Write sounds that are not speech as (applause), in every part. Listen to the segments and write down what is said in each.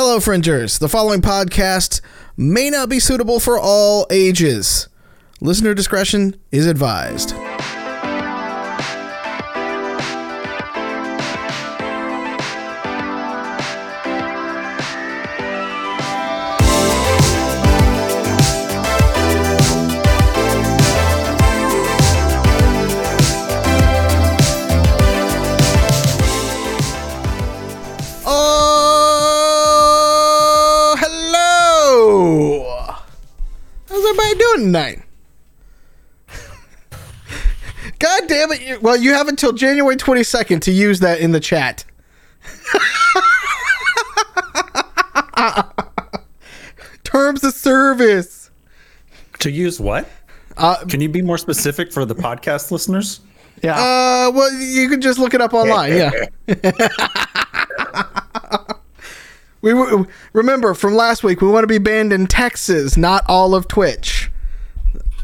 Hello, Fringers. The following podcast may not be suitable for all ages. Listener discretion is advised. Damn Well, you have until January 22nd to use that in the chat. (laughs) Terms of service. To use what? Uh, Can you be more specific for the podcast listeners? Yeah. Uh, well, you can just look it up online. Yeah. (laughs) we w- remember from last week. We want to be banned in Texas, not all of Twitch.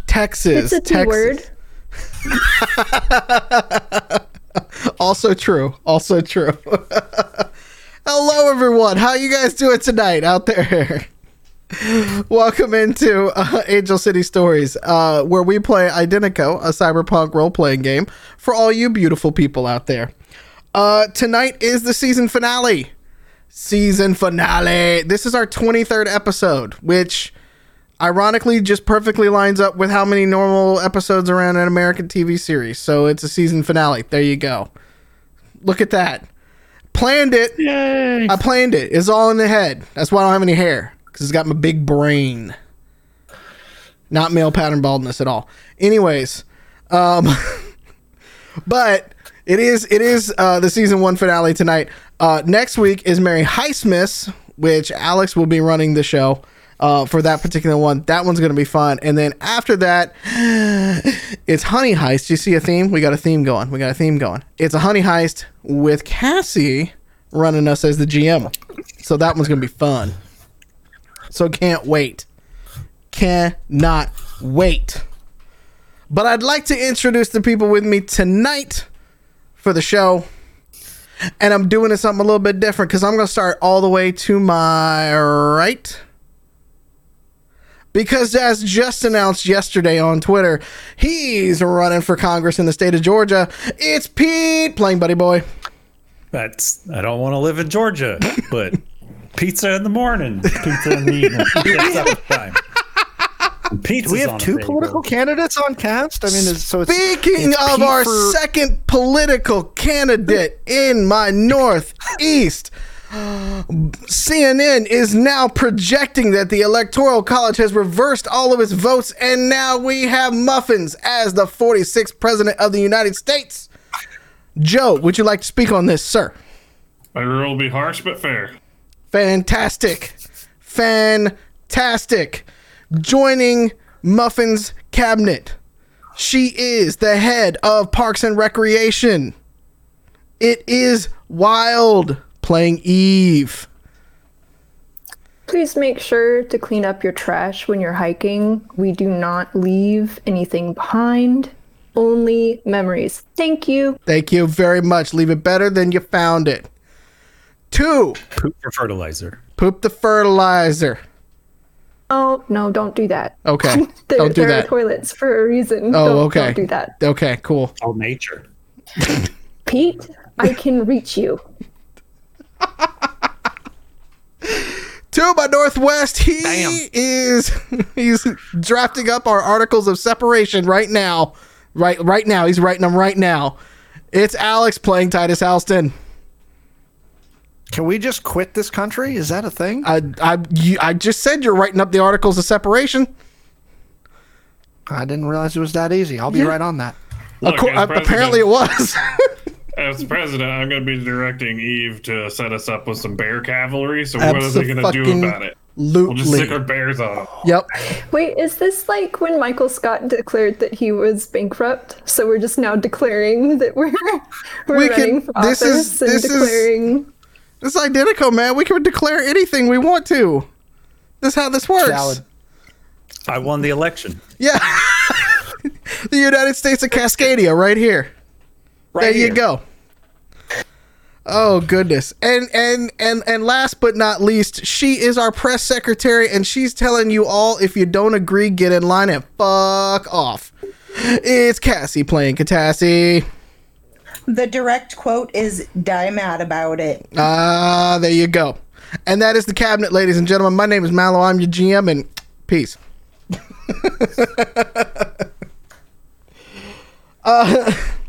Texas. It's a T Texas. word. (laughs) Also true. Also true. (laughs) Hello, everyone. How you guys doing tonight out there? (laughs) Welcome into uh, Angel City Stories, uh, where we play Identico, a cyberpunk role-playing game for all you beautiful people out there. Uh, tonight is the season finale. Season finale. This is our 23rd episode, which ironically just perfectly lines up with how many normal episodes are in an American TV series. So it's a season finale. There you go. Look at that. Planned it. Yay. I planned it. It's all in the head. That's why I don't have any hair because it's got my big brain. Not male pattern baldness at all. Anyways, um, (laughs) but it is it is uh, the season one finale tonight. Uh, next week is Mary Heistmas, which Alex will be running the show uh, for that particular one. That one's going to be fun. And then after that, (sighs) it's Honey Heist. You see a theme? We got a theme going. We got a theme going. It's a Honey Heist with Cassie running us as the GM. So that one's going to be fun. So can't wait. Cannot wait. But I'd like to introduce the people with me tonight for the show. And I'm doing it something a little bit different because I'm going to start all the way to my right. Because as just announced yesterday on Twitter, he's running for Congress in the state of Georgia. It's Pete playing Bunny Boy. That's I don't want to live in Georgia, but pizza in the morning, pizza in the evening, (laughs) pizza at supper time. Pizza's Do we have two table. political candidates on cast? I mean, it's, so it's, Speaking it's of Pete our for- second political candidate in my northeast, CNN is now projecting that the Electoral College has reversed all of its votes, and now we have Muffins as the 46th president of the United States. Joe, would you like to speak on this, sir? My rule will be harsh but fair. Fantastic. Fantastic. Joining Muffin's cabinet. She is the head of Parks and Recreation. It is wild playing Eve. Please make sure to clean up your trash when you're hiking. We do not leave anything behind, only memories. Thank you. Thank you very much. Leave it better than you found it. Two, Poop for fertilizer. poop the fertilizer. Oh, no, don't do that. Okay. (laughs) There, Don't do there that. are toilets for a reason. Oh, Don't- okay. Don't do that. Okay, cool. All nature. Pete, I can reach you. To my northwest he Damn. is (laughs) he's drafting up our articles of separation right now right right now he's writing them right now it's alex playing titus alston Can we just quit this country? Is that a thing? i i you, i just said you're writing up the articles of separation I didn't realize it was that easy. I'll be Yeah. right on that. Look, Acco- as president- apparently it was (laughs) As mm-hmm. president, I'm going to be directing Eve to set us up with some bear cavalry. So what are they going to do about it? We'll just stick our bears on him. yep Wait, is this like when Michael Scott declared that he was bankrupt? So we're just now declaring that we're (laughs) we're We can- running for this is- office and this is- declaring. it's identical man we can declare anything we want to this is how this works Valid. I won the election. yeah (laughs) the united states of cascadia right here Right there you go. Oh goodness. And and and and last but not least, she is our press secretary and she's telling you all if you don't agree, get in line and fuck off. It's Cassie playing Katassi. The direct quote is die mad about it. Ah, uh, there you go. And that is the cabinet, ladies and gentlemen. My name is Mallow. I'm your GM and peace. (laughs) uh (laughs)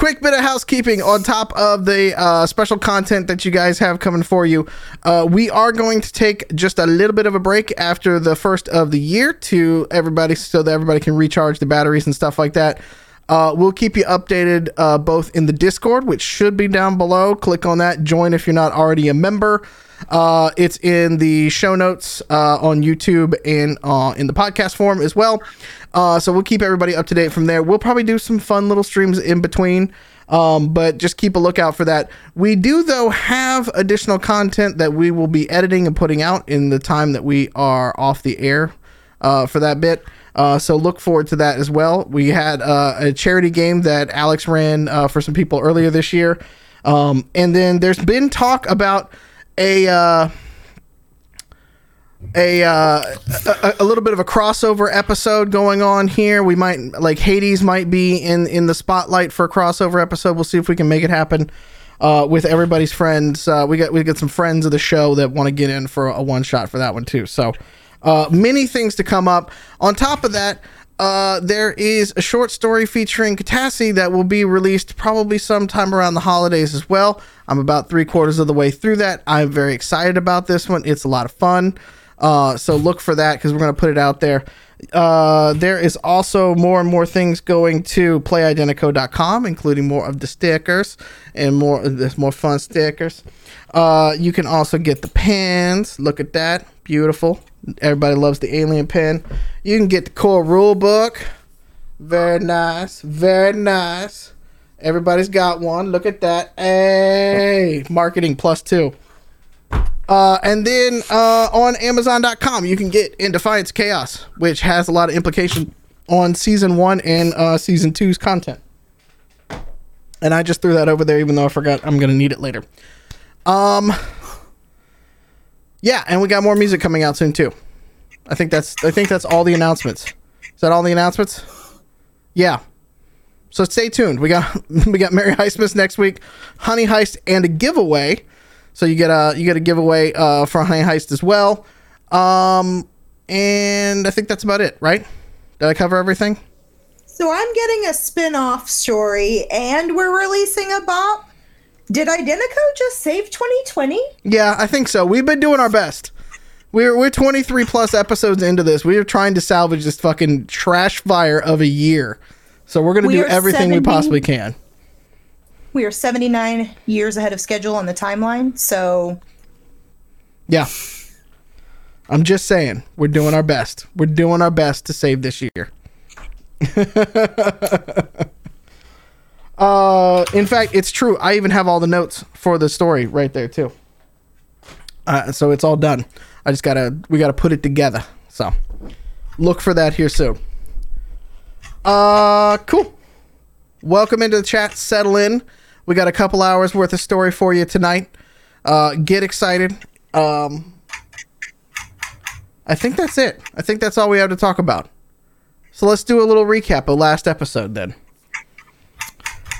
quick bit of housekeeping on top of the uh, special content that you guys have coming for you. Uh, we are going to take just a little bit of a break after the first of the year to everybody so that everybody can recharge the batteries and stuff like that. Uh, we'll keep you updated uh, both in the Discord, which should be down below. Click on that, join if you're not already a member. Uh, it's in the show notes uh, on YouTube and uh, in the podcast form as well. Uh, so we'll keep everybody up to date from there. We'll probably do some fun little streams in between. Um, but just keep a lookout for that. We do, though, have additional content that we will be editing and putting out in the time that we are off the air uh, for that bit. Uh, so look forward to that as well. We had uh, a charity game that Alex ran uh, for some people earlier this year. Um, and then there's been talk about a uh, a, uh, a, a little bit of a crossover episode going on here. We might like Hades might be in in the spotlight for a crossover episode. We'll see if we can make it happen uh, with everybody's friends. Uh, we got we got some friends of the show that want to get in for a one shot for that one too. So uh, many things to come up. On top of that. Uh, there is a short story featuring Katassi that will be released probably sometime around the holidays as well. I'm about three quarters of the way through that. I'm very excited about this one. It's a lot of fun. Uh, so look for that because we're going to put it out there. Uh, there is also more and more things going to playidentico.com, including more of the stickers and more there's more fun stickers. Uh, you can also get the pens. Look at that, beautiful. Everybody loves the alien pen. You can get the core rule book. Very nice, very nice. Everybody's got one. Look at that. Hey, marketing plus two. Uh, and then uh, on Amazon.com, you can get In Defiance Chaos, which has a lot of implication on season one and uh, season two's content. And I just threw that over there, even though I forgot I'm gonna need it later. Um, yeah, and we got more music coming out soon too. I think that's I think that's all the announcements. Is that all the announcements? Yeah. So stay tuned. We got (laughs) we got Mary Heistmas next week, Honey Heist, and a giveaway. So you get a you get a giveaway uh, for Honey Heist as well. Um, and I think that's about it, right? Did I cover everything? So I'm getting a spin-off story and we're releasing a bop. Did Identico just save 2020? Yeah, I think so. We've been doing our best. We're we're 23 plus episodes into this. We are trying to salvage this fucking trash fire of a year. So we're going to we do everything 70, we possibly can. We are 79 years ahead of schedule on the timeline. So, yeah. I'm just saying, we're doing our best. We're doing our best to save this year. (laughs) uh, in fact, it's true. I even have all the notes for the story right there too. Uh, so it's all done. I just gotta we gotta put it together. So look for that here soon. Uh, cool. Welcome into the chat. Settle in. We got a couple hours worth of story for you tonight. Uh, get excited. Um, I think that's it. I think that's all we have to talk about. So let's do a little recap of last episode then.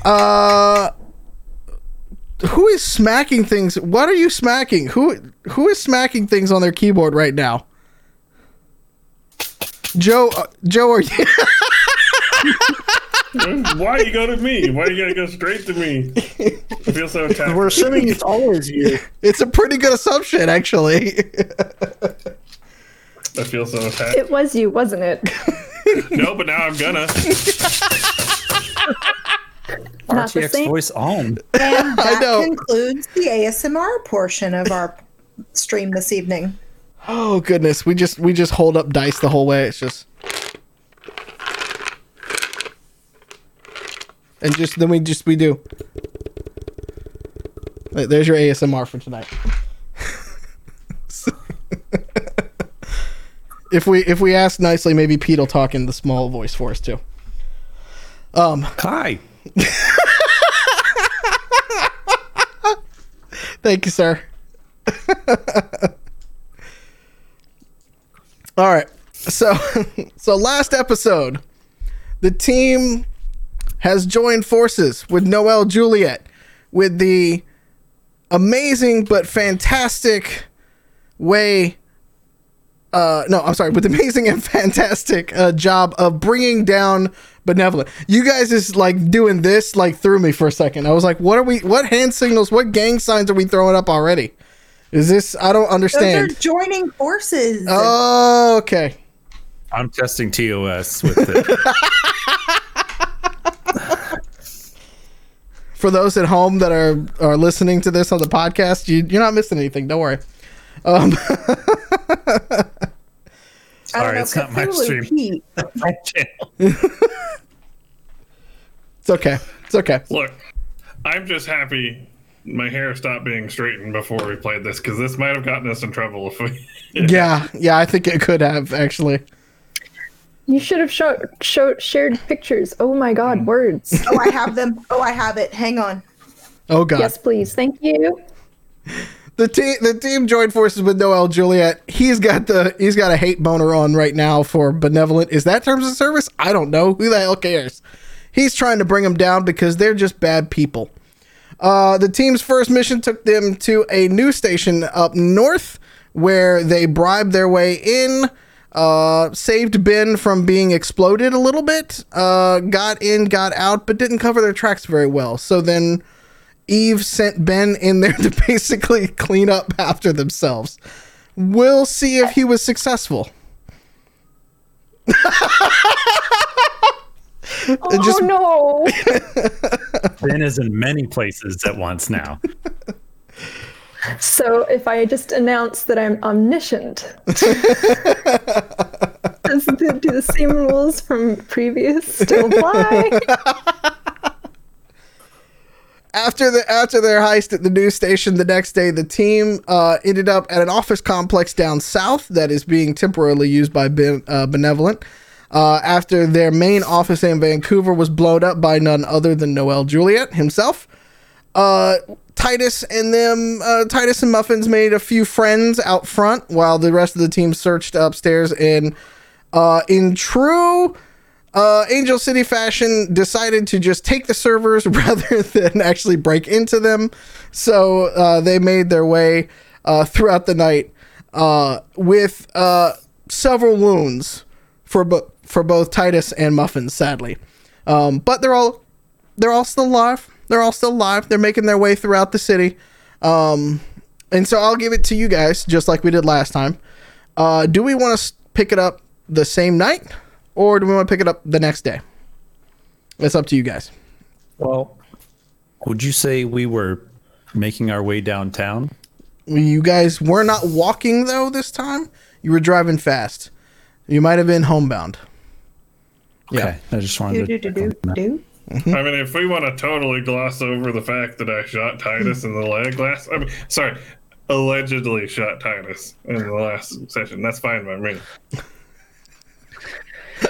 Uh, who is smacking things? What are you smacking? Who who is smacking things on their keyboard right now? Joe, uh, Joe, are you? (laughs) Mm, why you go to me? Why you gotta go straight to me? I feel so attacked. We're assuming it's always you. It's a pretty good assumption, actually. I feel so attacked. It was you, wasn't it? no, but now I'm gonna. (laughs) RTX voice on. And that (laughs) concludes the ASMR portion of our stream this evening. Oh goodness, we just we just hold up dice the whole way. It's just and just then we just we do. Like, There's your ASMR for tonight. (laughs) if we if we ask nicely, maybe Pete will talk in the small voice for us too. Um, hi. (laughs) Thank you, sir. (laughs) All right. So, so last episode, the team has joined forces with Noel Juliet with the amazing but fantastic way uh no i'm sorry with amazing and (laughs) fantastic uh, job of bringing down benevolent you guys is like doing this like threw me for a second i was like what are we what hand signals what gang signs are we throwing up already is this i don't understand Those are joining forces. oh okay I'm testing TOS with it. (laughs) for those at home that are are listening to this on the podcast you, you're not missing anything don't worry um (laughs) Sorry, know, it's not my stream. (laughs) My channel. it's okay it's okay Look, I'm just happy my hair stopped being straightened before we played this because this might have gotten us in trouble if we. (laughs) yeah yeah i think it could have actually You should have show, show, shared pictures. Oh my god, words. Oh, I have them. Oh, I have it. Hang on. oh god yes, please. Thank you. the team the team joined forces with Noel Juliet. He's got the he's got a hate boner on right now for benevolent. Is that terms of service? I don't know. Who the hell cares? He's trying to bring them down because they're just bad people. Uh, the team's first mission took them to a new station up north where they bribed their way in, uh, saved Ben from being exploded a little bit, uh, got in, got out, but didn't cover their tracks very well. So then Eve sent Ben in there (laughs) to basically clean up after themselves. We'll see if he was successful. Oh just- no. (laughs) Ben is in many places at once now. (laughs) So if I just announce that I'm omniscient, (laughs) does the, do the same rules from previous still apply? after the after their heist at the news station the next day, the team uh, ended up at an office complex down south that is being temporarily used by ben, uh, Benevolent. Uh, after their main office in Vancouver was blown up by none other than Noel Juliet himself, uh, Titus and them, uh, Titus and Muffins made a few friends out front while the rest of the team searched upstairs. And uh, in true uh, Angel City fashion, decided to just take the servers (laughs) rather than actually break into them. So uh, they made their way uh, throughout the night uh, with several wounds for bo- for both Titus and Muffins. Sadly, um, but they're all they're all still alive. They're all still alive. They're making their way throughout the city. Um, and so I'll give it to you guys, just like we did last time. Uh, do we want to pick it up the same night, or do we want to pick it up the next day? It's up to you guys. Well, would you say we were making our way downtown? You guys were not walking though this time. You were driving fast. You might have been homebound. Okay, I just wanted Do, to. do, do, do, do. (laughs) I mean, if we want to totally gloss over the fact that I shot Titus in the leg last, I mean, sorry, allegedly shot Titus in the last session, that's fine by me.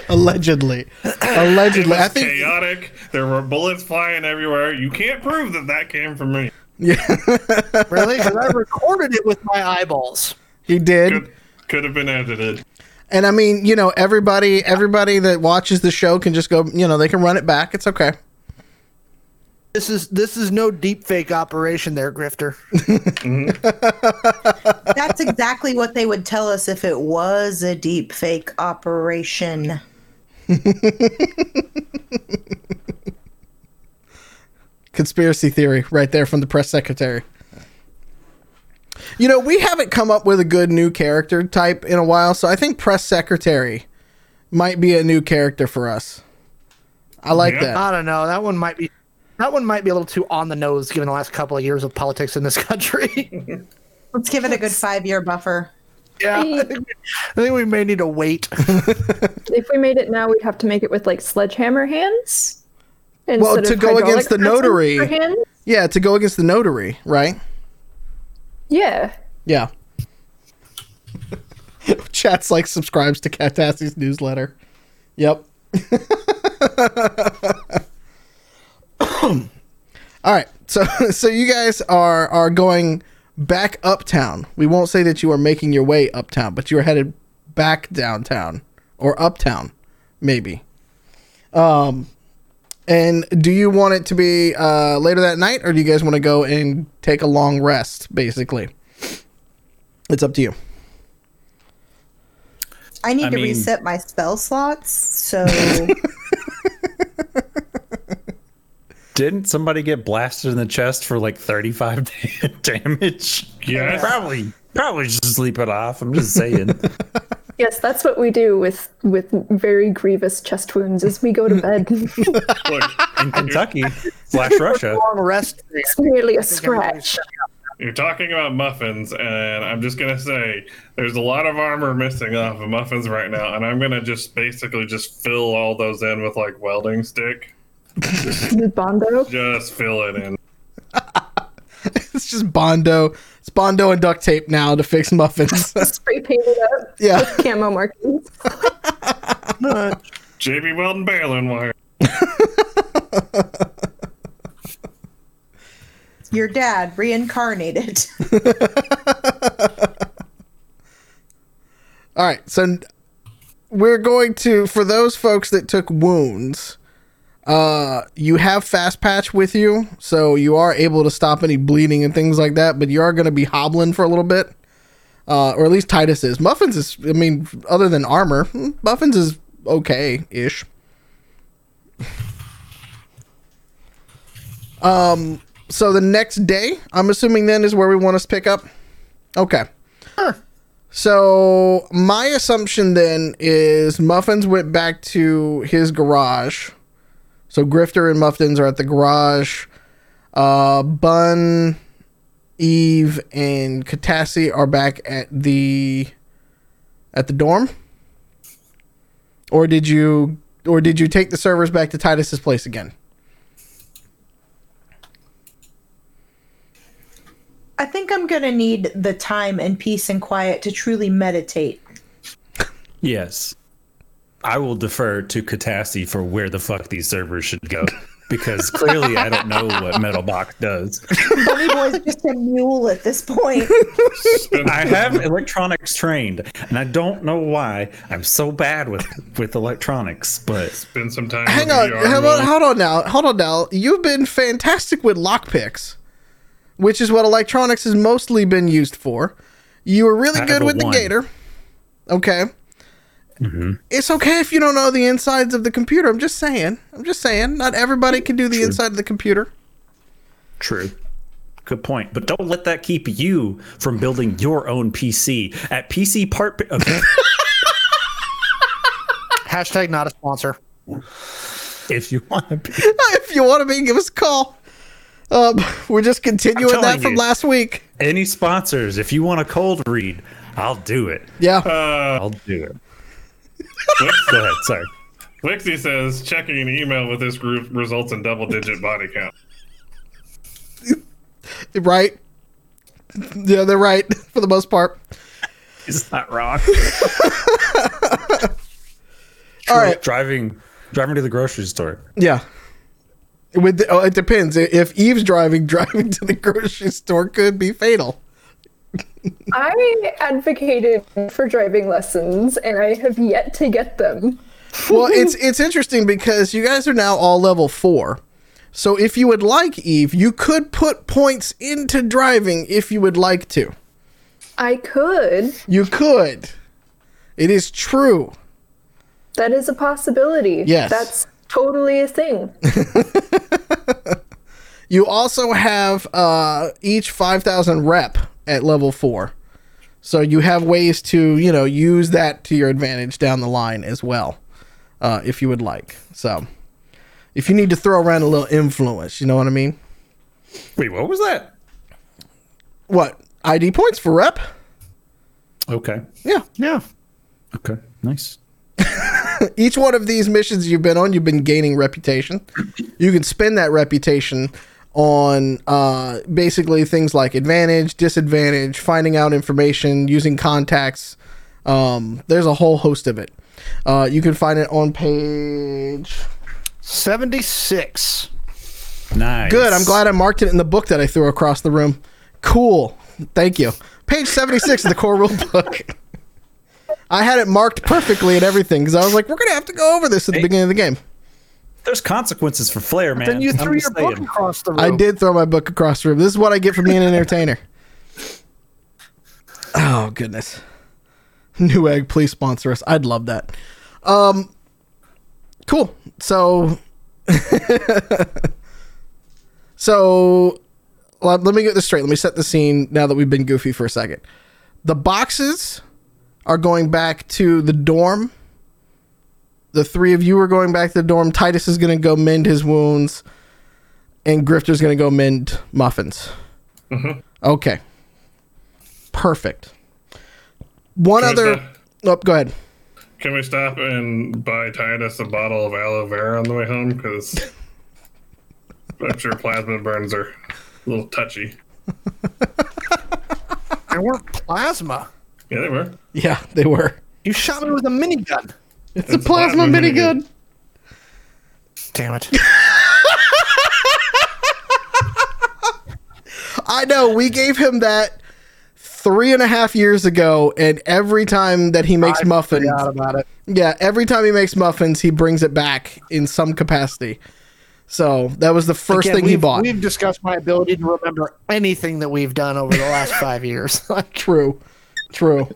Allegedly, allegedly. I think chaotic. There were bullets flying everywhere. You can't prove that that came from me. Yeah, Really? Because I recorded it with my eyeballs. he did. Could, could have been edited. And I mean, you know, everybody everybody that watches the show can just go, you know, they can run it back. It's okay. This is this is no deep fake operation there, Grifter. (laughs) (laughs) That's exactly what they would tell us if it was a deep fake operation. (laughs) Conspiracy theory right there from the press secretary. You know, we haven't come up with a good new character type in a while, so I think press secretary might be a new character for us. I like Yeah. that. I don't know. That one might be that one might be a little too on the nose given the last couple of years of politics in this (laughs) country. Let's give it a good five year buffer. yeah, I think, we, I think we may need to wait. (laughs) if we made it now, we'd have to make it with like sledgehammer hands. Well, to go against the notary. Yeah, to go against the notary, right? Yeah. Yeah. (laughs) Chat's like subscribes to Katassi's newsletter. Yep. (laughs) All right. so (laughs) so you guys are are going back uptown. We won't say that you are making your way uptown, but you are headed back downtown or uptown, maybe. Um, and do you want it to be uh, later that night, or do you guys want to go and take a long rest? Basically, it's up to you. I need I to mean- reset my spell slots, so (laughs) Didn't somebody get blasted in the chest for like 35 (laughs) damage? Yes. Probably, probably just sleep it off. I'm just saying. (laughs) Yes, that's what we do with with very grievous chest wounds. Is we go to bed. Look, (laughs) In Kentucky slash Russia. Long rest. it's merely a scratch. you're talking about muffins, and I'm just gonna say there's a lot of armor missing off of muffins right now, and I'm gonna just basically just fill all those in with like welding stick. Bondo. Just fill it in. (laughs) It's just Bondo. It's Bondo and duct tape now to fix muffins. (laughs) (laughs) Spray painted up yeah. with camo markings. (laughs) JB Weldon baling wire. your dad reincarnated. All right, so we're going to for those folks that took wounds. Uh, you have fast patch with you, so you are able to stop any bleeding and things like that. But you are going to be hobbling for a little bit, uh, or at least Titus is. Muffins is, I mean, other than armor, hmm, Muffins is okay ish. (laughs) Um, so the next day, I'm assuming then is where we want us to pick up. Okay. Sure. So my assumption then is Muffins went back to his garage. So Grifter and Muffins are at the garage. Uh, Bun, Eve, and Katassi are back at the at the dorm. Or did you or did you take the servers back to Titus's place again? I think I'm gonna need the time and peace and quiet to truly meditate. Yes. I will defer to Katassi for where the fuck these servers should go. Because clearly I don't know what Metal Box does. Bunny Boy's just a mule at this point. I have electronics trained, and I don't know why I'm so bad with with electronics, but spend some time. Hang on, the hold on, hold on now, hold on now. You've been fantastic with lockpicks, which is what electronics has mostly been used for. You were really I good have a with the one. gator. Okay. Mm-hmm. It's okay if you don't know the insides of the computer. I'm just saying. I'm just saying. Not everybody can do the inside of the computer. true. Good point. But don't let that keep you from building your own PC at PC Part. Okay. (laughs) Hashtag not a sponsor. if you want to be. (laughs) if you want to be, give us a call. Um, (laughs) we're just continuing that from you. last week. Any sponsors, if you want a cold read, I'll do it. Yeah. Uh, I'll do it. Wix- Go ahead. Sorry. Wixie says checking an email with this group results in double digit body count. right. Yeah, they're right (laughs) for the most part. He's not wrong. All right. Driving, driving to the grocery store. Yeah. With the, oh, it depends. If Eve's driving, (laughs) driving to the grocery store could be fatal. I advocated for driving lessons, and I have yet to get them. Well, it's it's interesting because you guys are now all level four. So if you would like, Eve, you could put points into driving if you would like to. I could. You could. It is true. That is a possibility. Yes. That's totally a thing. (laughs) You also have uh, each 5,000 rep at level four. So you have ways to, you know, use that to your advantage down the line as well, uh, if you would like. So if you need to throw around a little influence, you know what I mean? Wait, what was that? What? ID points for rep? Okay. Yeah. Yeah. Okay. Nice. (laughs) Each one of these missions you've been on, you've been gaining reputation. You can spend that reputation on uh, basically things like advantage, disadvantage, finding out information, using contacts. Um, there's a whole host of it. Uh, you can find it on page. 76. Nice. Good. I'm glad I marked it in the book that I threw across the room. Cool. Thank you. Page 76 of the core rule book. (laughs) I had it marked perfectly and everything because I was like, we're going to have to go over this at the beginning of the game. There's consequences for Flair, man. Then you I'm threw your just book across the room. I did throw my book across the room. This is what I get for being an entertainer. (laughs) Oh, goodness. Newegg, please sponsor us. I'd love that. Um, cool. So, (laughs) so let, let me get this straight. Let me set the scene now that we've been goofy for a second. The boxes are going back to the dorm. The three of you are going back to the dorm. Titus is going to go mend his wounds, and Grifter's going to go mend muffins. Mm-hmm. Okay. Perfect. One Can other. stop- Oh, go ahead. Can we stop and buy Titus a bottle of aloe vera on the way home? Because (laughs) I'm sure plasma burns are a little touchy. They weren't plasma. Yeah, they were. Yeah, they were. You shot me with a minigun. It's, a plasma, plasma minigun. minigun. Damn it. (laughs) I know. We gave him that three and a half years ago, and every time that he makes I muffins, about it. yeah, every time he makes muffins, he brings it back in some capacity. So that was the first Again, thing he bought. We've discussed my ability to remember anything that we've done over the last (laughs) five years. True, true.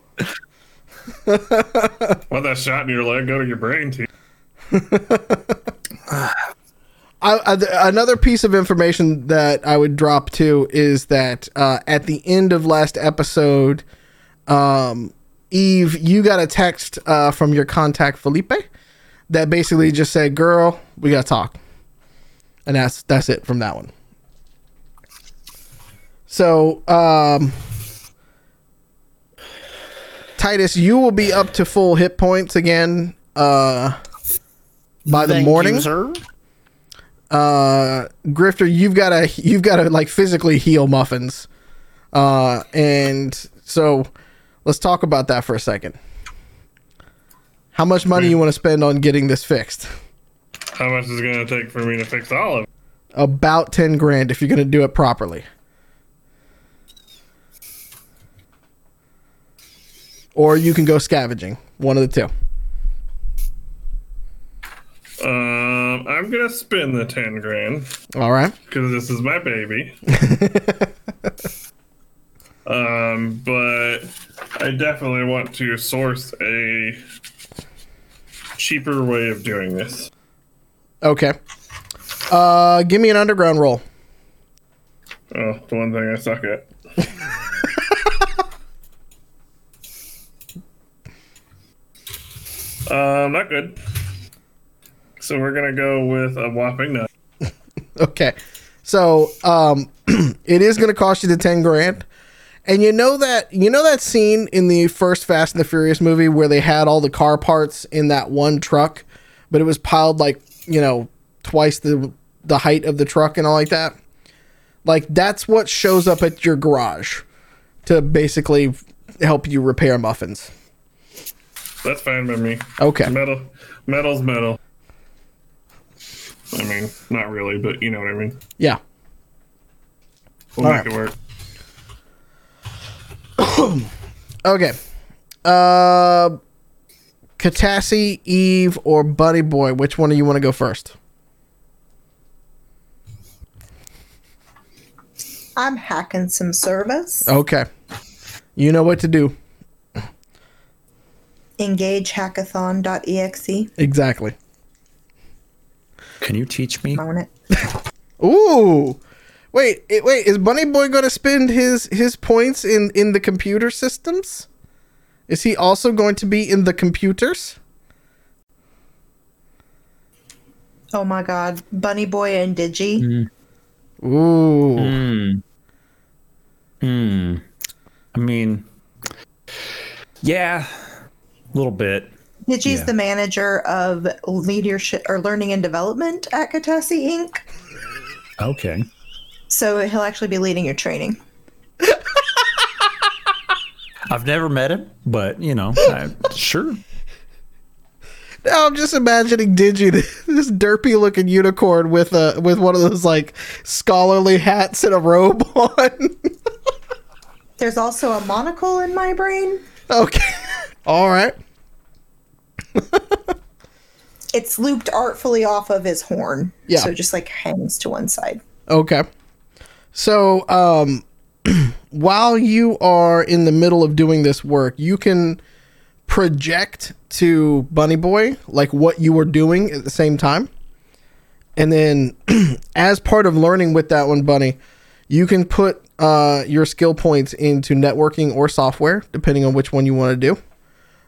(laughs) Let that shot in your leg go to your brain, too. (sighs) I, I, th- another piece of information that I would drop too is that uh, at the end of last episode, um, Eve, you got a text uh, from your contact Felipe that basically just said, "Girl, we gotta talk," and that's that's it from that one. So, um, Titus, you will be up to full hit points again uh, by the thank morning. you, sir. uh grifter you've got to you've got to like physically heal muffins. Uh and so let's talk about that for a second. How much money you want to spend on getting this fixed? How much is it going to take for me to fix all of it? about 10 grand if you're going to do it properly or you can go scavenging one of the two Um, I'm going to spend the 10 grand all right because this is my baby. (laughs) um, but I definitely want to source a cheaper way of doing this. okay uh give me an underground roll Oh, the one thing I suck at. (laughs) um, not good. So we're gonna go with a whopping nine. (laughs) Okay. So um (clears throat) it is gonna cost you the ten grand. And you know that you know that scene in the first Fast and the Furious movie where they had all the car parts in that one truck, but it was piled like, you know, twice the the height of the truck and all like that? Like that's what shows up at your garage to basically help you repair muffins. That's fine by me. Okay. Metal, metal's metal. I mean, not really, but you know what I mean. Yeah. We'll All make right. it work. (coughs) Okay. Uh Katassi, Eve, or Bunny Boy, which one do you want to go first? I'm hacking some service. Okay. You know what to do. Engage hackathon.exe. Exactly. Can you teach me? Own it. (laughs) Ooh. Wait, wait, is Bunny Boy going to spend his his points in in the computer systems? Is he also going to be in the computers? Oh my god. Bunny Boy and Digi. Ooh. Hmm. Hmm. I mean, yeah, a little bit. Digi's Yeah. the manager of leadership or learning and development at Katassi Inc. Okay. So he'll actually be leading your training. (laughs) I've never met him, but you know, I, sure. Now I'm just imagining Digi, (laughs) this derpy looking unicorn with a with one of those like scholarly hats and a robe (laughs) on. There's also a monocle in my brain. okay. All right. (laughs) It's looped artfully off of his horn. Yeah. So it just like hangs to one side. Okay. So, um, (clears throat) while you are in the middle of doing this work, you can project to Bunny Boy like what you were doing at the same time. And then, (clears throat) as part of learning with that one, Bunny, you can put uh, your skill points into networking or software, depending on which one you want to do,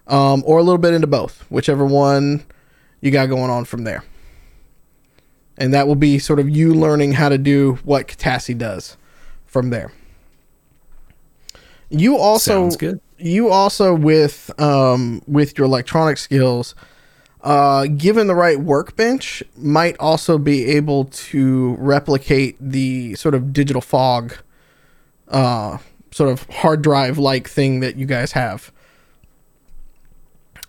um, or a little bit into both, whichever one you got going on from there. And that will be sort of you learning how to do what Katassi does from there. You also you also with um, with your electronic skills, uh, given the right workbench, might also be able to replicate the sort of digital fog, uh, sort of hard drive like thing that you guys have,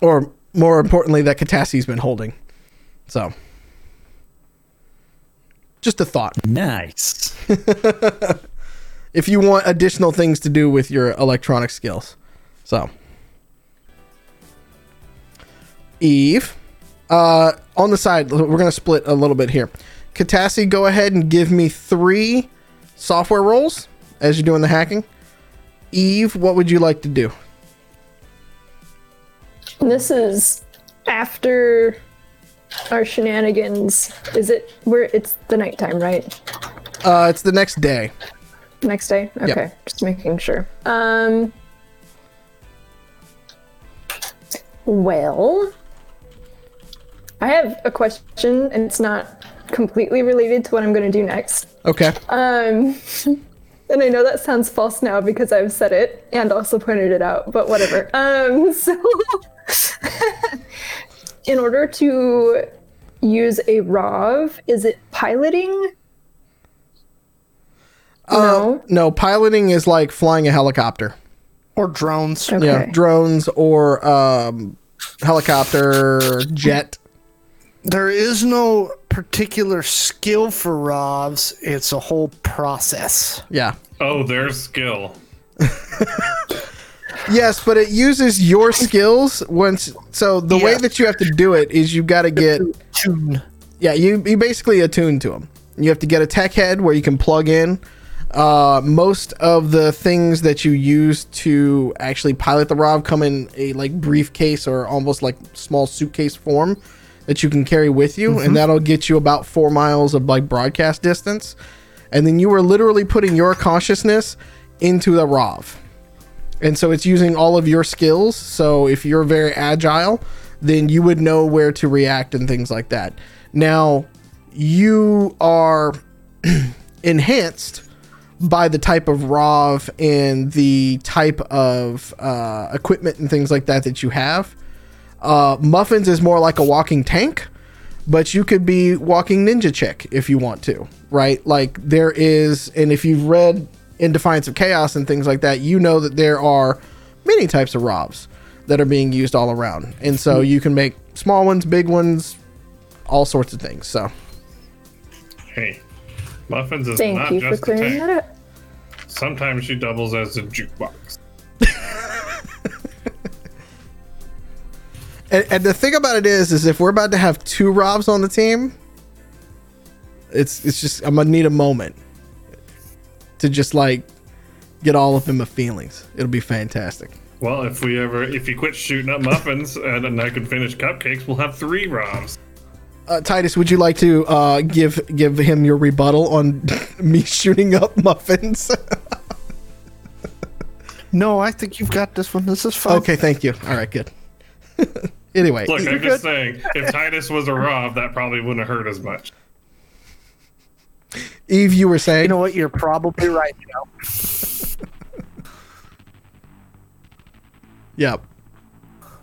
or more importantly, that Katassi's been holding. So, just a thought. Nice. (laughs) if you want additional things to do with your electronic skills. So, Eve, uh, on the side, we're going to split a little bit here. Katassi, go ahead and give me three software roles as you're doing the hacking. Eve, what would you like to do? This is after our shenanigans. Is it where it's the nighttime, right? Uh, it's the next day. Next day? Okay. Just making sure. Um Well, I have a question and it's not completely related to what I'm going to do next. Okay. Um (laughs) and I know that sounds false now because I've said it and also pointed it out, but whatever. (laughs) Um (laughs) so (laughs) in order to use a ROV, is it piloting? no. No, piloting is like flying a helicopter. Or drones. Okay. Yeah, drones or um, helicopter, jet. There is no particular skill for ROVs. It's a whole process. Yeah. Oh, there's skill. (laughs) Yes, but it uses your skills once. So the way that you have to do it is you've got to get Tune. yeah you you basically attune to them. You have to get a tech head where you can plug in. Uh, most of the things that you use to actually pilot the ROV come in a like briefcase or almost like small suitcase form that you can carry with you, and that'll get you about four miles of like broadcast distance. And then you are literally putting your consciousness into the ROV. And so it's using all of your skills. So if you're very agile, then you would know where to react and things like that. Now, you are (clears throat) enhanced by the type of ROV and the type of uh, equipment and things like that that you have. Uh, Muffins is more like a walking tank, but you could be walking ninja chick if you want to, right? Like there is, and if you've read In Defiance of Chaos and things like that, you know that there are many types of ROVs that are being used all around, and so you can make small ones, big ones, all sorts of things. So Hey, Muffins is Thank not you for just a clearing tank. that up. Sometimes she doubles as a jukebox. And, and the thing about it is, is if we're about to have two ROVs on the team, it's it's just I'm gonna need a moment to just like get all up in my feelings. It'll be fantastic. Well, if we ever, if you quit shooting up muffins (laughs) and then I can finish cupcakes, we'll have three ROVs. Uh, Titus, would you like to uh, give give him your rebuttal on (laughs) me shooting up muffins? (laughs) No, I think you've got this one. This is fine. okay, thank you. All right, good. Anyway, Look, I'm just saying, if (laughs) Titus was a ROV, that probably wouldn't have hurt as much. Eve, you were saying. You know what? You're probably right. You know. (laughs) yep.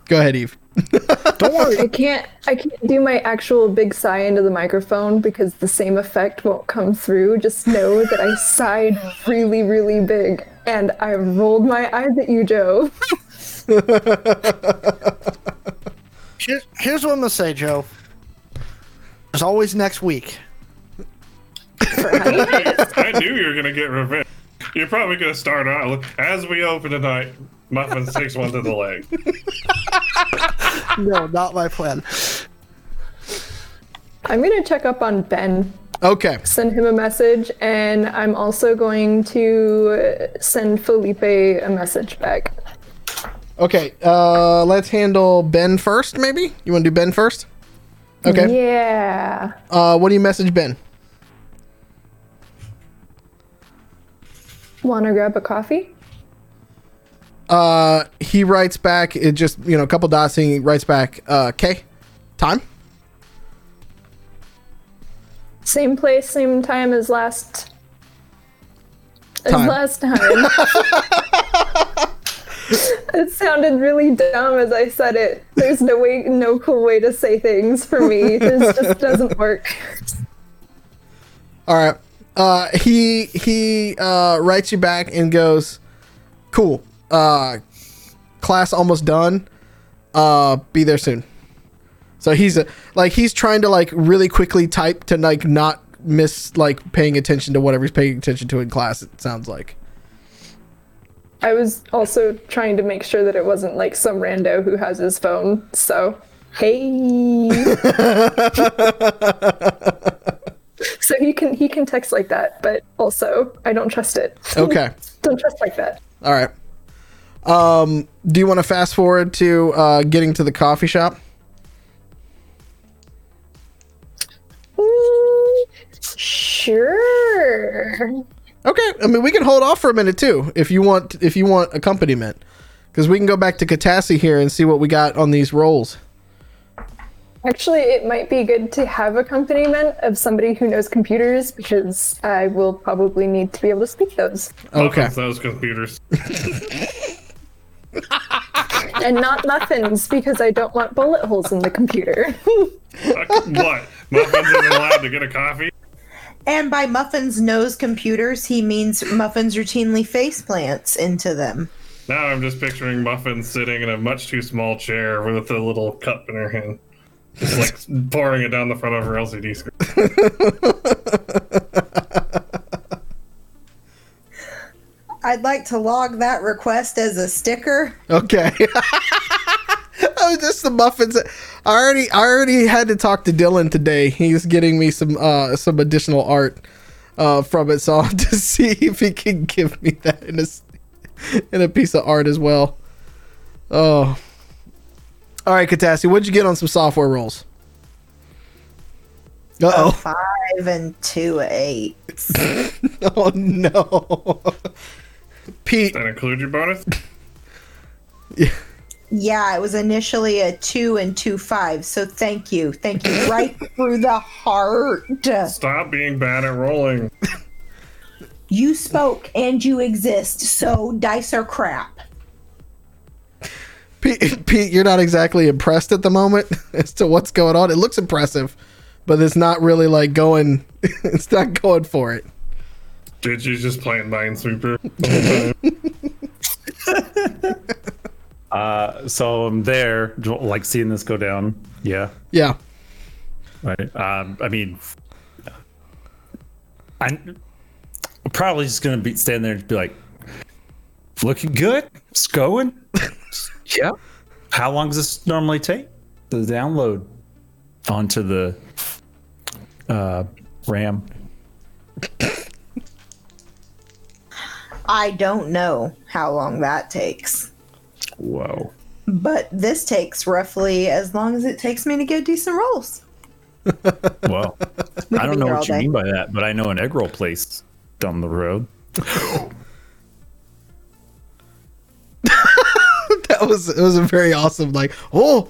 Go ahead, Eve. (laughs) Don't worry. I can't I can't do my actual big sigh into the microphone because the same effect won't come through. Just know that I sighed really, really big and I rolled my eyes at you, Joe. Here, here's what I'm gonna say, Joe. There's always next week. (laughs) I knew you were gonna get revenge. You're probably gonna start out as we open tonight. Muffin takes one to the leg. No, not my plan. I'm gonna check up on Ben, Okay. send him a message, and I'm also going to send Felipe a message back. Okay. Uh, let's handle Ben first, maybe? You want to do Ben first? Okay. Yeah. Uh, what do you message Ben? Wanna grab a coffee? Uh, he writes back, it just, you know, a couple dots, he writes back, uh, okay. Time? Same place, same time as last. As last time. (laughs) (laughs) it sounded really dumb as I said it. There's no way, no cool way to say things for me. This just (laughs) doesn't work. All right. Uh, he he uh, writes you back and goes, "Cool. Uh, class almost done. Uh, be there soon." So he's a, like he's trying to like really quickly type to like not miss like paying attention to whatever he's paying attention to in class. It sounds like. I was also trying to make sure that it wasn't like some rando who has his phone. So, hey. (laughs) so he can he can text like that, but also I don't trust it. (laughs) Okay. don't trust like that. All right. Um, do you want to fast forward to uh, getting to the coffee shop? Mm, Sure. Okay, I mean we can hold off for a minute too if you want if you want accompaniment, because we can go back to Katassi here and see what we got on these rolls. Actually, it might be good to have accompaniment of somebody who knows computers because I will probably need to be able to speak those. Okay, Muffins those computers. And not muffins because I don't want bullet holes in the computer. What? Muffins isn't allowed to get a coffee? And by Muffins knows computers, he means Muffins routinely face plants into them. Now I'm just picturing Muffins sitting in a much too small chair with a little cup in her hand. Just like (laughs) pouring it down the front of her LCD screen. I'd like to log that request as a sticker. okay. (laughs) (laughs) oh, just the muffins. I already I already had to talk to Dylan today. He's getting me some uh some additional art uh from it, so I'll (laughs) have to see if he can give me that in a s- in a piece of art as well. Oh. All right, Katassi, what'd you get on some software rolls? Uh oh. Five and two eights. (laughs) Oh no. Pete, That include your bonus? Yeah, it was initially a two and two five. So thank you. Thank you. (laughs) Right through the heart. Stop being bad at rolling. You spoke and you exist. So dice are crap. Pete, (laughs) Pete, you're not exactly impressed at the moment (laughs) as to what's going on. It looks impressive, but it's not really like going. It's not going for it. Did you just playing Minesweeper? Uh, so I'm there, like seeing this go down. Yeah. Yeah. Right. Um, I mean, I'm probably just gonna be stand there and be like, "Looking good. It's going." (laughs) yeah. How long does this normally take The download onto the uh, RAM? I don't know how long that takes. Whoa. But this takes roughly as long as it takes me to get decent rolls. (laughs) Well, We I don't know what you day. mean by that, but I know an egg roll place down the road. (laughs) That was it was a very awesome like oh.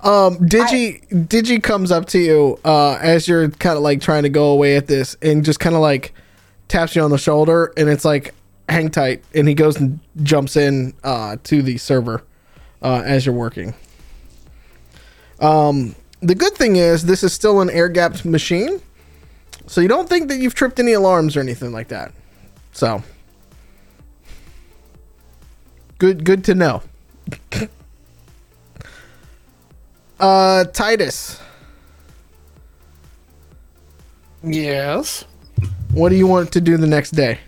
Um, Digi Digi comes up to you uh, as you're kind of like trying to go away at this, and just kind of like taps you on the shoulder, and it's like hang tight, and he goes and jumps in uh, to the server uh, as you're working. Um, the good thing is this is still an air gapped machine, so you don't think that you've tripped any alarms or anything like that. So good, good to know. (laughs) Uh, Titus, Yes. what do you want to do the next day?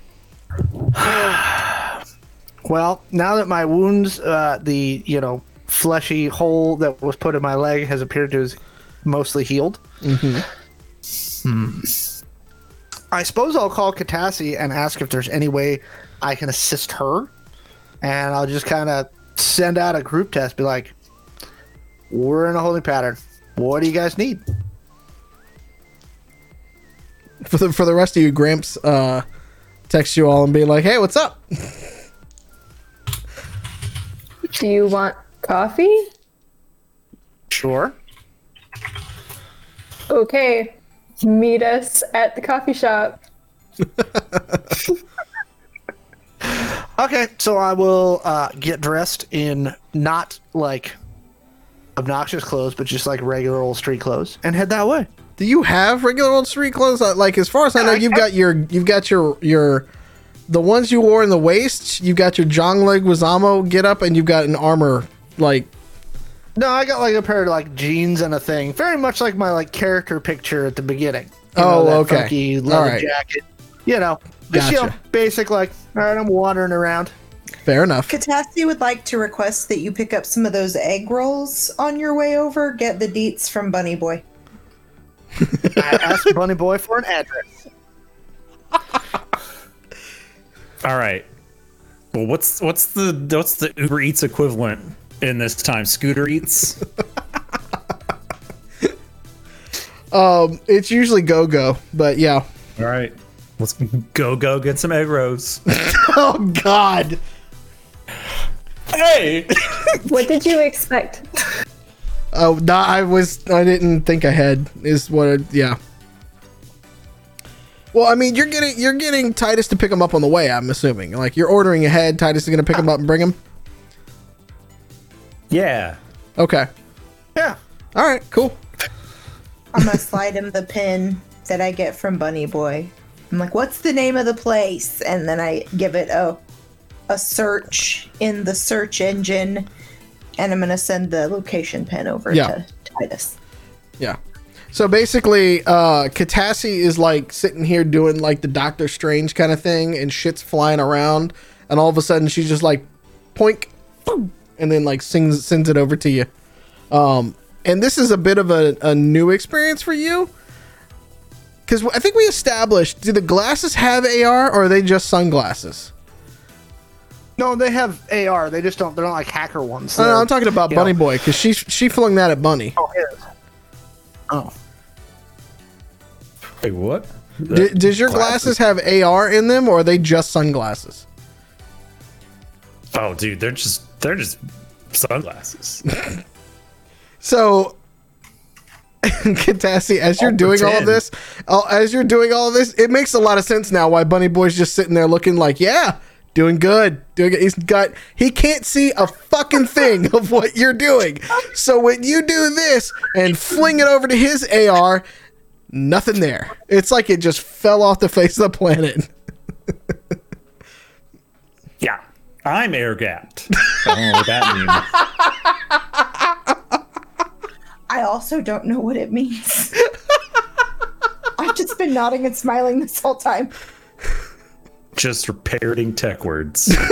(sighs) Well, now that my wounds, uh, the you know fleshy hole that was put in my leg has appeared to is mostly healed. Hmm. I suppose I'll call Katassi and ask if there's any way I can assist her, and I'll just kind of send out a group test, be like, "We're in a holding pattern. What do you guys need?" For the for the rest of you, Gramps uh, text you all and be like, "Hey, what's up?" Do you want coffee? Sure. Okay. Meet us at the coffee shop. (laughs) Okay, so I will uh, get dressed in not like obnoxious clothes, but just like regular old street clothes, and head that way. Do you have regular old street clothes? Uh, Like as far as I know, you've got your you've got your your the ones you wore in the waist. You've got your Jong Leg Wazamo get up, and you've got an armor like No, I got like a pair of like jeans and a thing, very much like my like character picture at the beginning. You Oh, that okay. Funky leather All right. jacket. You know, just you know, Gotcha. basic like. All right, I'm wandering around. fair enough. Katassi would like to request that you pick up some of those egg rolls on your way over. Get the deets from Bunny Boy. (laughs) I asked Bunny Boy for an address. All right. Well, what's what's the what's the Uber Eats equivalent in this time? Scooter Eats. (laughs) Um, it's usually go go, but yeah. All right. Let's go go get some egg rolls. (laughs) Oh God. hey. What did you expect? Oh, no, I was. I didn't think ahead. Is what? It, yeah. Well, I mean, you're getting you're getting Titus to pick him up on the way. I'm assuming. Like you're ordering ahead. Titus is gonna pick him up and bring him. Yeah. Okay. Yeah. All right. Cool. I'm gonna slide him the pin that I get from Bunny Boy. I'm like, "What's the name of the place?" And then I give it a a search in the search engine, and I'm gonna send the location pin over Yeah. to Titus. Yeah. So basically, uh, Katassi is like sitting here doing like the Doctor Strange kind of thing, and shit's flying around, and all of a sudden she's just like, poink, boom, and then like sings sends it over to you. Um, and this is a bit of a, a new experience for you, because I think we established: do the glasses have AR, or are they just sunglasses? No, they have AR. They just don't. They're not like hacker ones. No, no, I'm talking about Bunny know- Boy, because she she flung that at Bunny. Oh, his. Oh. Wait, what? D- does your glasses have AR in them, or are they just sunglasses? Oh, dude, they're just they're just sunglasses. (laughs) So, (laughs) Katassi, as you're I'll doing all of this, uh, as you're doing all of this, it makes a lot of sense now why Bunny Boy's just sitting there looking like, yeah, doing good, doing it. He's got, he can't see a fucking thing of what you're doing. So when you do this and fling it over to his AR, nothing there. It's like it just fell off the face of the planet. (laughs) yeah. I'm air gapped. (laughs) I don't know what that means. I also don't know what it means. (laughs) I've just been nodding and smiling this whole time. Just parroting tech words. (laughs)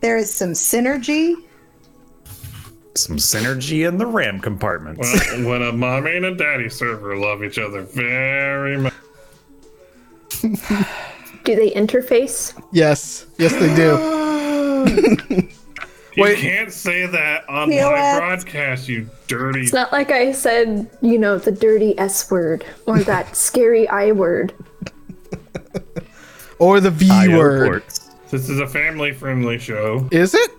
There is some synergy. Some synergy in the RAM compartments. Well, when a mommy and a daddy server love each other very much. (sighs) Do they interface? Yes, yes, they do. (gasps) You Wait. can't say that on POS. my broadcast, you dirty. It's not like I said, you know, the dirty S word or that scary I word. Or the V word. ports. This is a family friendly show. Is it?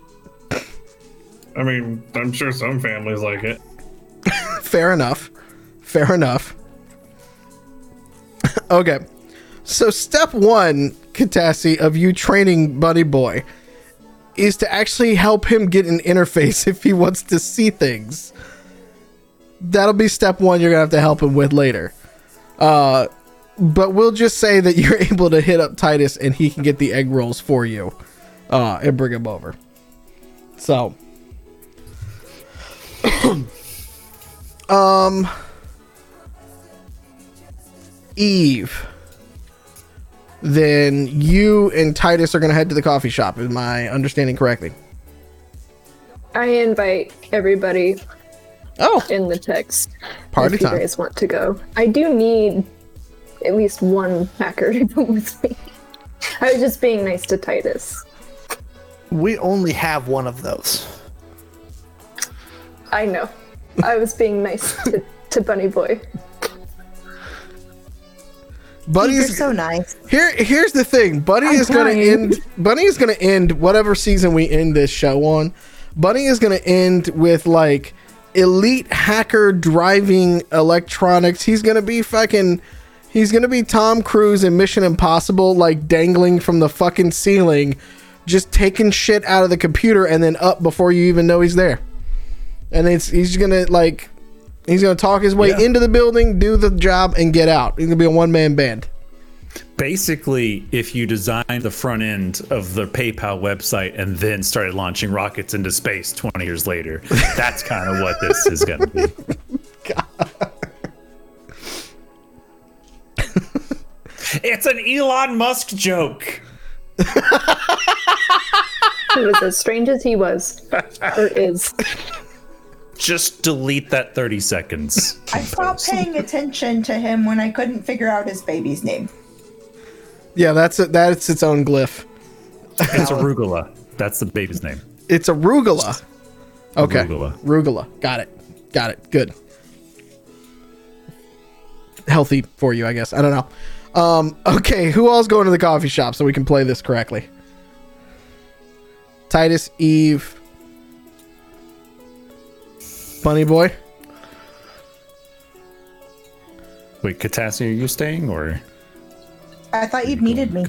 I mean, I'm sure some families like it. (laughs) Fair enough. Fair enough. (laughs) okay. So step one, Katassi, of you training Buddy Boy is to actually help him get an interface (laughs) if he wants to see things. That'll be step one you're gonna have to help him with later. Uh but we'll just say that you're (laughs) able to hit up Titus and he can get the egg rolls for you. Uh and bring them over. So um, Eve. Then you and Titus are gonna head to the coffee shop. Is my understanding correctly? I invite everybody Oh, in the text party if you guys want to go. I do need at least one hacker to go with me. I was just being nice to Titus. We only have one of those. I know. I was being nice (laughs) to, to Bunny Boy. You're Buddy's so nice. Here, here's the thing. Bunny I'm is going to end. Bunny is going to end whatever season we end this show on. Bunny is going to end with like elite hacker driving electronics. He's going to be fucking. He's going to be Tom Cruise in Mission Impossible, like dangling from the fucking ceiling, just taking shit out of the computer and then up before you even know he's there. And it's he's going to like. He's going to talk his way Yeah. into the building, do the job, and get out. He's going to be a one man band. Basically, if you designed the front end of the PayPal website and then started launching rockets into space 20 years later, that's kind of what this is going to be. (laughs) it's an Elon Musk joke. He was as strange as he was. Or is. Just delete that 30 seconds. I stopped paying attention to him when I couldn't figure out his baby's name. Yeah, that's it. That's its own glyph. It's arugula. That's the baby's name. It's arugula. Okay. Arugula. Arugula. Got it. Got it. Good. Healthy for you, I guess. I don't know. Um, (laughs) okay, who all's going to the coffee shop so we can play this correctly? Titus, Eve, Bunny Boy. Wait, Katassi, are you staying or? I thought you needed me.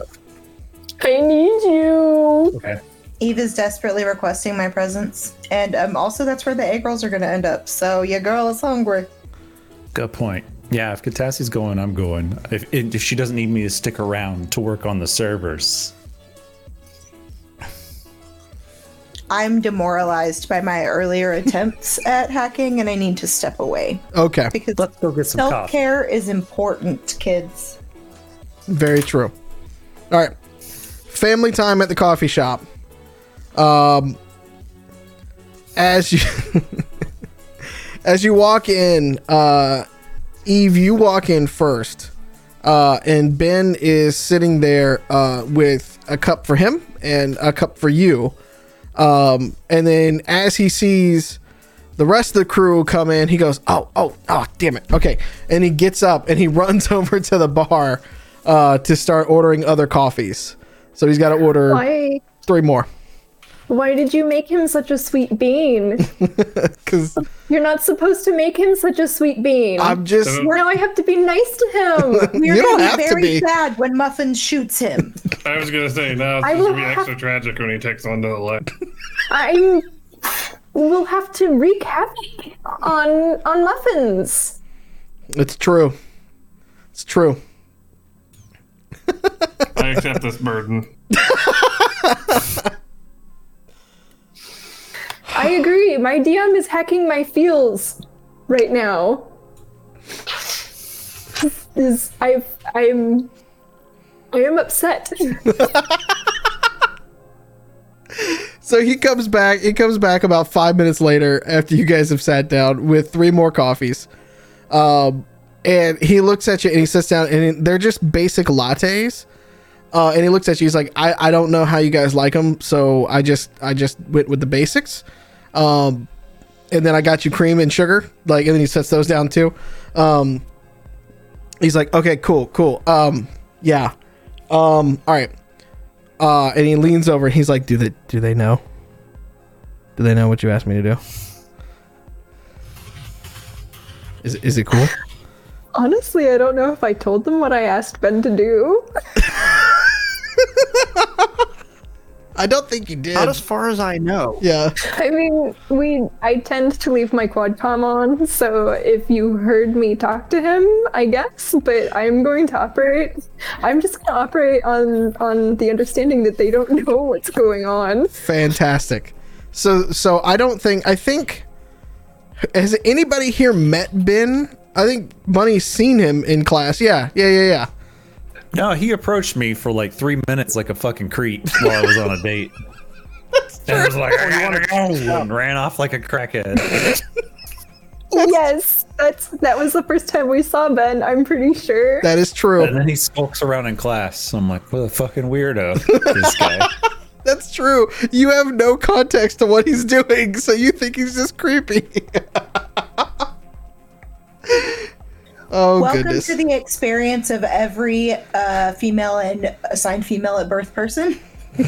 I need you. Okay. Eve is desperately requesting my presence, and um, also that's where the egg rolls are going to end up. So your girl is hungry. Good point. Yeah, if Katassi's going, I'm going. If if she doesn't need me to stick around to work on the servers, I'm demoralized by my earlier (laughs) attempts at hacking, and I need to step away Okay, because let's go get some self coffee. care is important, kids. very true. All right, family time at the coffee shop. Um, as you (laughs) as you walk in, uh, Eve, you walk in first, uh, and Ben is sitting there uh, with a cup for him and a cup for you. Um, and then as he sees the rest of the crew come in, he goes, "Oh, oh, oh, damn it!" Okay, and he gets up and he (laughs) runs over to the bar uh, to start ordering other coffees. So he's got to order Why? three more Why did you make him such a sweet bean? (laughs) because You're not supposed to make him such a sweet bean. I'm just. now I have to be nice to him. (laughs) We're You don't gonna have be to very be. sad when Muffin shoots him. (laughs) I was gonna say now it's I going to will be have- extra tragic when he takes one to the leg. I'm. We'll have to wreak havoc on on muffins. It's true. It's true. I accept this burden. I agree. My DM is hacking my feels right now. Is I've I'm I am upset. (laughs) So he comes back. He comes back about five minutes later after you guys have sat down with three more coffees. Um, and he looks at you and he sits down and they're just basic lattes. Uh, and he looks at you. He's like, I, I don't know how you guys like them, so I just I just went with the basics. Um, and then I got you cream and sugar. Like, and then he sets those down too. Um, he's like, okay, cool, cool. Um, yeah. Um, all right. Uh, and he leans over and he's like, "Do they do they know? Do they know what you asked me to do? Is is it cool? Honestly, I don't know if I told them what I asked Ben to do. (laughs) I don't think you did. Not as far as I know. yeah, I mean, we I tend to leave my quadcom on, so if you heard me talk to him, I guess, but I'm going to operate I'm just going to operate on on the understanding that they don't know what's going on. fantastic. So so I don't think I think Has anybody here met Ben? I think Bunny's seen him in class. Yeah, yeah, yeah, yeah. No, he approached me for like three minutes like a fucking creep while I was on a date. (laughs) and I was like, I gotta go, and ran off like a crackhead. yes, that's that was the first time we saw Ben. I'm pretty sure. That is true. And then he skulks around in class. I'm like, what a fucking weirdo, this guy. (laughs) That's true. You have no context to what he's doing, so you think he's just creepy. (laughs) oh Welcome goodness. to the experience of every uh, female and assigned female at birth person. (laughs)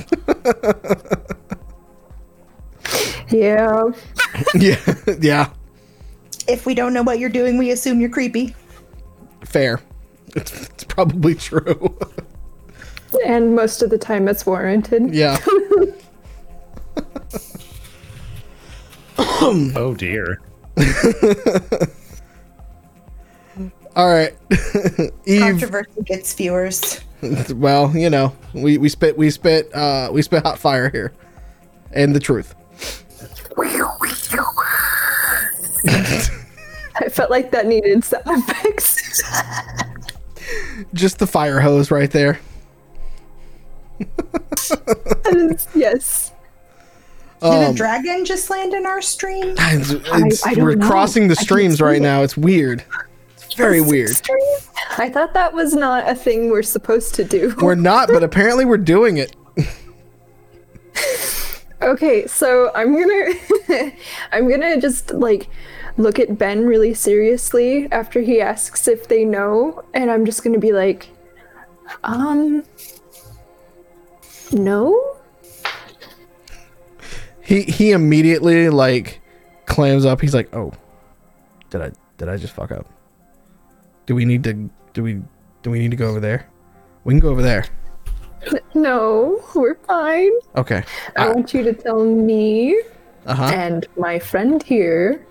Yeah. (laughs) yeah, yeah, If we don't know what you're doing, we assume you're creepy. fair. It's, it's probably true. And most of the time it's warranted. yeah. (laughs) Oh dear. All right. (laughs) Eve. Controversy gets viewers. (laughs) Well, you know, we, we spit we spit uh we spit hot fire here. And the truth. I felt like that needed sound (laughs) effects. Just the fire hose right there. That is- yes. Did Um, a dragon just land in our stream? It's- it's- I don't we're know. crossing the streams right it. now. It's weird. Very weird. I thought that was not a thing we're supposed to do. We're not, but apparently we're doing it. (laughs) Okay, so I'm gonna (laughs) I'm gonna just like look at Ben really seriously after he asks if they know, and I'm just gonna be like, um no? He he immediately like clams up. He's like, "Oh, did I did I just fuck up? Do we need to do we do we need to go over there? We can go over there. No, we're fine. Okay. I want you to tell me Uh huh. and my friend here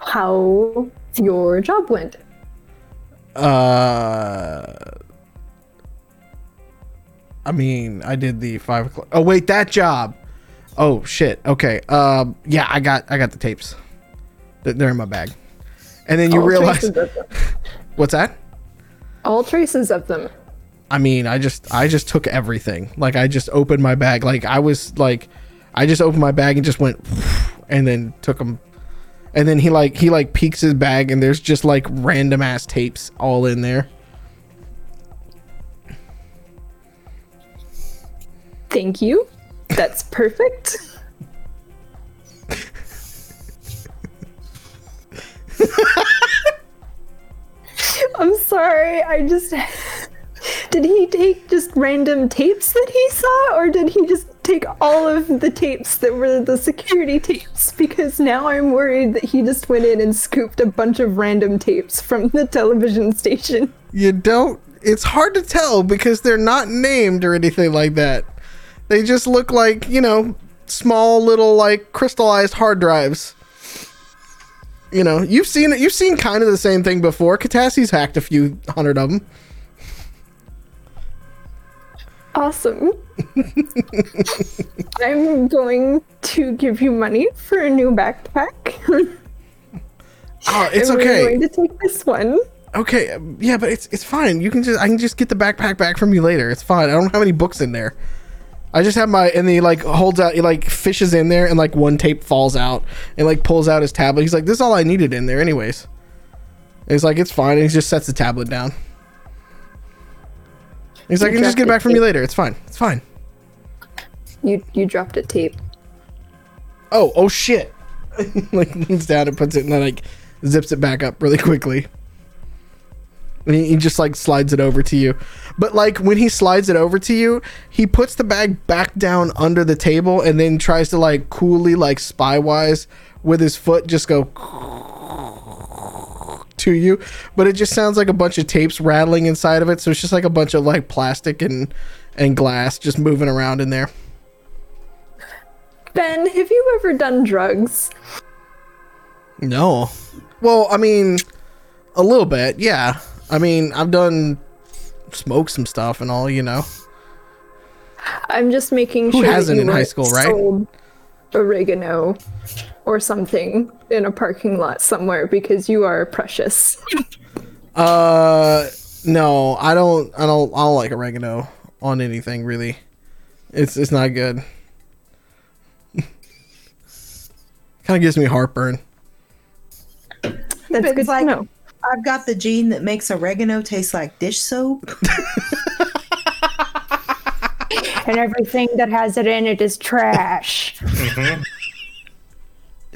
how your job went. Uh. I mean, I did the five o'clock. Oh wait, that job. Oh shit. Okay. Um. Yeah, I got I got the tapes. They're- in my bag. And then you All realize traces of them. What's that? All traces of them. I mean, I just I just took everything. Like I just opened my bag. Like I was like I just opened my bag and just went (sniffs) and then took them. And then he like he like peeks his bag and there's just like random ass tapes all in there. Thank you. That's perfect. (laughs) (laughs) I'm sorry. I just (laughs) did he take just random tapes that he saw or did he just take all of the tapes that were the security tapes because now I'm worried that he just went in and scooped a bunch of random tapes from the television station. You don't it's hard to tell because they're not named or anything like that. They just look like, you know, small little like crystallized hard drives. You know, you've seen it. You've seen kind of the same thing before. Katassi's hacked a few hundred of them. Awesome. (laughs) I'm going to give you money for a new backpack. (laughs) Oh, it's and okay. going to take this one. Okay, yeah, but it's it's fine. You can just I can just get the backpack back from you later. It's fine. I don't have any books in there. I just have my and he like holds out he like fishes in there and like one tape falls out and like pulls out his tablet. He's like, This is all I needed in there anyways. And he's like, It's fine, and he just sets the tablet down. He's like, I can just get it back from you later. It's fine. It's fine. You you dropped a tape. Oh, oh shit. (laughs) like (laughs) leans down and puts it and then like zips it back up really quickly. And he, he just like slides it over to you. But like when he slides it over to you, he puts the bag back down under the table and then tries to like coolly like spy wise with his foot just go (laughs) to you. But it just sounds like a bunch of tapes rattling inside of it. So it's just like a bunch of like plastic and and glass just moving around in there. Ben, have you ever done drugs? No. Well, I mean, a little bit, yeah. I mean, I've done smoke some stuff and all, you know. I'm just making Who sure. hasn't that you in high weren't school, right? Oregano or something in a parking lot somewhere because you are precious. (laughs) Uh, no, I don't. I don't. I don't like oregano on anything really. It's it's not good. (laughs) kind of gives me heartburn. That's It's good like- to know. I've got the gene that makes oregano taste like dish soap. (laughs) and everything that has it in it is trash. Mm-hmm.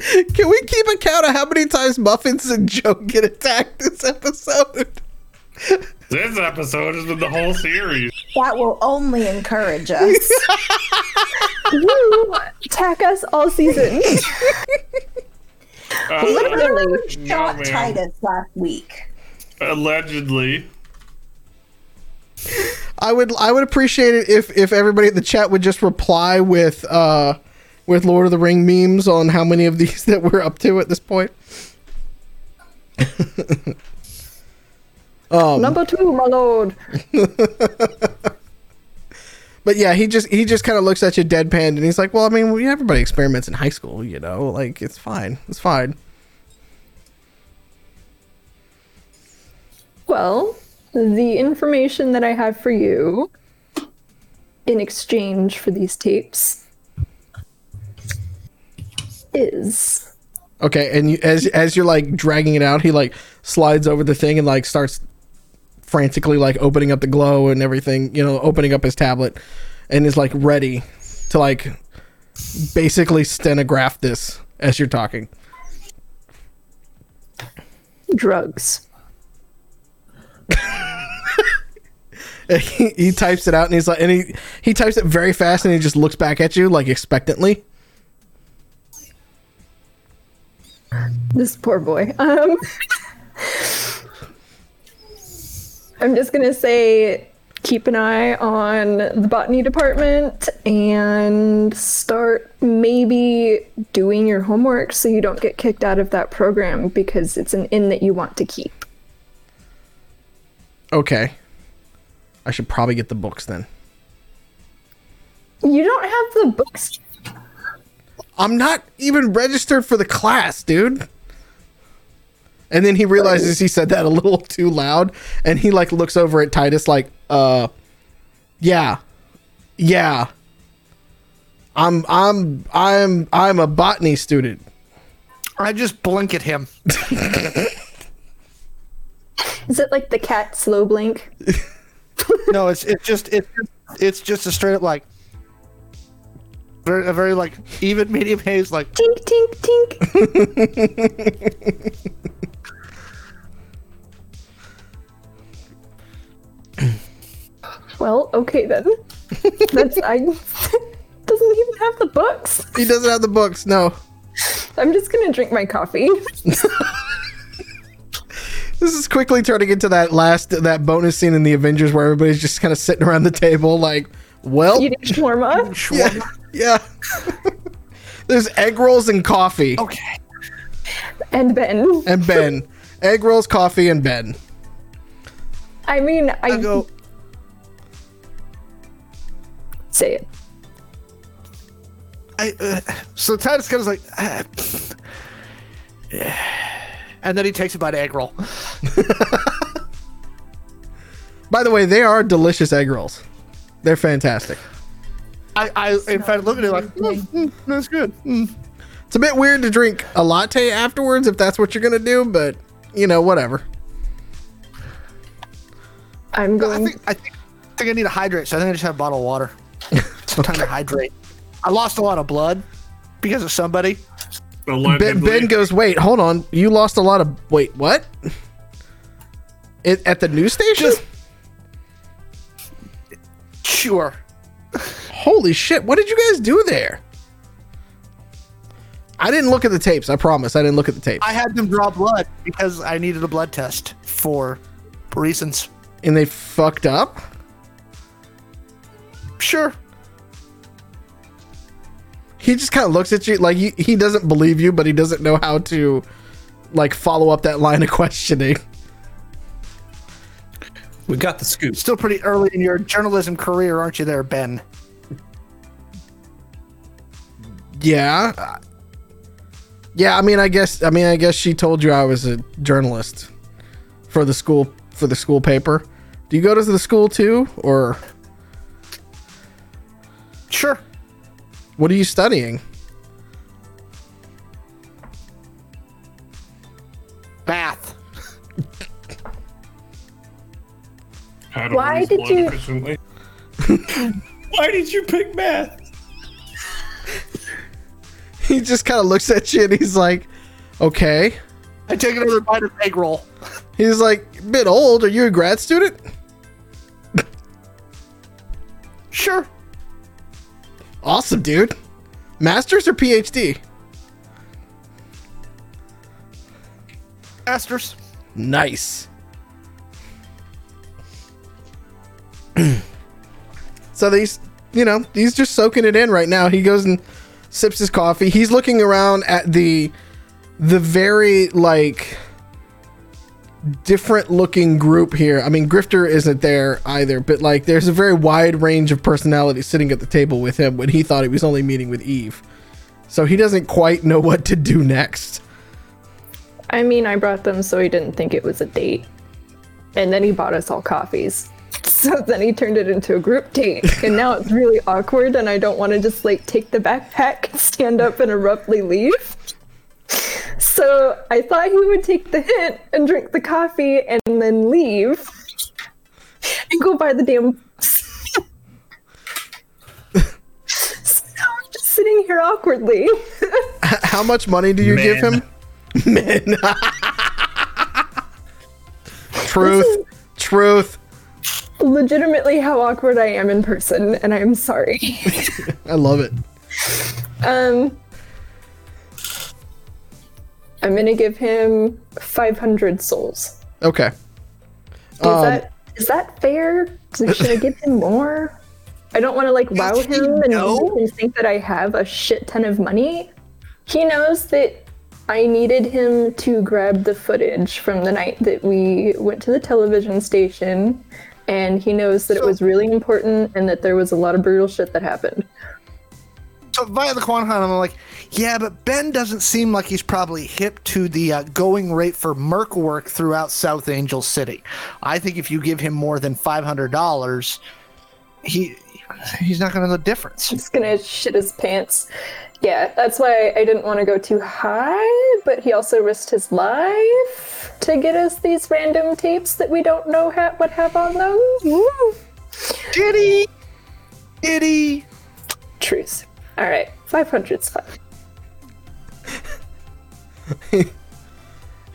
(laughs) Can we keep a count of how many times Muffins and Joe get attacked this episode? (laughs) This episode has been the whole series. That will only encourage us. You attack us all season. Uh, Literally. Shot man. Titus last week. Allegedly. I would I would appreciate it if if everybody in the chat would just reply with uh with Lord of the Ring memes on how many of these (laughs) that we're up to at this point. (laughs) Number two, my lord. (laughs) But yeah, he just he just kind of looks at you deadpan and he's like, "Well, I mean, everybody experiments in high school, you know. Like it's fine. It's fine." Well, the information that I have for you in exchange for these tapes is Okay, and you, as as you're like dragging it out, he like slides over the thing and like starts frantically like opening up the glow and everything, you know, opening up his tablet and is like ready to like basically stenograph this as you're talking. drugs. (laughs) he, he types it out and he's like and he he types it very fast and he just looks back at you like expectantly. This poor boy. Um, (laughs) I'm just gonna say, keep an eye on the botany department and start maybe doing your homework so you don't get kicked out of that program because it's an in that you want to keep. Okay. I should probably get the books then. You don't have the books. I'm not even registered for the class, dude. And then he realizes he said that a little (laughs) too loud, and he like looks over at Titus like, uh, yeah, yeah. I'm I'm I'm I'm a botany student. I just blink at him. Is it like the cat slow blink? (laughs) No, it's it's just it's just, it's just a straight up like very a very like even medium haze like Tink, tink, tink. (laughs) well, okay then. (laughs) That's I (laughs) doesn't even have the books. He doesn't have the books. No, I'm just gonna drink my coffee. (laughs) this is quickly turning into that last that bonus scene in the Avengers where everybody's just kind of sitting around the table like, well, Eating shawarma. yeah, yeah. There's egg rolls and coffee. okay. And Ben. and Ben. Egg rolls, coffee, and Ben. I mean I, I go say it. I uh, so Titus goes like uh, (sighs) and then he takes a bite of egg roll. (laughs) By the way, they are delicious egg rolls. They're fantastic. I, I in fact look at it like "Mm, mm, that's good. Mm." It's a bit weird to drink a latte afterwards if that's what you're gonna do, but you know, whatever. I'm I going think I think, I think I need to hydrate, so I think I just have a bottle of water. It's time to hydrate. I lost a lot of blood because of somebody. Ben, ben goes, "Wait, hold on. You lost a lot of. Wait, what? It, at the news station? Just- Sure. Holy shit! What did you guys do there? I didn't look at the tapes. I promise. I didn't look at the tapes. I had them draw blood because I needed a blood test for reasons. and they fucked up. Sure. He just kind of looks at you like he, he doesn't believe you, but he doesn't know how to like follow up that line of questioning. We got the scoop. Still pretty early in your journalism career, aren't you there, Ben? Yeah. Yeah, I mean, I guess, I mean, I guess she told you I was a journalist for the school for the school paper. Do you go to the school too, or Sure. what are you studying? Math. (laughs) How Why did blood you- efficiently. (laughs) Why did you pick math? (laughs) He just kind of looks at you and he's like, "Okay." I take another bite of egg roll. He's like, "Bit old. Are you a grad student?" Sure. Awesome, dude. Masters or PhD? Masters. Nice. (clears throat) so these, you know, he's just soaking it in right now. He goes and sips his coffee. He's looking around at the the very like different looking group here. I mean, Grifter isn't there either, but like there's a very wide range of personalities sitting at the table with him when he thought he was only meeting with Eve. So he doesn't quite know what to do next. I mean, I brought them so he didn't think it was a date. And then he bought us all coffees. (laughs) So then he turned it into a group date. And now it's really awkward, and I don't want to just like take the backpack, stand up, and abruptly leave. So I thought he would take the hint and drink the coffee and then leave and go buy the damn. (laughs) so now I'm just sitting here awkwardly. (laughs) How much money do you give him? (laughs) Men. Men. truth. Truth. Legitimately, how awkward I am in person, and I'm sorry. I love it. Um, I'm gonna give him 500 souls. Okay. Is that um, is that fair? Should I (laughs) give him more? I don't want to like wow him and know? make him think that I have a shit ton of money. He knows that I needed him to grab the footage from the night that we went to the television station, and he knows that it was really important and that there was a lot of brutal shit that happened. So via the Quan Han, I'm like, yeah, but Ben doesn't seem like he's probably hip to the uh, going rate for merc work throughout South Angel City. I think if you give him more than five hundred dollars, he he's not going to know the difference. He's gonna shit his pants. Yeah, that's why I didn't want to go too high, but he also risked his life to get us these random tapes that we don't know ha- what have on them. Woo. Did he? Did he? Truth. All right, 500's fine. (laughs)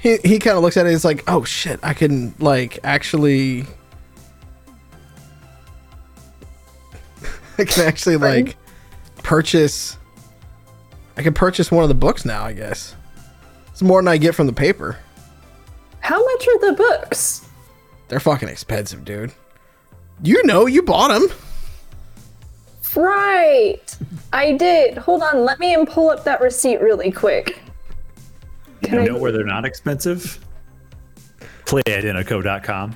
He he kind of looks at it. He's like, "Oh shit! I can like actually, (laughs) I can actually like purchase. I can purchase one of the books now. I guess it's more than I get from the paper. How much are the books? They're fucking expensive, dude. You know, you bought them. Right. I did. Hold on, let me pull up that receipt really quick. Can You I know where they're not expensive? PlayIdentico.com.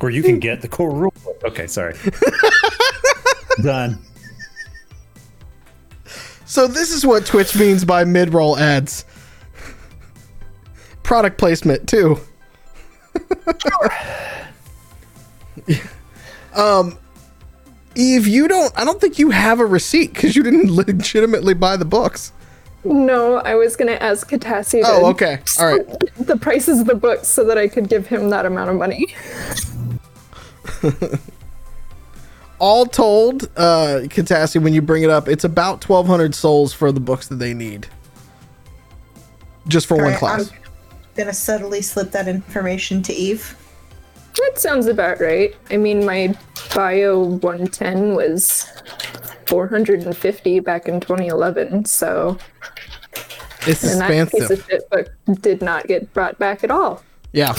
where you can get the core rule. Okay, sorry. (laughs) Done. So this is what Twitch means by mid-roll ads. Product placement too. (laughs) um, Eve, you don't. I don't think you have a receipt because you didn't (laughs) legitimately buy the books. No, I was gonna ask Katassi Oh, okay. All right. (laughs) the prices of the books so that I could give him that amount of money. (laughs) All told, uh, Katassi, when you bring it up, it's about twelve hundred souls for the books that they need, just for one Alright, class. I'm gonna subtly slip that information to Eve. That sounds about right. I mean, my bio 110 was 450 back in 2011, so It's and that piece expensive. of shit book did not get brought back at all. Yeah.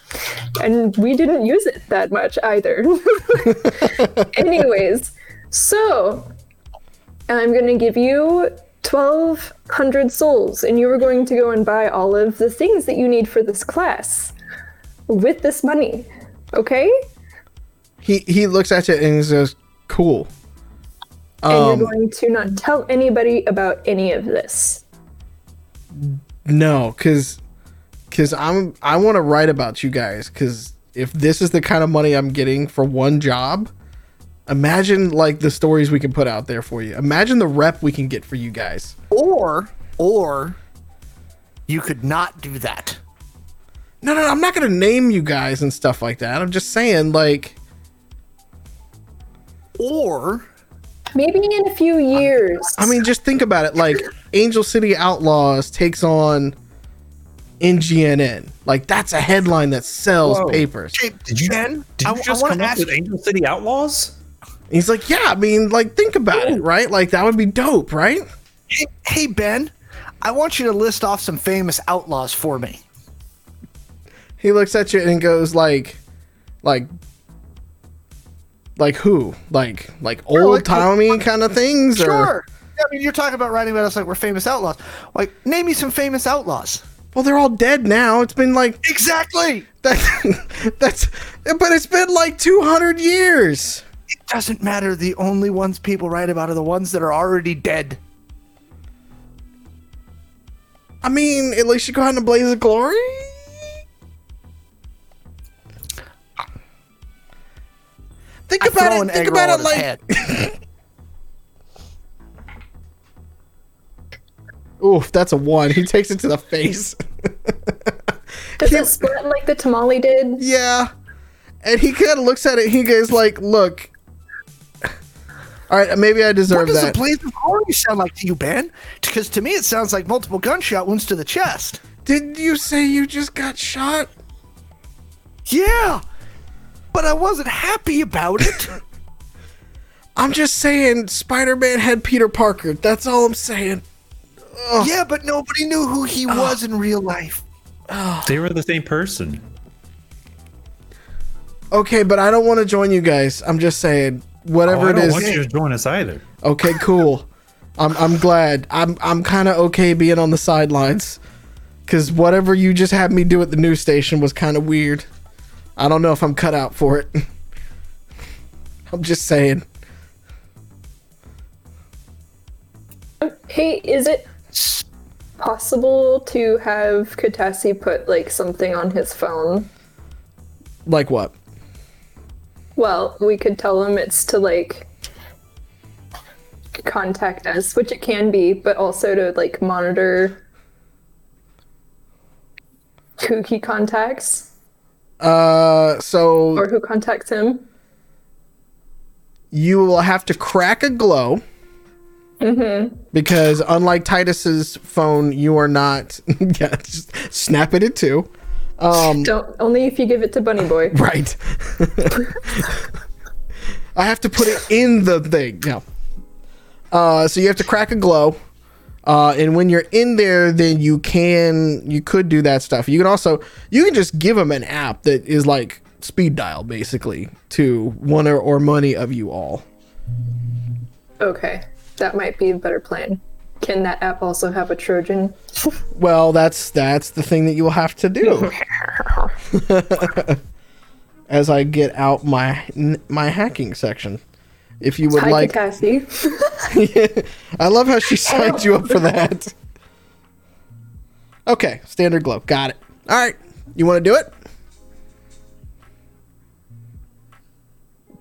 (laughs) and we didn't use it that much either. (laughs) Anyways, so I'm going to give you 1200 souls, and you are going to go and buy all of the things that you need for this class with this money. Okay? He he looks at you and he says, "Cool." and Um, you're going to not tell anybody about any of this. No, because because I'm I want to write about you guys. Because if this is the kind of money I'm getting for one job, imagine like the stories we can put out there for you. Imagine the rep we can get for you guys. Or, or you could not do that. No, no, no I'm not gonna name you guys and stuff like that. I'm just saying like. Or Maybe in a few years. I mean, just think about it. Like Angel City Outlaws takes on NGNN. Like that's a headline that sells Whoa. papers. Hey, Did you, Ben, did you I just wanna come up with Angel City Outlaws? He's like, yeah, I mean, like think about it, right? Like that would be dope, right? Hey, hey, Ben, I want you to list off some famous outlaws for me. He looks at you and goes like, like, like who? Like like old like- timey kind of things? Or, Sure. I mean, you're talking about writing about us like we're famous outlaws. Like, name me some famous outlaws. well, they're all dead now. It's been like Exactly. that. (laughs) that's, but it's been like two hundred years. It doesn't matter. The only ones people write about are the ones that are already dead. I mean, at least you go out in a blaze of glory. Think I about throw it. an Think egg about roll it like his. (laughs) Oof, that's a one. He takes it to the face. (laughs) Does it split like the tamale did? yeah. And he kind of looks at it. He goes like, "Look, all right, maybe I deserve that." What deserve does a that." blaze of glory sound like to you, Ben? Because to me, it sounds like multiple gunshot wounds to the chest. Did you say you just got shot? Yeah, but I wasn't happy about it. (laughs) I'm just saying, Spider-Man had Peter Parker. That's all I'm saying. yeah, but nobody knew who he was in real life. They were the same person. Okay, but I don't want to join you guys. I'm just saying, Oh, whatever I it don't want you to join us either. Okay, cool. I'm I'm glad. I'm I'm kind of okay being on the sidelines, cause whatever you just had me do at the news station was kind of weird. I don't know if I'm cut out for it. (laughs) I'm just saying. Hey, is it possible to have Katassi put like something on his phone? Like what? Well, we could tell him it's to like contact us, which it can be, but also to like monitor who he contacts Uh, so or who contacts him. you will have to crack a glow. Mm-hmm. Because unlike Titus's phone, you are not. (laughs) yeah, just snap it in two. Um, Don't only if you give it to Bunny Boy. (laughs) Right. (laughs) I have to put it in the thing. No. Uh, so you have to crack a glow. Uh, and when you're in there, then you can you could do that stuff. You can also you can just give them an app that is like speed dial basically to one or, or many of you all. Okay, that might be a better plan. Can that app also have a Trojan? (laughs) Well, that's that's the thing that you will have to do. (laughs) (laughs) As I get out my my hacking section. If you would Hi, like Katassi. (laughs) I love how she (laughs) signed you up for that. Okay, standard glow. Got it. All right. You want to do it?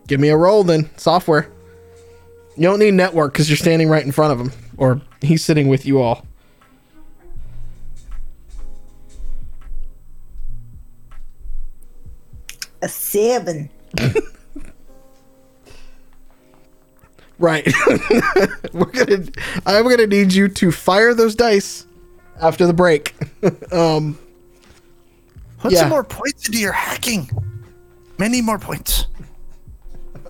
Give me a roll then. Software. You don't need network because you're standing right in front of him, or he's sitting with you all. A seven. (laughs) Right. (laughs) We're gonna. I'm gonna need you to fire those dice after the break. (laughs) um. Put Yeah. some more points into your hacking. Many more points.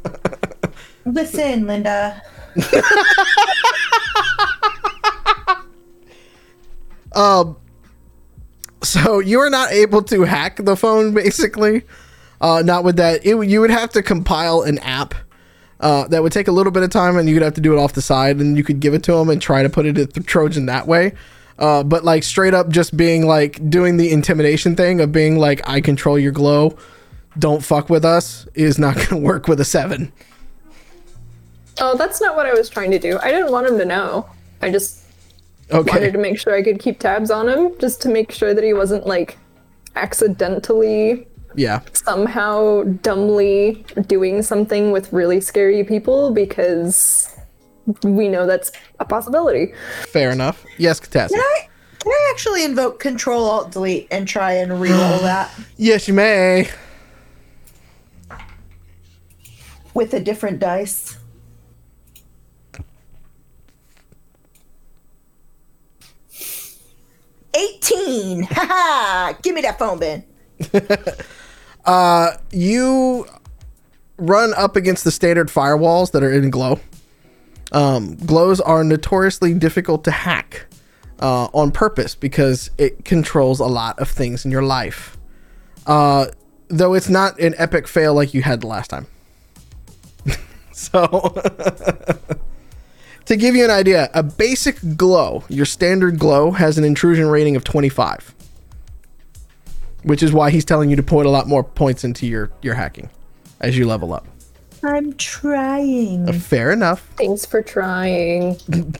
(laughs) Listen, Linda. um. So you are not able to hack the phone, basically. Uh, not with that. It, you would have to compile an app uh, that would take a little bit of time, and you'd have to do it off the side, and you could give it to them and try to put it at the Trojan that way. Uh, but like straight up, just being like doing the intimidation thing of being like, "I control your glow, don't fuck with us," is not (laughs) going to work with a seven. Oh, that's not what I was trying to do. I didn't want him to know. I just wanted to make sure I could keep tabs on him, just to make sure that he wasn't like accidentally Yeah. somehow dumbly doing something with really scary people because we know that's a possibility. Fair enough. Yes, Katassi. Can I, can I actually invoke Control Alt Delete and try and reroll (gasps) that Yes, you may. with a different dice? Eighteen. (laughs) Haha! Give me that phone, Ben. (laughs) you run up against the standard firewalls that are in glow. Um, glows are notoriously difficult to hack uh, on purpose because it controls a lot of things in your life. Uh, though it's not an epic fail like you had the last time. (laughs) so, (laughs) to give you an idea, a basic glow, your standard glow, has an intrusion rating of 25 which is why he's telling you to put a lot more points into your your hacking as you level up. I'm trying. Fair enough. Thanks for trying. (laughs)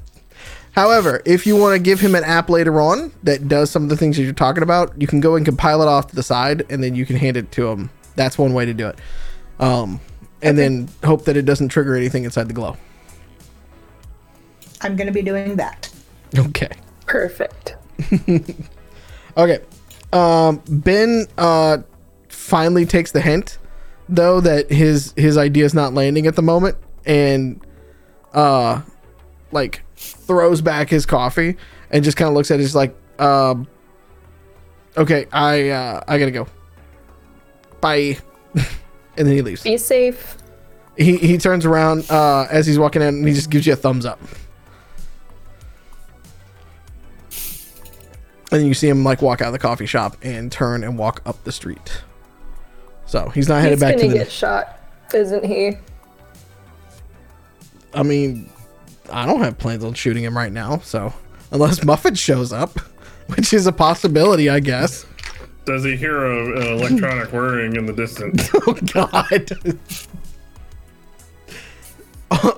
However, if you want to give him an app later on that does some of the things that you're talking about, you can go and compile it off to the side, and then you can hand it to him. That's one way to do it. Um, and then hope that it doesn't trigger anything inside the glow. I'm gonna be doing that. Okay. Perfect. (laughs) Okay. Um, ben uh, finally takes the hint, though, that his his idea is not landing at the moment, and uh, like throws back his coffee and just kind of looks at it, just like, um, okay, I uh, I gotta go. Bye. (laughs) and then he leaves. Be safe. He he turns around uh, as he's walking in, and he just gives you a thumbs up. And then you see him like walk out of the coffee shop and turn and walk up the street. So he's not headed He's back gonna to the. get shot, isn't he? I mean, I don't have plans on shooting him right now. So unless (laughs) Muffin shows up, which is a possibility, I guess. Does he hear a, an electronic (laughs) whirring in the distance? (laughs) Oh God.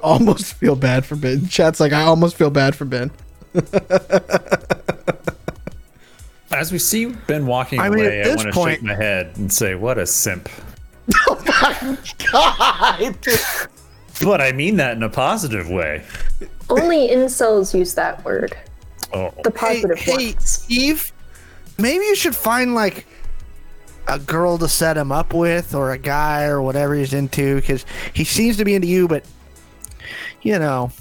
almost feel bad for Ben. Chat's like, I almost feel bad for Ben. As we see Ben walking I mean, away, I this want to point- shake my head and say, "What a simp!" (laughs) Oh my God. But I mean that in a positive way. Only incels use that word. Oh, The Hey, positive hey, ones. Steve, maybe you should find like a girl to set him up with, or a guy, or whatever he's into, because he seems to be into you, but you know,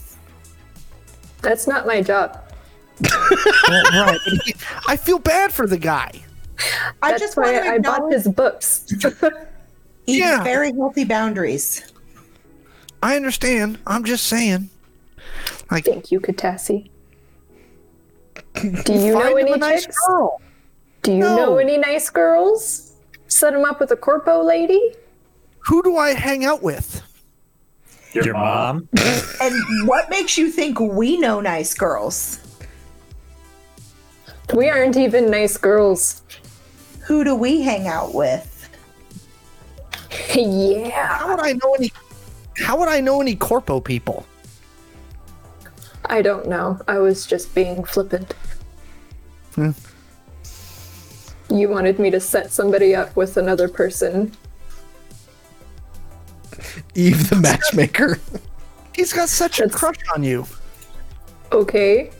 That's not my job. Well, right? he- I feel bad for the guy. I That's just want why to I bought his books. (laughs) Eve's Yeah. very healthy boundaries. I understand. I'm just saying. Like, Thank you, Katassi. Do you know any nice chicks? girl. Do you No. know any nice girls? Set him up with a corpo lady? Who do I hang out with? your mom? And what makes you think we know nice girls? We aren't even nice girls. Who do we hang out with? (laughs) yeah. How would I know any? How would I know any corpo people? I don't know. I was just being flippant. Hmm. You wanted me to set somebody up with another person. Eve the matchmaker. (laughs) He's got such a crush on you. Okay.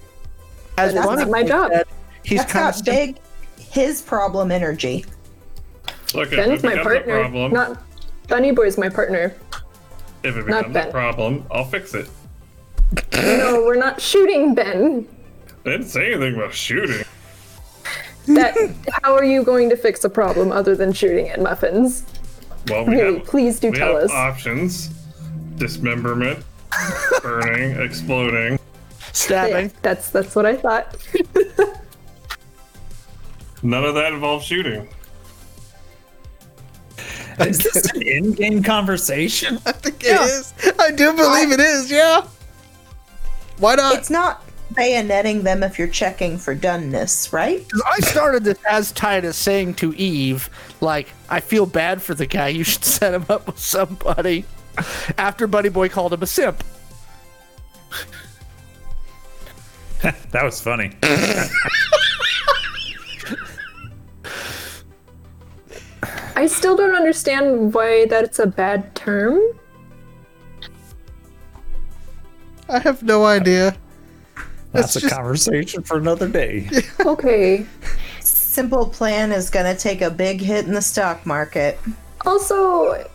As That's Bunny not my job. said, he's That's kind got big his problem energy. Look, if Ben's my partner. problem, Not Bunny Boy's my partner. if it not becomes Ben. a problem, I'll fix it. No, we're not shooting Ben. I didn't say anything about shooting. That how are you going to fix a problem other than shooting at muffins? Well, we Really, have, please do we tell have us. options: dismemberment, burning, (laughs) exploding. Yeah, stabbing. that's that's what I thought. (laughs) None of that involves shooting. (laughs) Is this an in-game conversation? I think it is. I do believe it is. Yeah. Why not? It's not bayoneting them if you're checking for doneness, right? I started this as Titus saying to Eve, like, I feel bad for the guy. You should set him up with somebody. After Bunny Boy called him a simp. (laughs) That was funny. (laughs) I still don't understand why that's a bad term. I have no idea. That's That's a just- conversation for another day. (laughs) Okay. Simple plan is gonna take a big hit in the stock market. Also,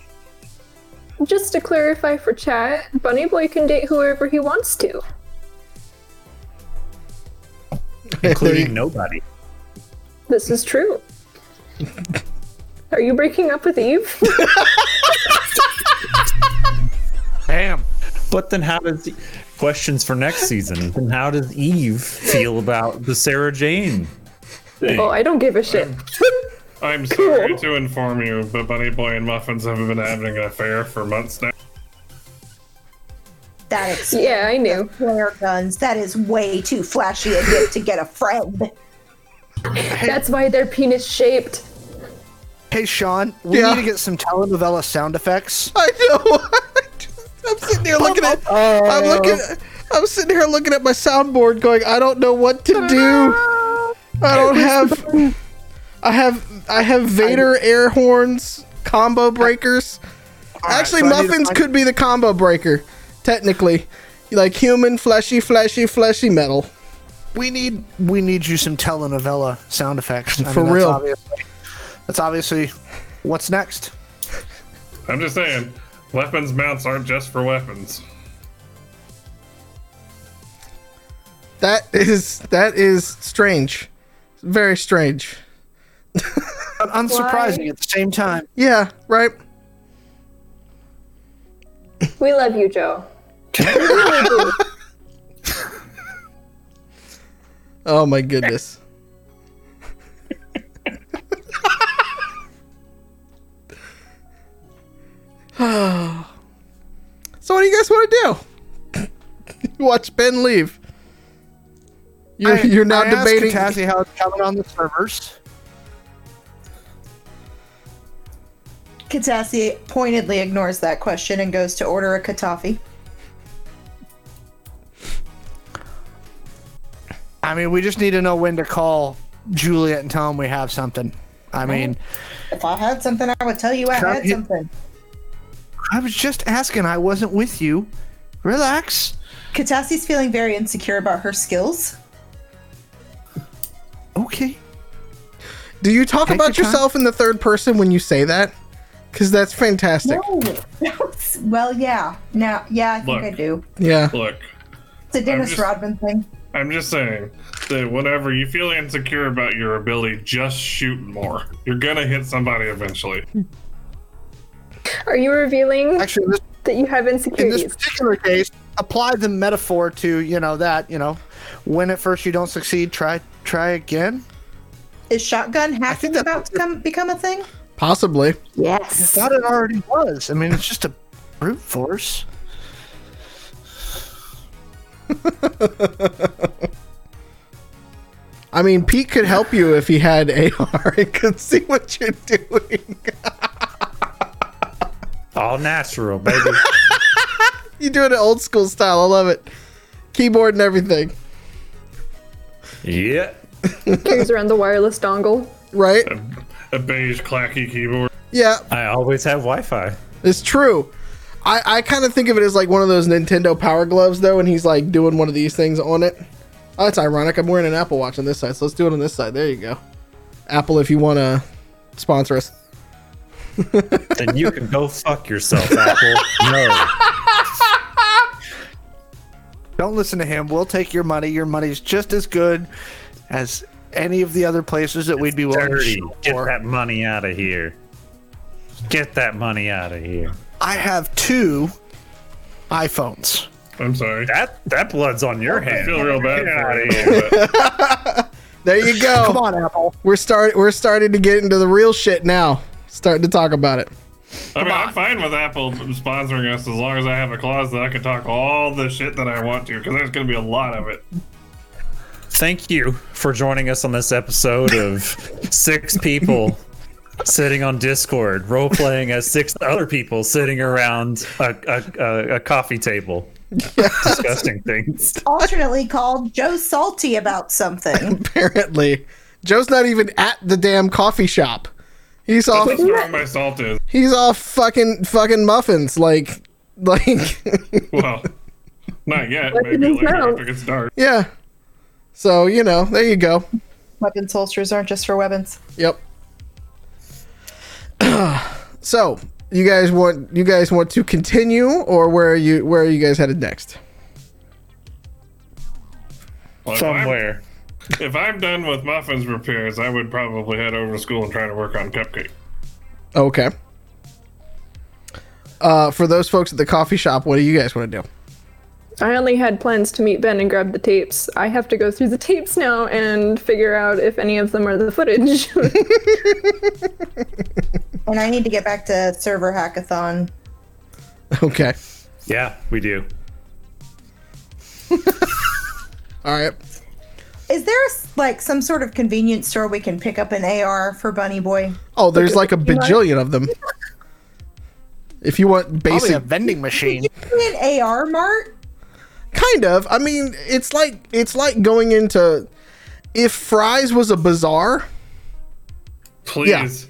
just to clarify for chat, Bunny Boy can date whoever he wants to. including (laughs) nobody. This is true. (laughs) Are you breaking up with Eve? Damn. But then, how does questions for next season? Then how does Eve feel about the Sarah Jane? thing? oh, I don't give a shit. I'm sorry to inform you, but Bunny Boy and Muffins have been having an affair for months now. That explains Yeah, I knew. flare guns. That is way too flashy a gift to get a friend. That's why they're penis shaped. Hey, Sean, we Yeah. need to get some telenovela sound effects. (laughs) I know. (laughs) I'm sitting here looking at. I'm looking. I'm sitting here looking at my soundboard, going, I don't know what to do. I don't have. I have. I have Vader air horns, combo breakers. Actually, so muffins could be the combo breaker, technically. Like human, fleshy, fleshy, fleshy metal. We need we need you some telenovela sound effects. I For that's real. Obviously, that's obviously what's next. I'm just saying, weapons mounts aren't just for weapons. That is that is strange. Very strange. But unsurprising at the same time. Yeah, right. We love you, Joe. (laughs) Oh my goodness. (sighs) so what do you guys want to do? (coughs) Watch Ben leave. You're, I- you're now I asked debating. Katassi how it's coming on the servers. Katassi pointedly ignores that question and goes to order a katafi. I mean, we just need to know when to call Juliet and tell them we have something. I mean, If I had something, I would tell you I Sure, had you- something. I was just asking. I wasn't with you. Relax. Katassi's feeling very insecure about her skills. Okay. do you talk Take about your time. yourself in the third person when you say that? Because that's fantastic. No. (laughs) well, yeah. Now, yeah, I think Look. I do. Yeah. Look, It's a Dennis just- Rodman thing. I'm just saying that whenever you feel insecure about your ability, just shoot more. You're gonna hit somebody eventually. Are you revealing Actually, this, that you have insecurities? in this particular case, apply the metaphor to you know that you know, when at first you don't succeed, try try again. Is shotgun hacking about to come, become a thing? Possibly. Yes. I thought it already was. I mean, it's just a brute force. (laughs) I mean, Pete could help you if he had AR and could see what you're doing. (laughs) All natural, baby. (laughs) you do it old school style. I love it. Keyboard and everything. yeah. Carries around the wireless dongle. Right? A beige clacky keyboard. Yeah, I always have Wi-Fi. it's true. I, I kind of think of it as like one of those Nintendo Power Gloves, though, and he's like doing one of these things on it. Oh, that's ironic. I'm wearing an Apple Watch on this side, so let's do it on this side. There you go. Apple, if you want to sponsor us. Then you can go fuck yourself, Apple. No. Don't listen to him. We'll take your money. Your money's just as good as any of the other places that we'd be willing to Dirty. shoot Get for. that money out of here. Get that money out of here. I have two iPhones. I'm sorry. That that blood's on your I hand. feel real bad Get for outta you. here. a little bit. There you go. Come on, Apple. We're start we're starting to get into the real shit now. Starting to talk about it. I mean, I'm fine with Apple sponsoring us as long as I have a clause that I can talk all the shit that I want to, because there's going to be a lot of it. Thank you for joining us on this episode of six people (laughs) sitting on Discord, role playing as six other people sitting around a, a, a, a coffee table. disgusting things. Alternately called Joe Salty about something. (laughs) Apparently, Joe's not even at the damn coffee shop. He's off. That's where my salt is. He's off fucking fucking muffins. Like, (laughs) like, Well, not yet. Look Maybe at his later mouth. after it gets dark. yeah. So you know, there you go. Weapons holsters aren't just for weapons. Yep. (clears throat) so you guys want you guys want to continue, or where are you where are you guys headed next? Well, Somewhere. If I'm done with muffins repairs, I would probably head over to school and try to work on cupcake. Okay. Uh, for those folks at the coffee shop, what do you guys want to do? I only had plans to meet Ben and grab the tapes. I have to go through the tapes now and figure out if any of them are the footage. (laughs) And I need to get back to server hackathon. Okay. Yeah, we do. (laughs) All right. Is there like some sort of convenience store we can pick up an AR for Bunny Boy? Oh, there's like a bajillion of them. If you want basic Probably basic, a vending machine. An AR mart? kind of. I mean, it's like it's like going into if Fry's was a bazaar. Please.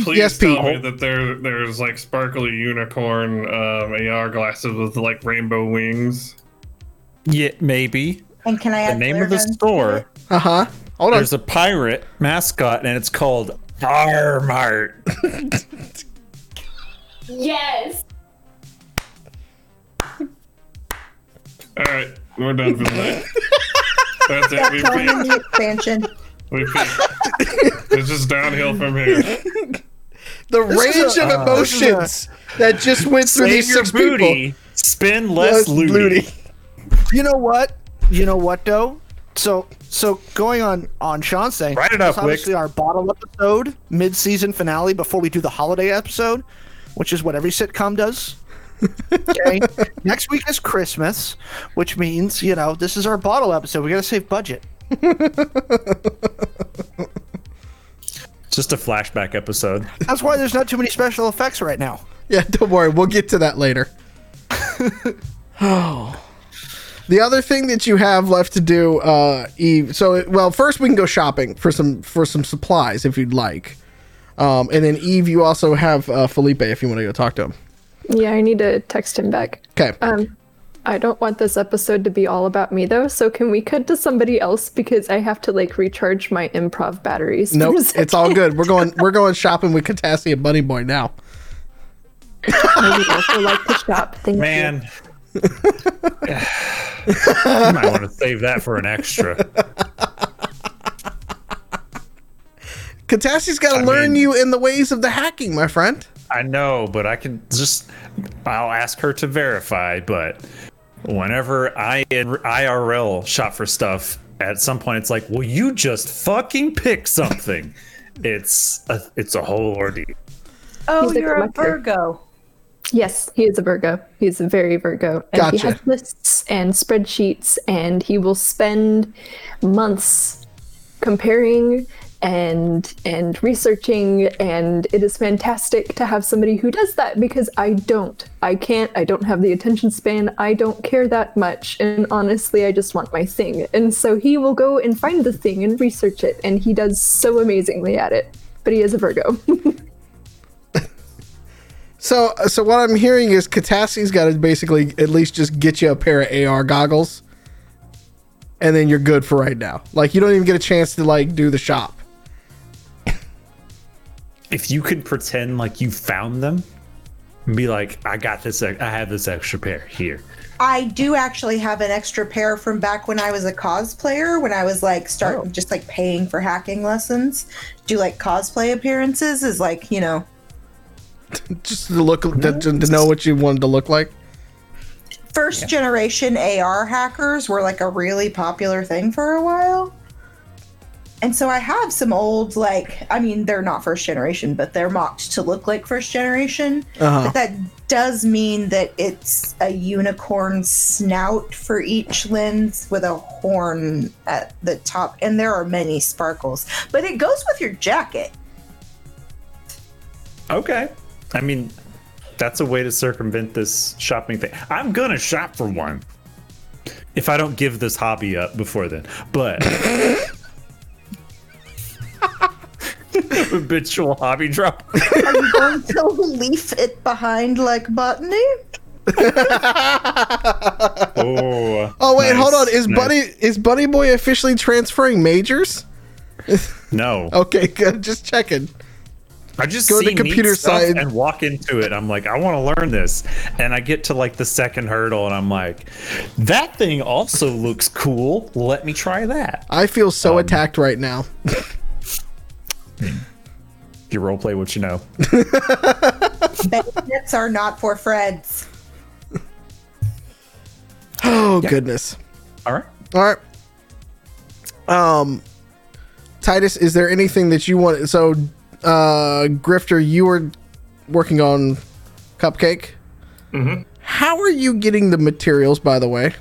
Please Yes, tell Pete. me that there there's like sparkly unicorn um, AR glasses with like rainbow wings. Yeah, maybe. And can I The name of the store. Uh huh. Hold on. There's a pirate mascot, and it's called Armart. (laughs) Yes. All right, we're done for the night. (laughs) That's it. We Tell him peaked. the expansion. We peaked. It's just downhill from here. (laughs) the range a- of uh, a- emotions that just went through these your six booty. people. Spend less Less looty. You know what? You know what though? So so going on on Sean's thing. Write it up, it's obviously our bottle episode, mid season finale before we do the holiday episode, which is what every sitcom does. (laughs) Okay. Next week is Christmas, which means, you know, this is our bottle episode. We gotta save budget. (laughs) Just a flashback episode. That's why there's not too many special effects right now. Yeah, don't worry. We'll get to that later. (sighs) (sighs) (sighs) oh. The other thing that you have left to do, uh, Eve. So, well, first we can go shopping for some for some supplies if you'd like, um, and then Eve, you also have uh, Felipe if you want to go talk to him. yeah, I need to text him back. Okay. Um, I don't want this episode to be all about me though, so can we cut to somebody else because I have to like recharge my improv batteries. for nope, it's all good. We're going we're going shopping with Katassi and Bunny Boy now. (laughs) I would also like to shop. Thank you. Man. You might want to save that for an extra. Katassi's got to learn mean- you in the ways of the hacking, my friend. I know, but I can just I'll ask her to verify, but whenever I in IRL shop for stuff, at some point it's like, "Will you just fucking pick something?" it's a, it's a whole ordeal. Oh, you're a collector. Virgo. Yes, he is a Virgo. He's a very Virgo. And he has lists and spreadsheets, and he will spend months comparing and and researching and it is fantastic to have somebody who does that because I don't. I can't. I don't have the attention span. I don't care that much and honestly I just want my thing. And so he will go and find the thing and research it and he does so amazingly at it. But he is a Virgo. (laughs) So, so what I'm hearing is Katassi's got to basically at least just get you a pair of AR goggles, and then you're good for right now. Like you don't even get a chance to like do the shop. If you could pretend like you found them and be like, "I got this. I have this extra pair here." I do actually have an extra pair from back when I was a cosplayer, when I was like starting oh. just like paying for hacking lessons. Do like cosplay appearances is like, you know, (laughs) Just to look to, to know what you wanted to look like. first generation AR hackers were like a really popular thing for a while. And so I have some old, like, I mean, they're not first generation, but they're mocked to look like first generation. Uh-huh. But that does mean that it's a unicorn snout for each lens with a horn at the top. And there are many sparkles, but it goes with your jacket. Okay. I mean, That's a way to circumvent this shopping thing. I'm gonna shop for one if I don't give this hobby up before then. But (laughs) habitual hobby drop. (laughs) Are you going to leave it behind like botany? (laughs) Oh, Oh wait, hold on. Is nice. Bunny is Bunny Boy officially transferring majors? No, Okay, good. Just checking. I just Go to the computer neat side. and walk into it. I'm like, I want to learn this, and I get to like the second hurdle, and I'm like, that thing also looks cool. Let me try that. I feel so Um, attacked right now. (laughs) You role play what you know. (laughs) Bayonets are not for friends. Oh goodness. All right. All right. Um, Titus, is there anything that you want? So, uh, Grifter, you were working on Cupcake. Mm-hmm. How are you getting the materials? By the way.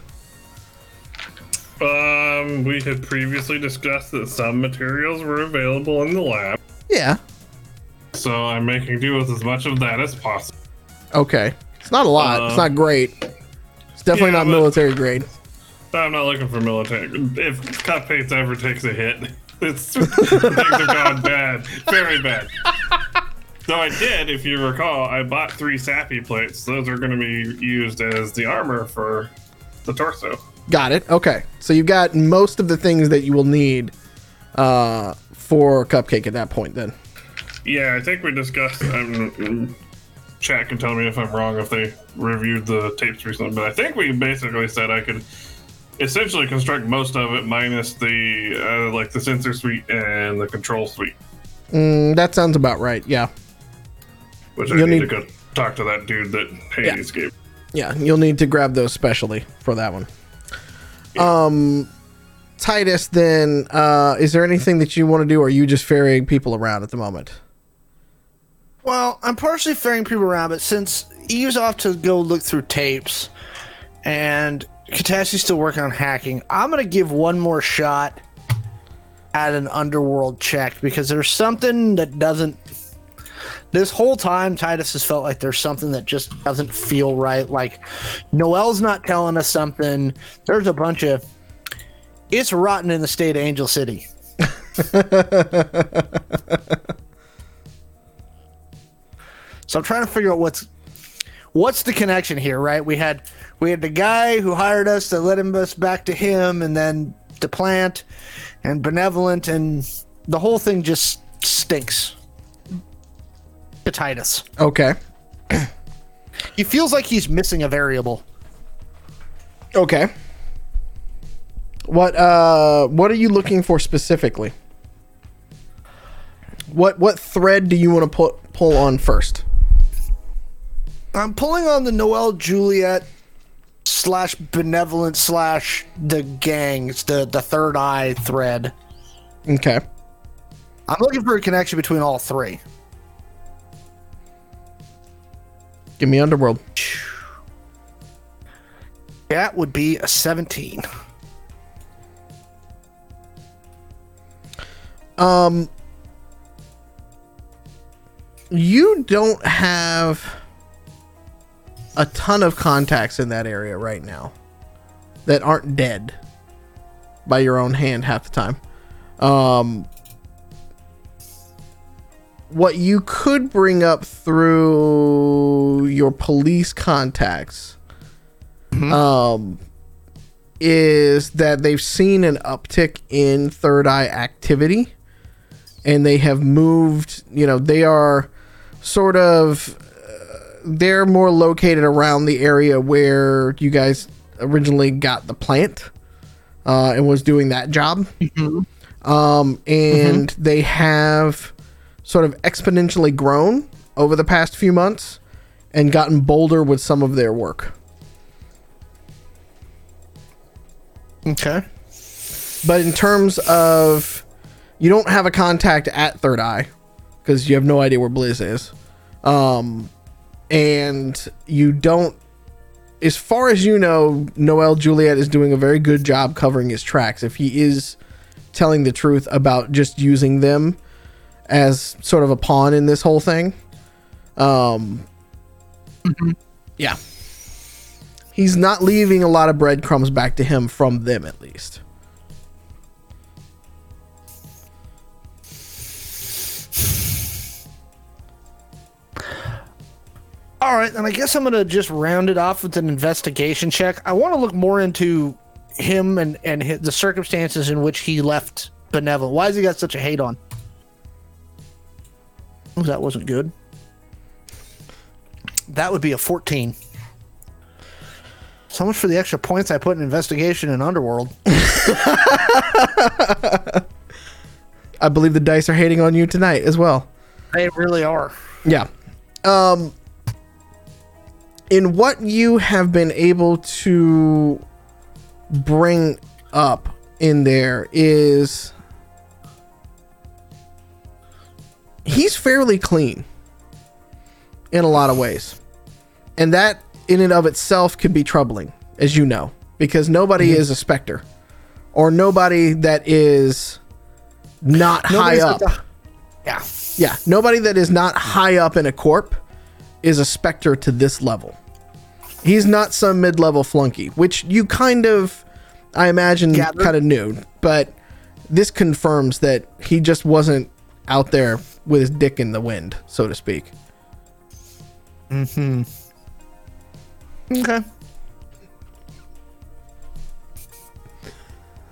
Um, we had previously discussed that some materials were available in the lab, Yeah. so I'm making do with as much of that as possible. Okay. It's not a lot. it's not great. It's definitely yeah, not military grade. I'm not looking for military. If Cupcakes ever takes a hit, it's (laughs) things have gone bad, very bad. So I did, if you recall, I bought three SAPI plates. Those are going to be used as the armor for the torso. Got it. Okay. So you've got most of the things that you will need uh, for Cupcake at that point. Then. Yeah, I think we discussed. Um, chat can tell me if I'm wrong if they reviewed the tapes recently, but I think we basically said I could essentially construct most of it minus the uh, like the sensor suite and the control suite, Mm, that sounds about right. Yeah. which I You'll need, need- to go talk to that dude that Hades gave. Yeah, you'll need to grab those specially for that one. Um, Titus, then, uh, is there anything that you want to do, or are you just ferrying people around at the moment? Well, I'm partially ferrying people around, but since Eve's off to go look through tapes and Katassi's still working on hacking, I'm to give one more shot at an underworld check because there's something that doesn't. This whole time, Titus has felt like there's something that just doesn't feel right. Like Noel's not telling us something. There's a bunch of. It's rotten in the state of Angel City. (laughs) So I'm trying to figure out what's what's the connection here, right? We had we had the guy who hired us that led him us back to him, and then the plant and benevolent, and the whole thing just stinks. To Titus, Okay. (clears throat) he feels like he's missing a variable. Okay. What uh what are you looking for specifically? What what thread do you want to pull pull on first? I'm pulling on the Noel Juliet slash benevolent slash the gangs, the the third eye thread. Okay. I'm looking for a connection between all three. Give me Underworld. That would be a 17. Um you don't have a ton of contacts in that area right now that aren't dead by your own hand half the time. Um what you could bring up through your police contacts um is that they've seen an uptick in third eye activity and they have moved you know they are sort of they're more located around the area where you guys originally got the plant uh, and was doing that job. Um, and they have sort of exponentially grown over the past few months and gotten bolder with some of their work. Okay. But in terms of, you don't have a contact at Third Eye because you have no idea where Blizz is, um, and you don't. As far as you know, Noel Juliet is doing a very good job covering his tracks. If he is telling the truth about just using them as sort of a pawn in this whole thing, um, Yeah. He's not leaving a lot of breadcrumbs back to him from them, at least. All right, then I guess I'm gonna just round it off with an investigation check. I want to look more into him and and hi the circumstances in which he left Benevolent. Why has he got such a hate on? Oh, that wasn't good. That would be a 14. So much for the extra points I put in investigation and underworld. (laughs) I believe the dice are hating on you tonight as well. They really are. Yeah. Um in what you have been able to bring up in there is he's fairly clean in a lot of ways. And that in and of itself can be troubling, as you know, because nobody mm-hmm. is a specter or nobody that is not high up. the- yeah. Yeah, nobody that is not high up in a corp is a specter to this level. He's not some mid-level flunky, which you kind of, I imagine, kind of knew. But this confirms that he just wasn't out there with his dick in the wind, so to speak. Mm hmm. Okay.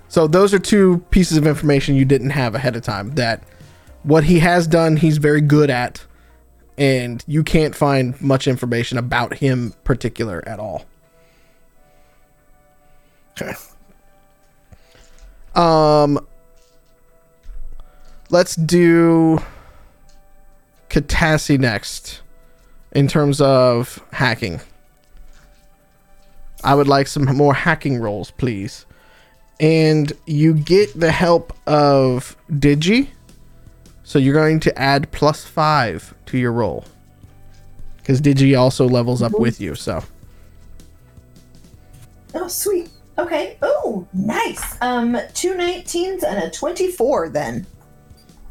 So those are two pieces of information you didn't have ahead of time. That what he has done, he's very good at, and you can't find much information about him particular at all. Okay. Um, let's do Katassi next in terms of hacking. I would like some more hacking rolls, please. And you get the help of Digi. So you're going to add plus five to your roll. Because Digi also levels up with you, so. Oh, sweet. Okay. Oh, nice. Um, two 19s and a 24 then.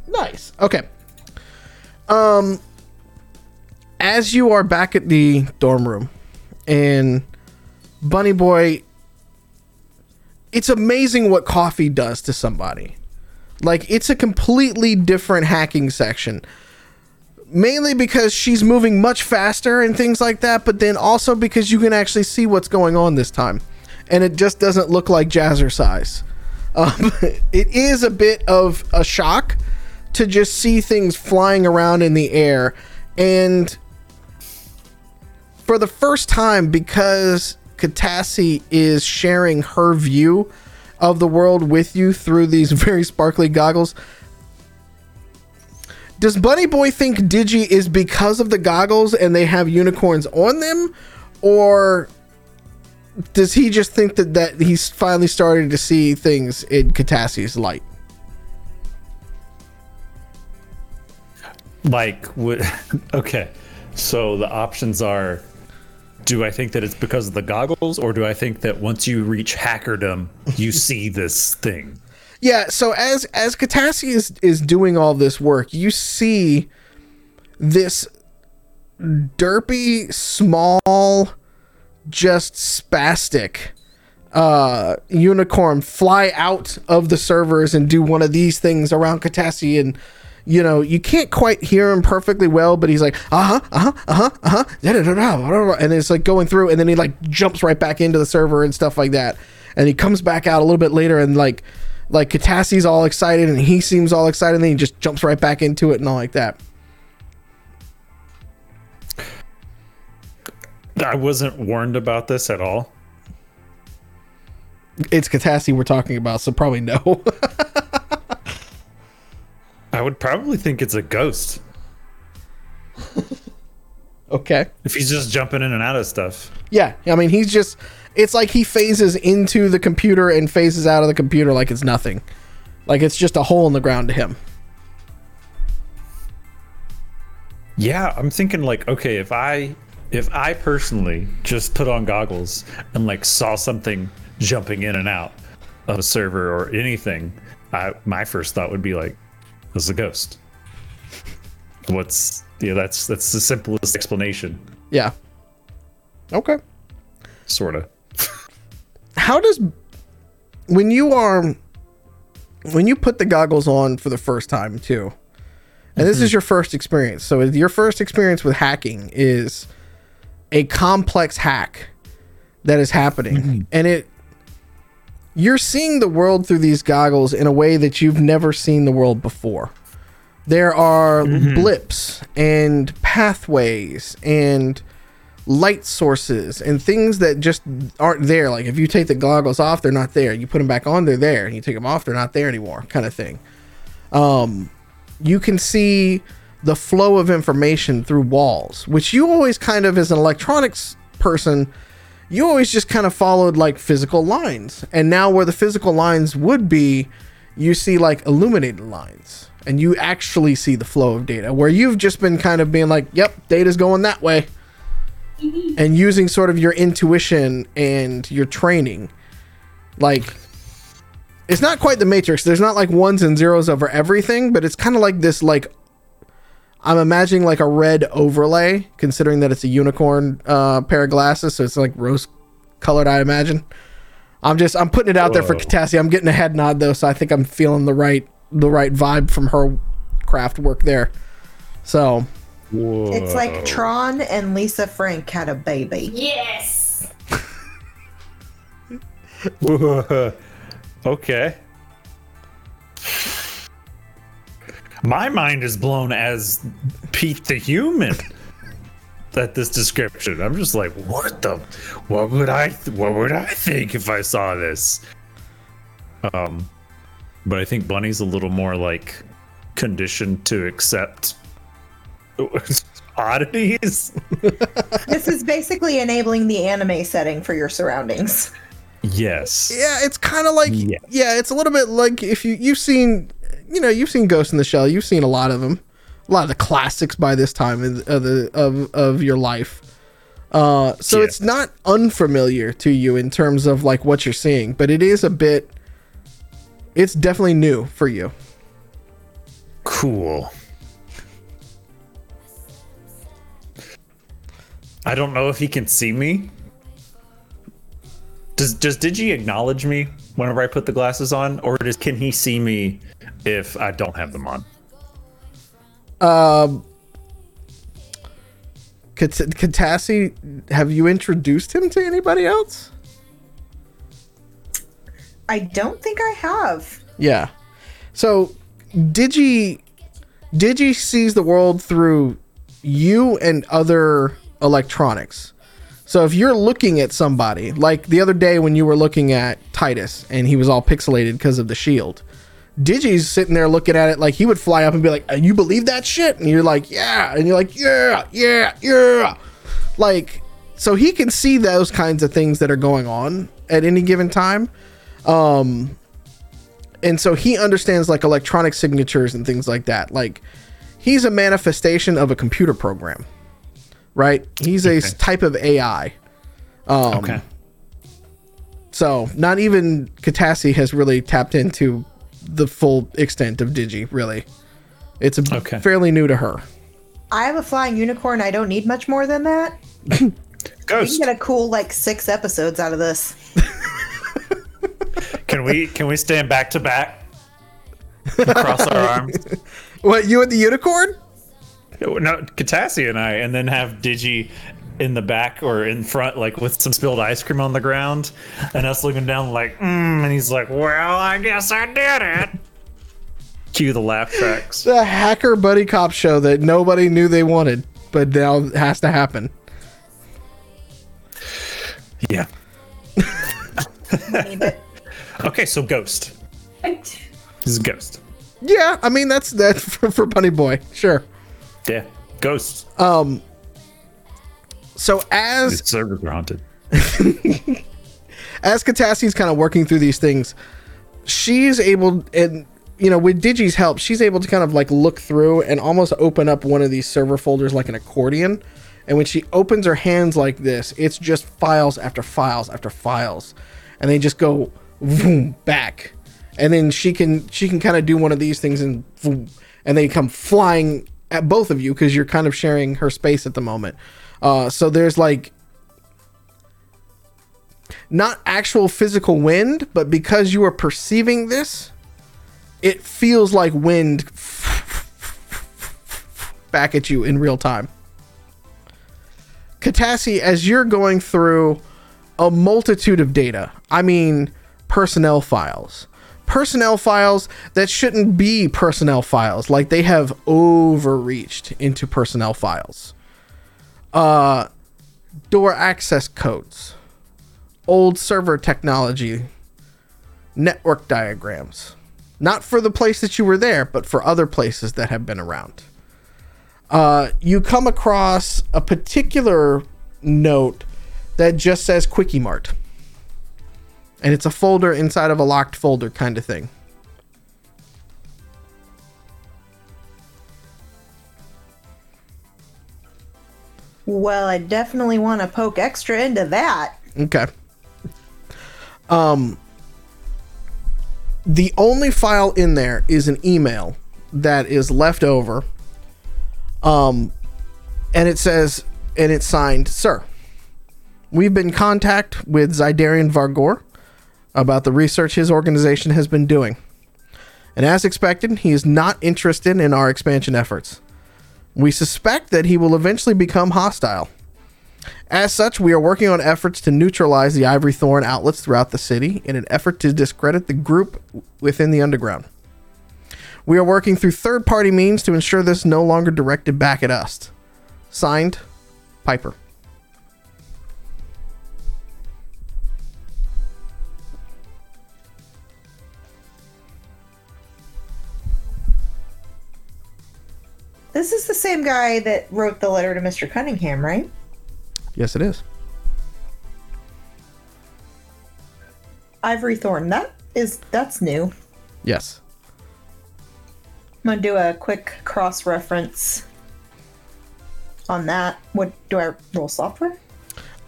Nice. Okay. Um as you are back at the dorm room and Bunny Boy it's amazing what coffee does to somebody. Like it's a completely different hacking section. Mainly because she's moving much faster and things like that, but then also because you can actually see what's going on this time. And it just doesn't look like jazzercise. Um, (laughs) it is a bit of a shock to just see things flying around in the air. And for the first time, because Katassi is sharing her view of the world with you through these (laughs) very sparkly goggles, does Bunny Boy think Digi is because of the goggles and they have unicorns on them? Or does he just think that, that he's finally starting to see things in Katassi's light? Like, what? (laughs) Okay, so the options are: Do I think that it's because of the goggles, or do I think that once you reach hackerdom, you (laughs) see this thing? Yeah, so as as Katassi is is doing all this work, you see this derpy, small, just spastic uh unicorn fly out of the servers and do one of these things around Katassi and you know, you can't quite hear him perfectly well, but he's like, uh huh, uh huh, uh huh, uh huh, and it's like going through, and then he like jumps right back into the server and stuff like that, and he comes back out a little bit later, and like, like Katassi's all excited, and he seems all excited, and then he just jumps right back into it and all like that. I wasn't warned about this at all. It's Katassi we're talking about, so probably no. (laughs) I would probably think it's a ghost (laughs) okay. if he's just jumping in and out of stuff. Yeah, I mean, he's just. It's like he phases into the computer and phases out of the computer like it's nothing. Like it's just a hole in the ground to him. Yeah, I'm thinking like, okay, if I if I personally just put on goggles and like saw something jumping in and out of a server or anything, I, my first thought would be like, "This is a ghost." What's yeah? That's that's the simplest explanation. Yeah. Okay. sort of. how does when you are when you put the goggles on for the first time too and this is mm-hmm. your first experience so your first experience with hacking is a complex hack that is happening mm-hmm. and it you're seeing the world through these goggles in a way that you've never seen the world before there are blips and pathways and light sources and things that just aren't there. Like if you take the goggles off, they're not there. You put them back on, they're there. And you take them off, they're not there anymore, kind of thing. Um, you can see the flow of information through walls, which you always kind of, as an electronics person, you always just kind of followed like physical lines. And now, where the physical lines would be, you see like illuminated lines. And you actually see the flow of data, where you've just been kind of being like, yep, data's going that way. Mm-hmm. And using sort of your intuition and your training. Like it's not quite the matrix. There's not like ones and zeros over everything but it's kind of like this like i'm imagining like a red overlay considering that it's a unicorn uh pair of glasses so it's like rose colored i imagine i'm just i'm putting it out there for Whoa. Katassi. i'm getting a head nod though so i think i'm feeling the right the right vibe from her craft work there so It's like Tron and Lisa Frank had a baby. Yes. (laughs) okay. My mind is blown as Pete the human. At this description, I'm just like, what the? What would I? What would I think if I saw this? Um, but I think Bunny's a little more like conditioned to accept (laughs) oddities. This is basically enabling the anime setting for your surroundings. yes. Yeah, it's kind of like Yes. yeah, it's a little bit like if you you've seen you know you've seen Ghost in the Shell, you've seen a lot of them, a lot of the classics by this time of of the, of, of your life. Uh, so Yeah. it's not unfamiliar to you in terms of like what you're seeing, but it is a bit. It's definitely new for you. Cool. I don't know if he can see me. Does does Digi acknowledge me whenever I put the glasses on, or does can he see me if I don't have them on? Um, Kat- Katassi, have you introduced him to anybody else? I don't think I have. Yeah. So Digi Digi sees the world through you and other electronics. So if you're looking at somebody, like the other day when you were looking at Titus and he was all pixelated because of the shield, Digi's sitting there looking at it like he would fly up and be like, "Uh, "You believe that shit?" And you're like, "Yeah," and you're like, "Yeah, yeah, yeah." Like, so he can see those kinds of things that are going on at any given time um, and so he understands like electronic signatures and things like that like he's a manifestation of a computer program right he's a type of ai um, Okay. so not even Katassi has really tapped into the full extent of digi really it's a Okay. fairly new to her I have a flying unicorn. I don't need much more than that. (laughs) We can get a cool like six episodes out of this. (laughs) Can we can we stand back to back? Cross our arms. (laughs) what you and the unicorn No, Katassi and I, and then have Digi in the back or in front, like with some spilled ice cream on the ground, and us looking down, like, mm, and he's like, "Well, I guess I did it." Cue the laugh tracks. the hacker buddy cop show that nobody knew they wanted but now has to happen Yeah. (laughs) Okay, so Ghost. This is Ghost. yeah i mean that's that (laughs) for, for bunny boy sure Yeah, Ghost. So as His servers are haunted. (laughs) as Katassi's kind of working through these things, she's able and you know with Digi's help, she's able to kind of like look through and almost open up one of these server folders like an accordion. And when she opens her hands like this, it's just files after files after files, and they just go boom back. And then she can she can kind of do one of these things and boom, and they come flying at both of you because you're kind of sharing her space at the moment. Uh, so there's like not actual physical wind, but because you are perceiving this, it feels like wind (laughs) back at you in real time. Katassi, as you're going through a multitude of data, I mean, personnel files, personnel files that shouldn't be personnel files, like they have overreached into personnel files, uh, door access codes, old server technology, network diagrams, not for the place that you were there, but for other places that have been around uh, you come across a particular note that just says Quickie Mart. And it's a folder inside of a locked folder kind of thing. Well, I definitely want to poke extra into that. Okay. Um the only file in there is an email that is left over. Um and it says and it's signed, "Sir, we've been in contact with Zydarian Vargor about the research his organization has been doing. And as expected, he is not interested in our expansion efforts. We suspect that he will eventually become hostile. As such, we are working on efforts to neutralize the Ivory Thorn outlets throughout the city in an effort to discredit the group within the underground. We are working through third party means to ensure this no longer directed back at us. Signed, Piper. This is the same guy that wrote the letter to Mr. Cunningham, right? Yes, it is. Ivory Thorn. That is that's new. Yes. I'm gonna do a quick cross reference on that. What do I roll software?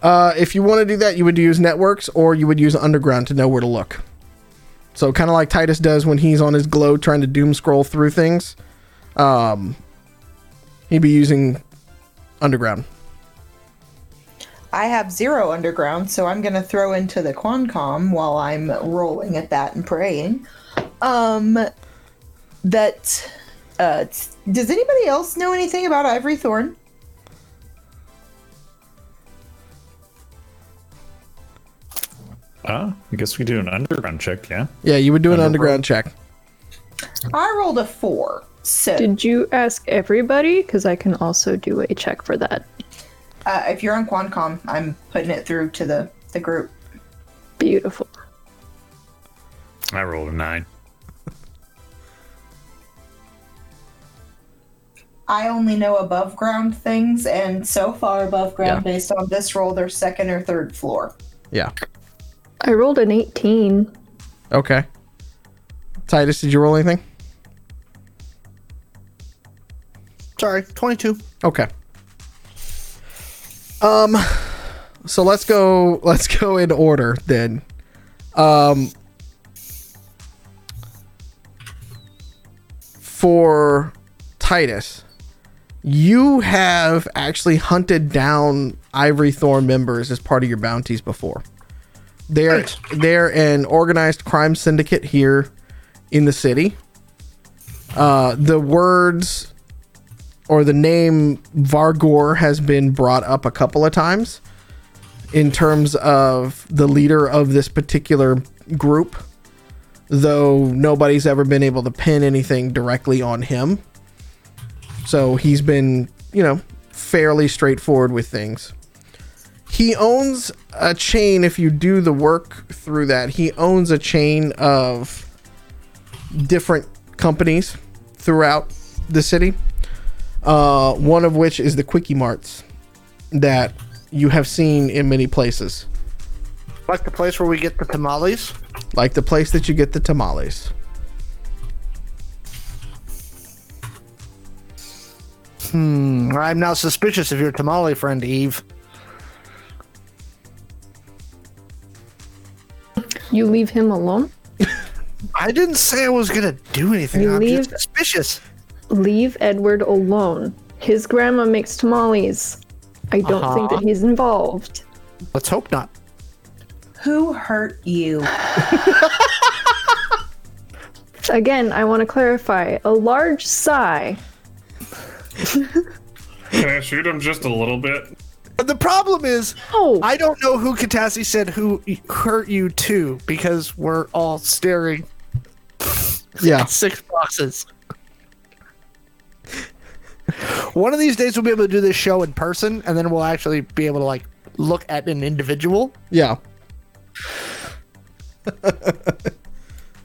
Uh, if you want to do that, you would use networks or you would use underground to know where to look. So kind of like Titus does when he's on his glow trying to doom scroll through things. Um, he'd be using underground. I have zero underground, so I'm gonna throw into the Quancom while I'm rolling at that and praying. Um, that uh, does anybody else know anything about Ivory Thorn? Uh, I guess we do an underground check, yeah? Yeah, you would do an Underground. underground check. I rolled a four. So Did you ask everybody? Because I can also do a check for that. uh, if you're on Quancom, I'm putting it through to the the group. Beautiful. I rolled a nine. I only know above ground things, and so far above ground, Yeah. based on this roll, they're second or third floor. Yeah. I rolled an 18. Okay. Titus, did you roll anything? Sorry, 22. Okay. Um so let's go (laughs) let's go in order then. Um for Titus, you have actually hunted down Ivory Thorn members as part of your bounties before. They're Nice. they're an organized crime syndicate here in the city. Uh, the words or the name Vargor has been brought up a couple of times in terms of the leader of this particular group, though nobody's ever been able to pin anything directly on him. So he's been, you know, fairly straightforward with things. He owns a chain, if you do the work through that, he owns a chain of different companies throughout the city uh, one of which is the Quickie Marts that you have seen in many places, Like the place where we get the tamales. like the place that you get the tamales. Hmm, I'm now suspicious of your tamale friend, Eve. You leave him alone? (laughs) I didn't say I was gonna do anything. You I'm leave- just suspicious. Leave Edward alone. His grandma makes tamales. I don't think Uh-huh. that he's involved. Let's hope not. Who hurt you? (laughs) Again, I want to clarify a large sigh. Can I shoot him just a little bit? But the problem is, Oh, I don't know who Katassi said who hurt you to because we're all staring Yeah. six boxes. One of these days we'll be able to do this show in person, and then we'll actually be able to like look at an individual. Yeah. (laughs)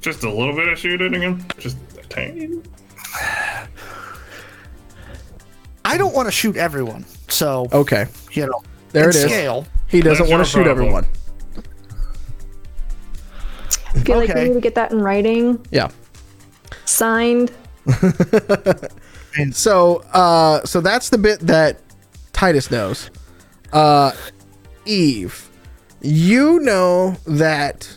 Just a little bit of shooting him? Just a tiny? I don't want to shoot everyone, so Okay. you know, There in it is. Scale. He doesn't That's want to shoot problem. everyone. I feel like okay. we need to get that in writing, Yeah. signed. (laughs) So, uh, so that's the bit that Titus knows. Uh, Eve, you know that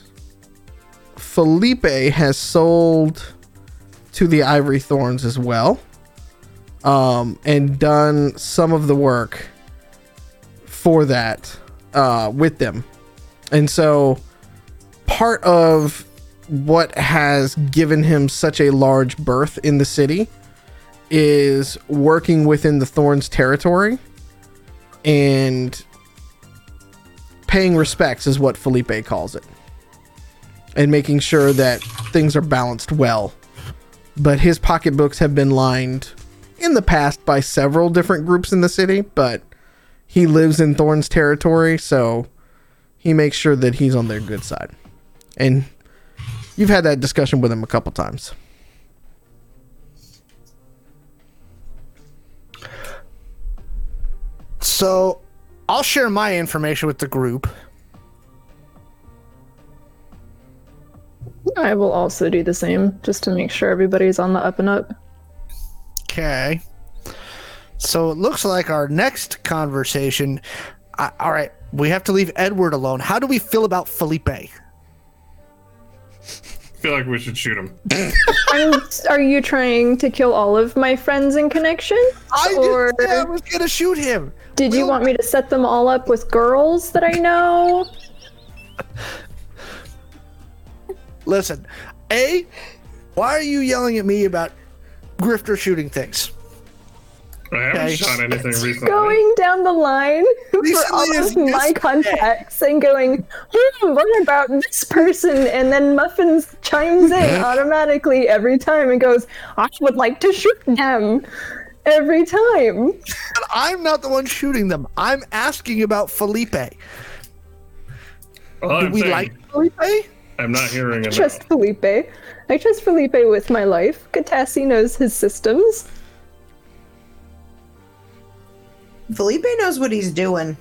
Felipe has sold to the Ivory Thorns as well, um, and done some of the work for that uh, with them, and so part of what has given him such a large berth in the city is working within the Thorns territory and paying respects is what Felipe calls it. And making sure that things are balanced well. But his pocketbooks have been lined in the past by several different groups in the city, but he lives in Thorns territory, so he makes sure that he's on their good side. And you've had that discussion with him a couple times. So I'll share my information with the group. I will also do the same, just to make sure everybody's on the up and up. Okay. So it looks like our next conversation. I, all right, we have to leave Edward alone. How do we feel about Felipe? I feel like we should shoot him. (laughs) I'm, are you trying to kill all of my friends in connection? I or didn't say I was gonna shoot him. Did you Will- want me to set them all up with girls that I know? Listen, A, why are you yelling at me about Grifter shooting things? I haven't Okay. shot anything recently. Going down the line (laughs) for all of my yesterday. contacts and going, hmm, what about this person? And then Muffins chimes in (laughs) automatically every time and goes, I would like to shoot them every time. But I'm not the one shooting them. I'm asking about Felipe. All Do I'm we saying, like Felipe? I'm not hearing it. Trust Felipe. I trust Felipe with my life. Katassi knows his systems. Felipe knows what he's doing.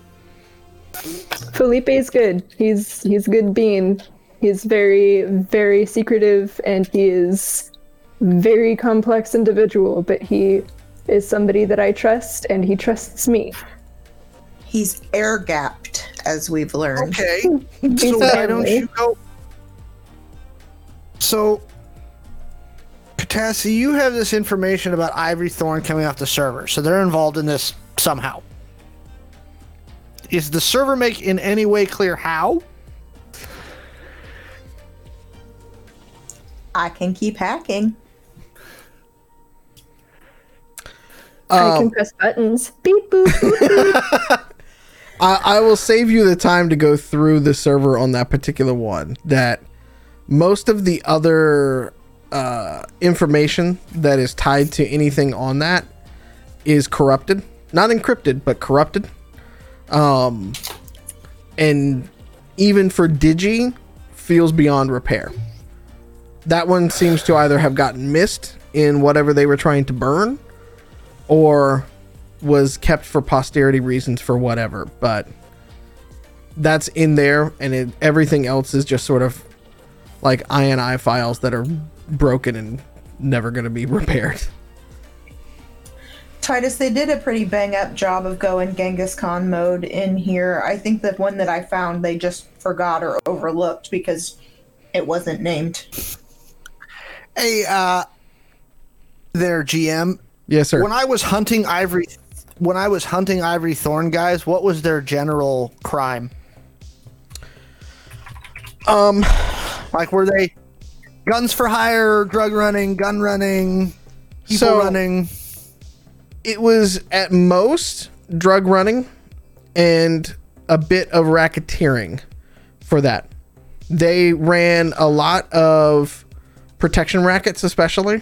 Felipe's good. He's he's good being. He's very very secretive and he is very complex individual, but he is somebody that I trust and he trusts me. He's air gapped, as we've learned. Okay. (laughs) So why don't you go? So, Katassi, you have this information about Ivory Thorn coming off the server, so they're involved in this somehow. Is the server make in any way clear how? I can keep hacking. I can press buttons. Beep boop boop. boop. (laughs) I, I will save you the time to go through the server on that particular one. That most of the other uh, information that is tied to anything on that is corrupted, not encrypted, but corrupted. Um, and even for Digi, feels beyond repair. That one seems to either have gotten missed in whatever they were trying to burn, or was kept for posterity reasons for whatever, but that's in there, and it, everything else is just sort of like INI files that are broken and never going to be (laughs) repaired. Titus, they did a pretty bang up job of going Genghis Khan mode in here. I think the one that I found they just forgot or overlooked because it wasn't named. Hey, uh, there, GM. Yes, sir. When I was hunting Ivory, when I was hunting Ivory Thorn guys, what was their general crime? Um, Like, were they guns for hire, drug running, gun running, people So- running? it was at most drug running and a bit of racketeering for that. They ran a lot of protection rackets, especially.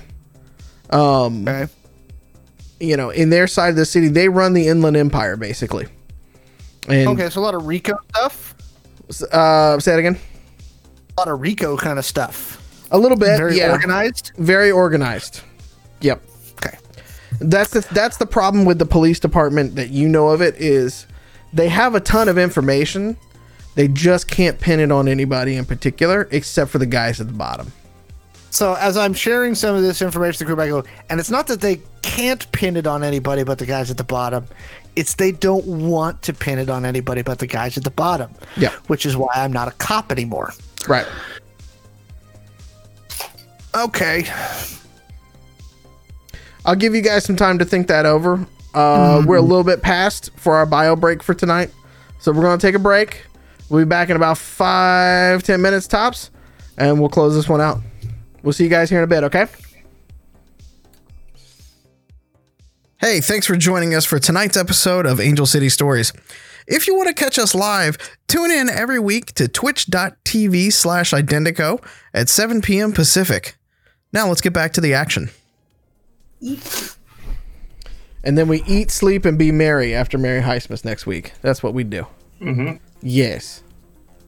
Um, Okay. You know, in their side of the city, they run the Inland Empire basically. And Okay, so a lot of Rico stuff. uh, say it again. A lot of Rico kind of stuff. A little bit, Very yeah. organized. Very organized. Yep. Okay. That's the that's the problem with the police department that you know of it is they have a ton of information. They just can't pin it on anybody in particular except for the guys at the bottom. So as I'm sharing some of this information to the group, I go, and it's not that they can't pin it on anybody but the guys at the bottom. It's they don't want to pin it on anybody but the guys at the bottom. Yeah. Which is why I'm not a cop anymore. Right. Okay. I'll give you guys some time to think that over. Uh, We're a little bit past for our bio break for tonight. So we're going to take a break. We'll be back in about five, ten minutes tops, and we'll close this one out. We'll see you guys here in a bit, okay? Hey, thanks for joining us for tonight's episode of Angel City Stories. If you want to catch us live, tune in every week to twitch.tv slash identico at 7 p.m. Pacific. Now let's get back to the action. And then we eat, sleep, and be merry after Mary Heistmas next week. That's what we do. Mm-hmm. Yes.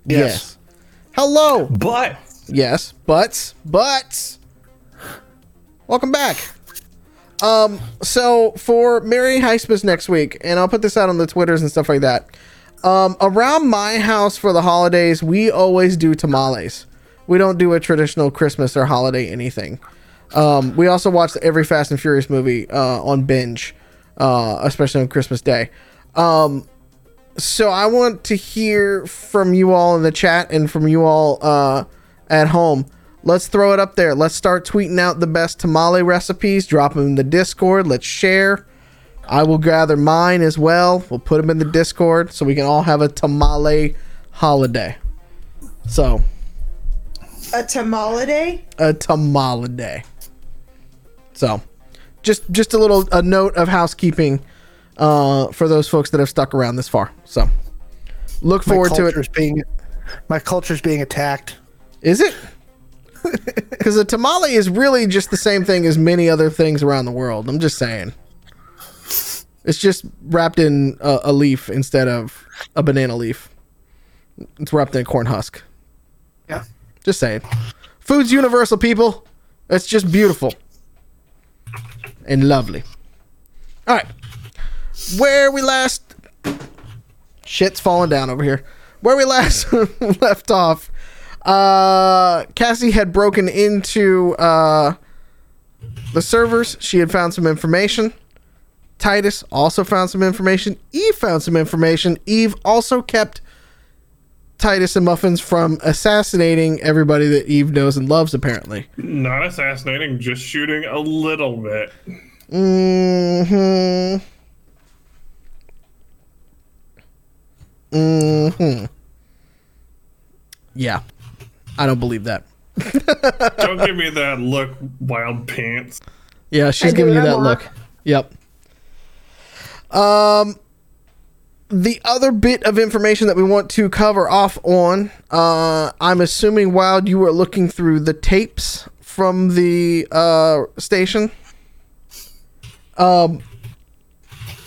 yes. Hello. But Yes, butts, butts. Welcome back. Um, so for Mary Heistmas next week, and I'll put this out on the Twitters and stuff like that. Um, around my house for the holidays, we always do tamales. We don't do a traditional Christmas or holiday anything. Um, we also watch every Fast and Furious movie uh, on binge, uh, especially on Christmas Day. Um, so I want to hear from you all in the chat and from you all uh, at home. Let's throw it up there. Let's start tweeting out the best tamale recipes. Drop them in the Discord. Let's share. I will gather mine as well. We'll put them in the Discord so we can all have a tamale holiday. So A tamale day? a tamale day. So, just just a little a note of housekeeping uh, for those folks that have stuck around this far. So, look forward to it. culture's being my culture's being attacked. Is it? (laughs) Because a tamale is really just the same thing as many other things around the world. I'm just saying. It's just wrapped in a, a leaf instead of a banana leaf. It's wrapped in a corn husk. Yeah. Just saying. Food's universal, people. It's just beautiful and lovely. All right. Where we last. Shit's falling down over here. Where we last (laughs) left off, uh, Cassie had broken into uh, the servers. She had found some information. Titus also found some information. Eve found some information. Eve also kept Titus and Muffins from assassinating everybody that Eve knows and loves, apparently. Not assassinating, just shooting a little bit. Mm hmm Mm hmm Yeah. I don't believe that. (laughs) Don't give me that look, wild pants. Yeah, she's I giving you that want. look. Yep. Um the other bit of information that we want to cover off on, uh, I'm assuming while you were looking through the tapes from the uh, station,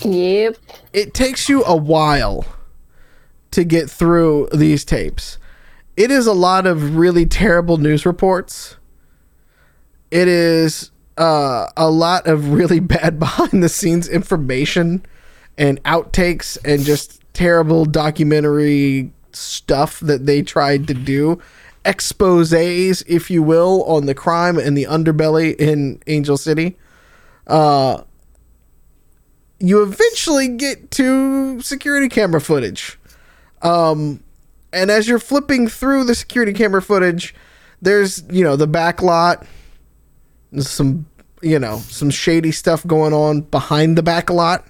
Yep. it takes you a while to get through these tapes. It is a lot of really terrible news reports. It is uh, a lot of really (laughs) bad behind the scenes information and outtakes and just terrible documentary stuff that they tried to do. Exposes, if you will, on the crime and the underbelly in Angel City you eventually get to security camera footage. Um, and as you're flipping through the security camera footage, there's, you know, the back lot, some, you know, some shady stuff going on behind the back lot.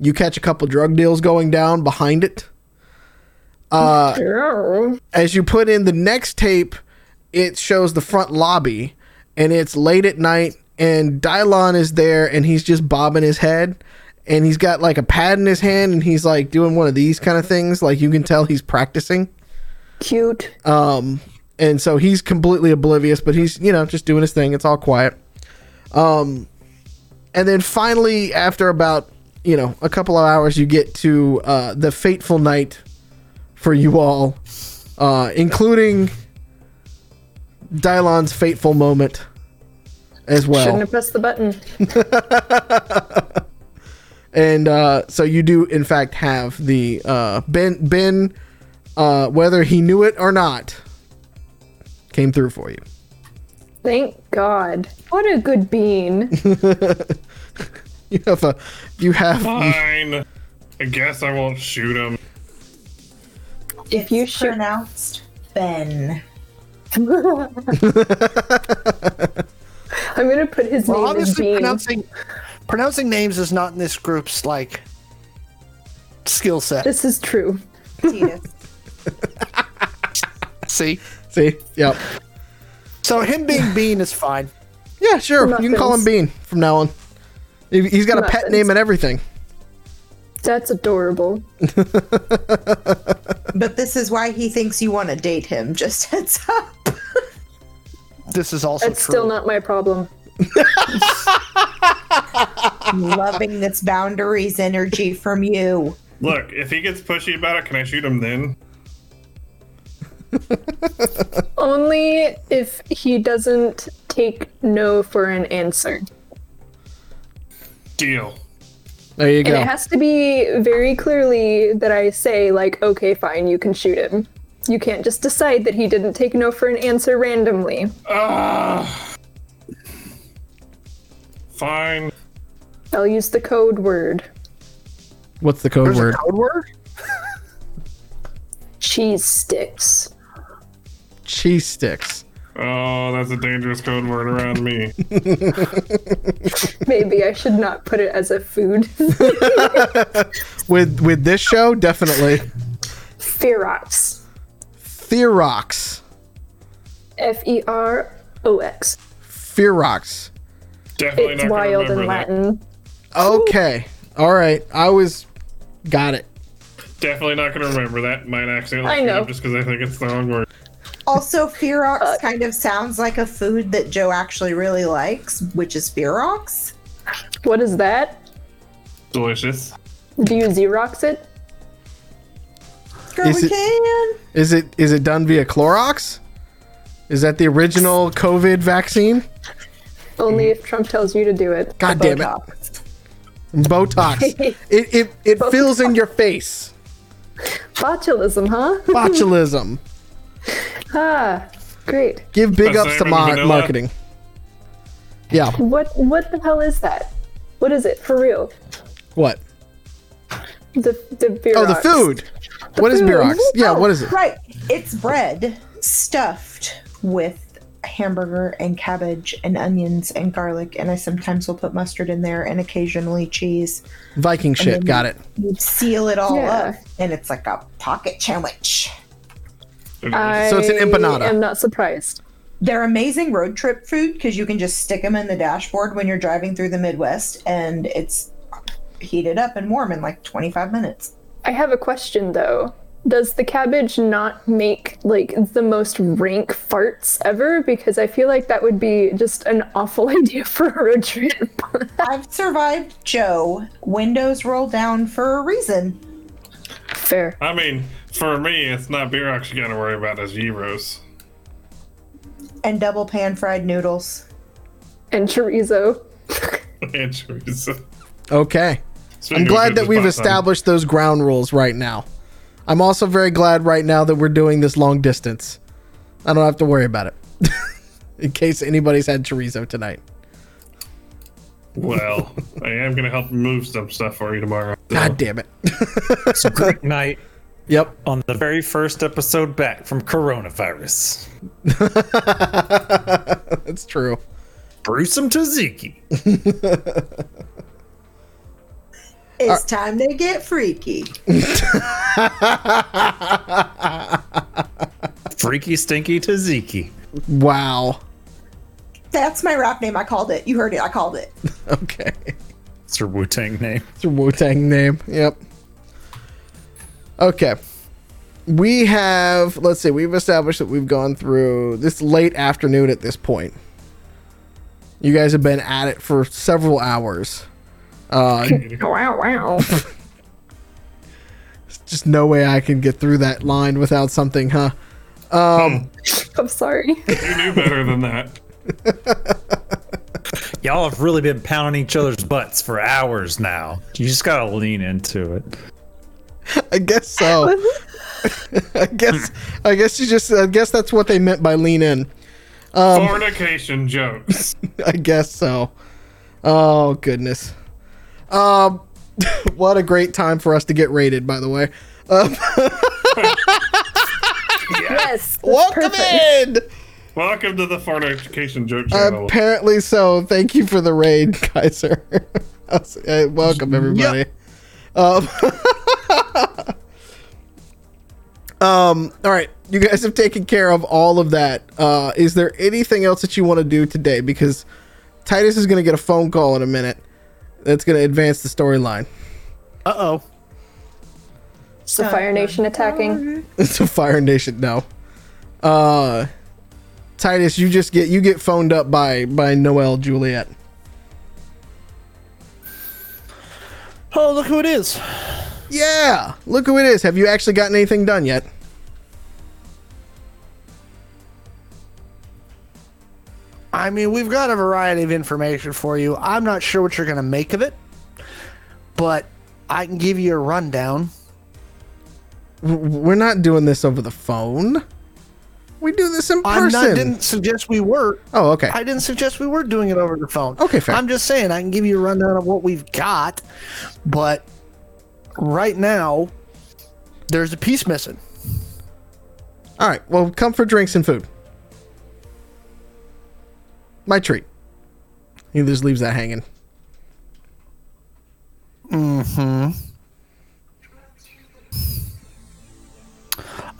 You catch a couple drug deals going down behind it. Oh. as you put in the next tape, it shows the front lobby, and it's late at night, and Dylon is there, and he's just bobbing his head, and he's got like a pad in his hand, and he's like doing one of these kind of things, like you can tell he's practicing. Cute. Um, and so he's completely oblivious, but he's you know just doing his thing. It's all quiet. Um, and then finally, after about you know a couple of hours, you get to uh, the fateful night for you all, uh, including Dylon's fateful moment as well Shouldn't have pressed the button. (laughs) And uh, so you do in fact have the uh, Ben Ben, uh, whether he knew it or not, came through for you. Thank God. What a good bean. (laughs) You have a you have Fine. I guess I won't shoot him. If you It's shoot- pronounced Ben. (laughs) I'm gonna put his Well, name as obviously, Bean. pronouncing pronouncing names is not in this group's like skill set. This is true. (laughs) See, see yep so him being Bean is fine. yeah sure you can call him Bean from now on. He- He's got a pet name and everything. That's adorable. (laughs) but this is why he thinks you want to date him. Just (laughs) heads up. This is also That's true. still not my problem. Loving this boundaries energy from you. Look, if he gets pushy about it, can I shoot him then? Only if he doesn't take no for an answer. Deal. There you go. And it has to be very clearly that I say, like, okay, fine, you can shoot him. You can't just decide that he didn't take no for an answer randomly. Ah. Fine. I'll use the code word What's the code There's word? a code word. (laughs) cheese sticks. Cheese sticks. Oh, that's a dangerous code word around me. (laughs) Maybe I should not put it as a food. (laughs) With with this show, definitely. Ferox. Ferox. F E R O X. Ferox. Definitely It's not gonna wild in that. Latin. Okay. All right. I was got it. Definitely not gonna remember that. Might accidentally I know. just because I think it's the wrong word. Also, Ferox Uh, kind of sounds like a food that Joe actually really likes, which is Ferox. What is that? Delicious. Do you Xerox it? Girl, Is we it- can. Is it is it done via Clorox? Is that the original COVID vaccine? Only if Trump tells you to do it. God damn it. Botox. Botox. (laughs) it it, it fills in your face. Botulism, huh? Botulism. (laughs) ah, great. Give big The ups to same ma- marketing. Yeah. What what the hell is that? What is it for real? What? The the Xerox. Oh, the food. What is food. Xerox? Yeah, Oh, what is it? Right. It's bread stuffed with hamburger and cabbage and onions and garlic, and I sometimes will put mustard in there and occasionally cheese. Viking shit. then- Got it. You seal it all Yeah. up, and it's like a pocket sandwich. I So it's an empanada. I am not surprised. They're amazing road trip food because you can just stick them in the dashboard when you're driving through the Midwest, and it's heated up and warm in like 25 minutes. I have a question though. Does the cabbage not make like the most rank farts ever? Because I feel like that would be just an awful (laughs) idea for a road trip. (laughs) I've survived Joe. Windows roll down for a reason. Fair. I mean, for me, it's not Xerox you gotta worry about, it's Euros. And double pan fried noodles. And chorizo. (laughs) and chorizo. Okay. Speaking I'm glad that we've bus time. established those ground rules right now. I'm also very glad right now that we're doing this long distance. I don't have to worry about it. (laughs) In case anybody's had chorizo tonight. Well, (laughs) I am gonna help move some stuff for you tomorrow. God damn it. (laughs) It's a great night yep. on the very first episode back from coronavirus. That's true. Brew some tzatziki. It's time to get freaky. (laughs) Freaky Stinky Taziki. Wow. That's my rap name. I called it. You heard it. I called it. (laughs) Okay. It's your Wu Tang name. It's your Wu Tang name. Yep. Okay. We have, let's see, we've established that we've gone through this late afternoon at this point. You guys have been at it for several hours. Uh, (laughs) Wow, wow. just no way I can get through that line without something, huh? Um, (laughs) I'm sorry. You knew better than that. (laughs) Y'all have really been pounding each other's butts for hours now. You just gotta lean into it. I guess so. I guess I guess you just I guess that's what they meant by lean in. Um, Fornication jokes. I guess so. Oh goodness. Um, (laughs) what a great time for us to get rated, by the way. (laughs) Yes. Welcome perfect. in. Welcome to the fornication joke channel. Apparently so. Thank you for the raid, (laughs) Kaiser. Welcome everybody. Um, um. All right, you guys have taken care of all of that. Uh, is there anything else that you want to do today? Because Titus is going to get a phone call in a minute. That's going to advance the storyline. Uh oh. It's the Fire Nation attacking. (laughs) It's a Fire Nation. No. Uh, Titus, you just get you get phoned up by by Noel Juliet. Oh, look who it is. Yeah, look who it is. Have you actually gotten anything done yet? I mean, we've got a variety of information for you. I'm not sure what you're going to make of it, but I can give you a rundown. We're not doing this over the phone. We do this in person. I didn't suggest we were. oh, okay. I didn't suggest we were doing it over the phone. Okay, fair. I'm just saying I can give you a rundown of what we've got, but right now there's a piece missing. All right. Well, come for drinks and food. My treat. He just leaves that hanging. Hmm.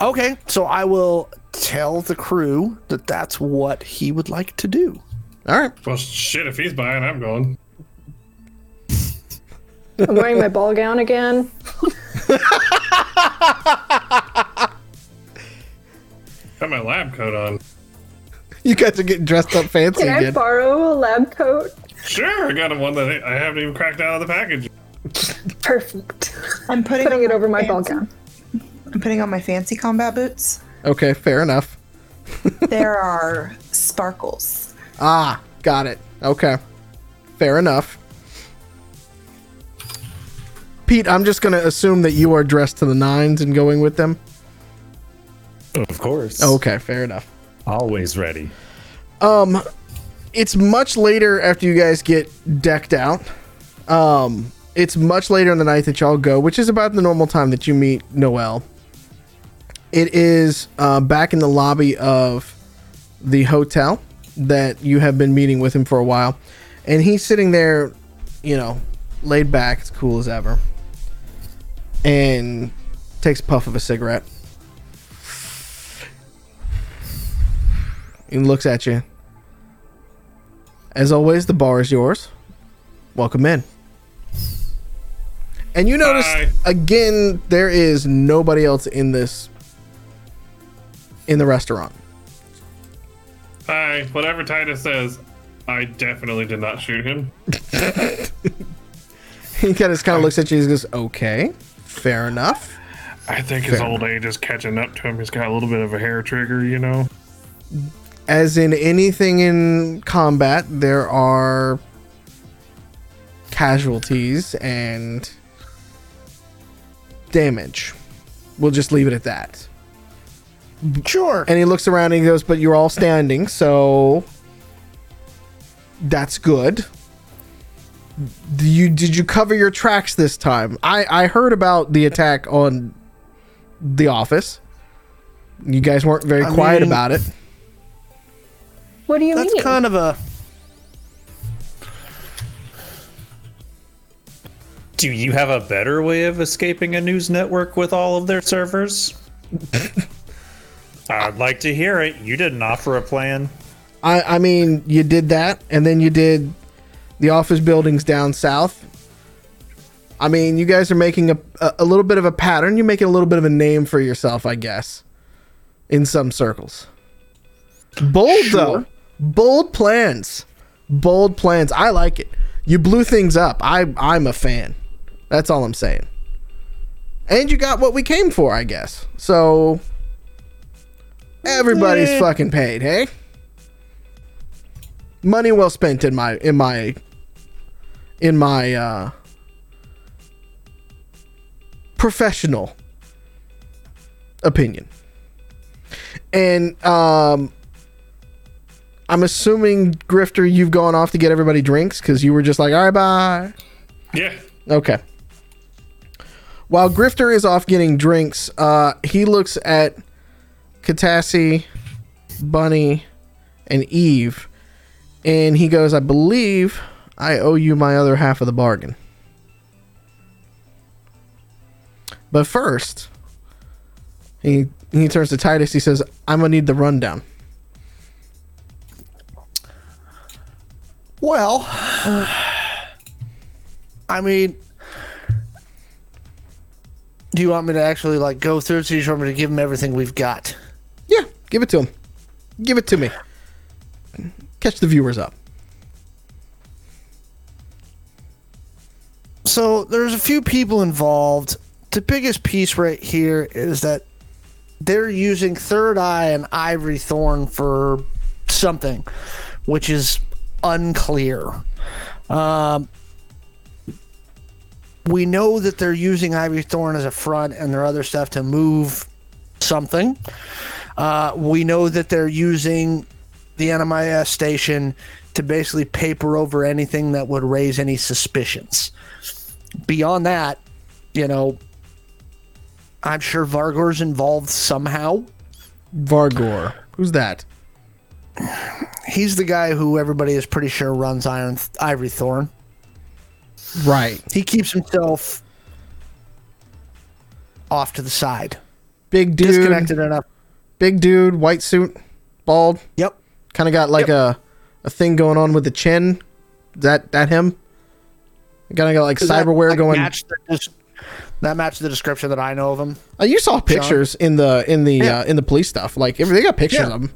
Okay, so I will tell the crew that that's what he would like to do. All right. well, shit, if he's buying, I'm going. I'm wearing my ball gown again. Got my lab coat on. You guys are getting dressed up fancy Can I again. borrow a lab coat? Sure, I got a one that I haven't even cracked out of the package. Perfect. I'm putting, Putting on it over my ball fancy- gown. I'm putting on my fancy combat boots. okay, fair enough. (laughs) There are sparkles. Ah, got it. Okay. Fair enough. Pete, I'm just going to assume that you are dressed to the nines and going with them. Of course. Okay, fair enough. Always ready. Um, It's much later after you guys get decked out. Um, it's much later in the night that y'all go, which is about the normal time that you meet Noel. It is uh, back in the lobby of the hotel that you have been meeting with him for a while, and he's sitting there, you know, laid back, as cool as ever, and takes a puff of a cigarette. He looks at you. As always, the bar is yours. Welcome in. And you notice Hi. again there is nobody else in this in the restaurant. Hi, whatever Titus says, I definitely did not shoot him. (laughs) He kind of kind of looks at you and goes, "Okay, fair enough." I think his Fair old age is catching up to him. He's got a little bit of a hair trigger, you know. As in anything in combat, there are casualties and damage. We'll just leave it at that. Sure. And he looks around and he goes, "But you're all standing, so that's good." Do you did you cover your tracks this time? I I heard about the attack on the office. You guys weren't very I quiet mean- about it. What do you That's mean? That's kind of a Do you have a better way of escaping a news network with all of their servers? (laughs) I'd like to hear it. You didn't offer a plan. I, I mean, you did that, and then you did the office buildings down south. I mean, you guys are making a, a, a little bit of a pattern. You're making a little bit of a name for yourself, I guess, in some circles. Bold, though. Bold plans. Bold plans. I like it. You blew things up. I, I'm a fan. That's all I'm saying. And you got what we came for, I guess. So, everybody's Yeah. fucking paid, hey? money well spent in my in my in my uh professional opinion and um i'm assuming grifter you've gone off to get everybody drinks because you were just like all right bye Yeah. Okay. While Grifter is off getting drinks, uh, he looks at Katassi, Bunny, and Eve, and he goes, I believe I owe you my other half of the bargain. But first, he he turns to Titus. He says, "I'm gonna need the rundown." Well, I mean, do you want me to actually like go through it? So you just want me to give him everything we've got? Yeah, give it to him. Give it to me. Catch the viewers up. So there's a few people involved. The biggest piece right here is that they're using Third Eye and Ivory Thorn for something, which is unclear. Um, we know that they're using Ivy Thorn as a front and their other stuff to move something. Uh, we know that they're using the NMIS station to basically paper over anything that would raise any suspicions. Beyond that, you know, I'm sure Vargor's involved somehow. Vargor, who's that? He's the guy who everybody is pretty sure runs Iron Ivory Thorn. Right. He keeps himself off to the side, Big dude. disconnected enough. big dude, white suit, bald, Yep. kind of got like a a thing going on with the chin. Is that that him? Kind of got like Does that, cyberware like, going. match the that matched the description that I know of him. Uh, you saw pictures in the in the Yeah. uh, in the police stuff. Like they got pictures Yeah. of him.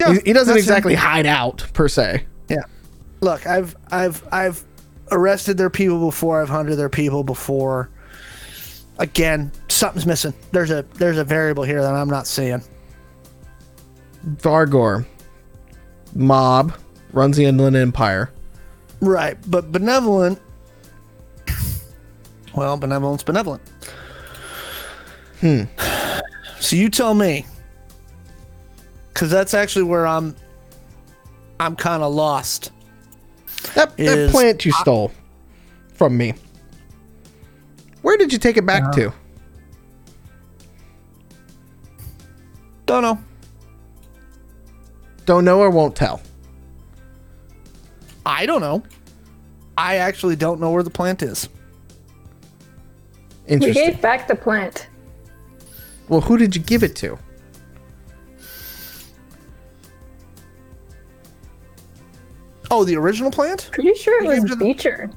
Yeah, he, he doesn't that's him. exactly hide out per se. Yeah. Look, I've I've I've arrested their people before. I've hunted their people before. Again, something's missing. There's a there's a variable here that I'm not seeing. Vargor, mob, runs the Inland Empire. Right, but benevolent. Well, benevolent's benevolent. Hmm. So you tell me, because that's actually where I'm. I'm kind of lost. That, that Is- plant you stole from me. Where did you take it back uh-huh. to? Don't know. Don't know or won't tell. I don't know. I actually don't know where the plant is. We Interesting. gave back the plant. Well, who did you give it to? Oh, the original plant? Pretty sure it We was the- Beecher.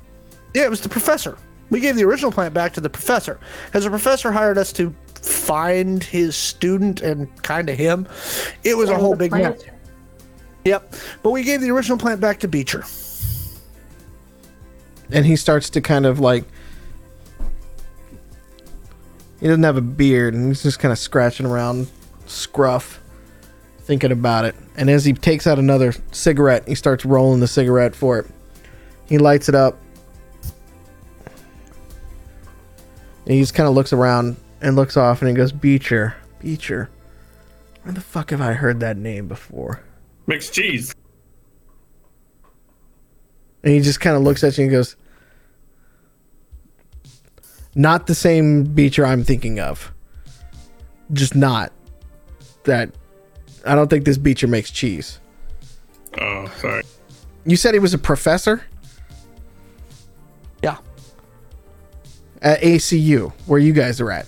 Yeah, it was the professor. We gave the original plant back to the professor. As the professor hired us to find his student and kind of him, it was a whole big plant. mess. Yep. But we gave the original plant back to Beecher. and he starts to kind of like he doesn't have a beard and he's just kind of scratching around scruff thinking about it and as he takes out another cigarette he starts rolling the cigarette for it he lights it up and he just kind of looks around and looks off and he goes beecher beecher where the fuck have i heard that name before Mixed cheese. And he just kind of looks at you and goes, Not the same Beecher I'm thinking of. Just not. That. I don't think this Beecher makes cheese. Oh, sorry. You said he was a professor? Yeah. at ACU, where you guys are at.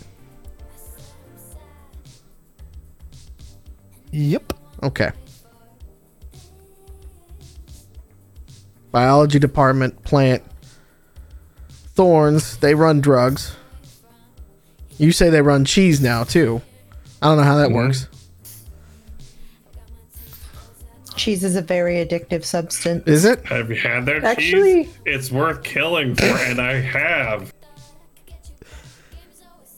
Yep. Okay. Biology department, plant. Thorns, they run drugs. You say they run cheese now, too. I don't know how that mm-hmm. works. Cheese is a very addictive substance. Is it? Have you had their cheese? Actually- cheese? It's worth killing for, and I have. (laughs)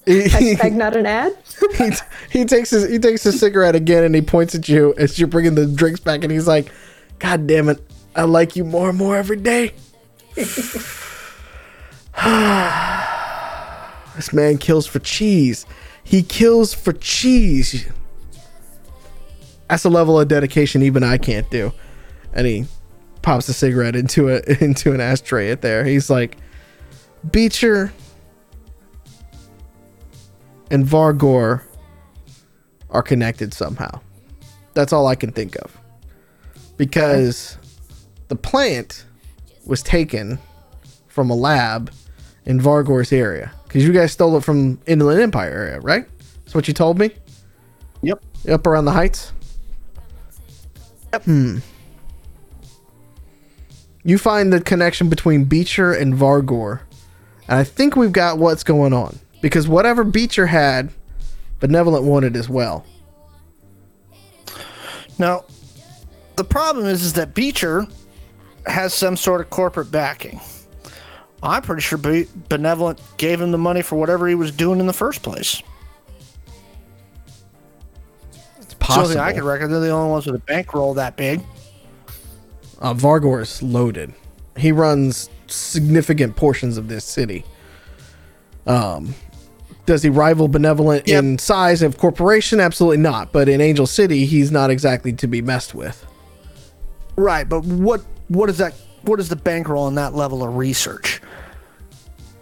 Hashtag not an ad. he, he takes his he takes his cigarette again and he points at you as you're bringing the drinks back and he's like, "God damn it, I like you more and more every day." (sighs) this man kills for cheese. He kills for cheese. That's a level of dedication even I can't do. And he pops a cigarette into a (laughs) into an ashtray at there. He's like, Beecher and Vargor are connected somehow. That's all I can think of. Because the plant was taken from a lab in Vargor's area. Because you guys stole it from Inland Empire area, right? That's what you told me? Yep. Up around the heights? Hmm. You find the connection between Beecher and Vargor. And I think we've got what's going on. Because whatever Beecher had, Benevolent wanted as well. Now, the problem is, is that Beecher has some sort of corporate backing. I'm pretty sure Be- Benevolent gave him the money for whatever he was doing in the first place. Possible. I can reckon they're the only ones with a bankroll that big. uh, Vargor is loaded. He runs significant portions of this city. Um, does he rival Benevolent Yep. in size of corporation? Absolutely not. But in Angel City, he's not exactly to be messed with. Right, but what what is that? What is the bankroll in that level of research?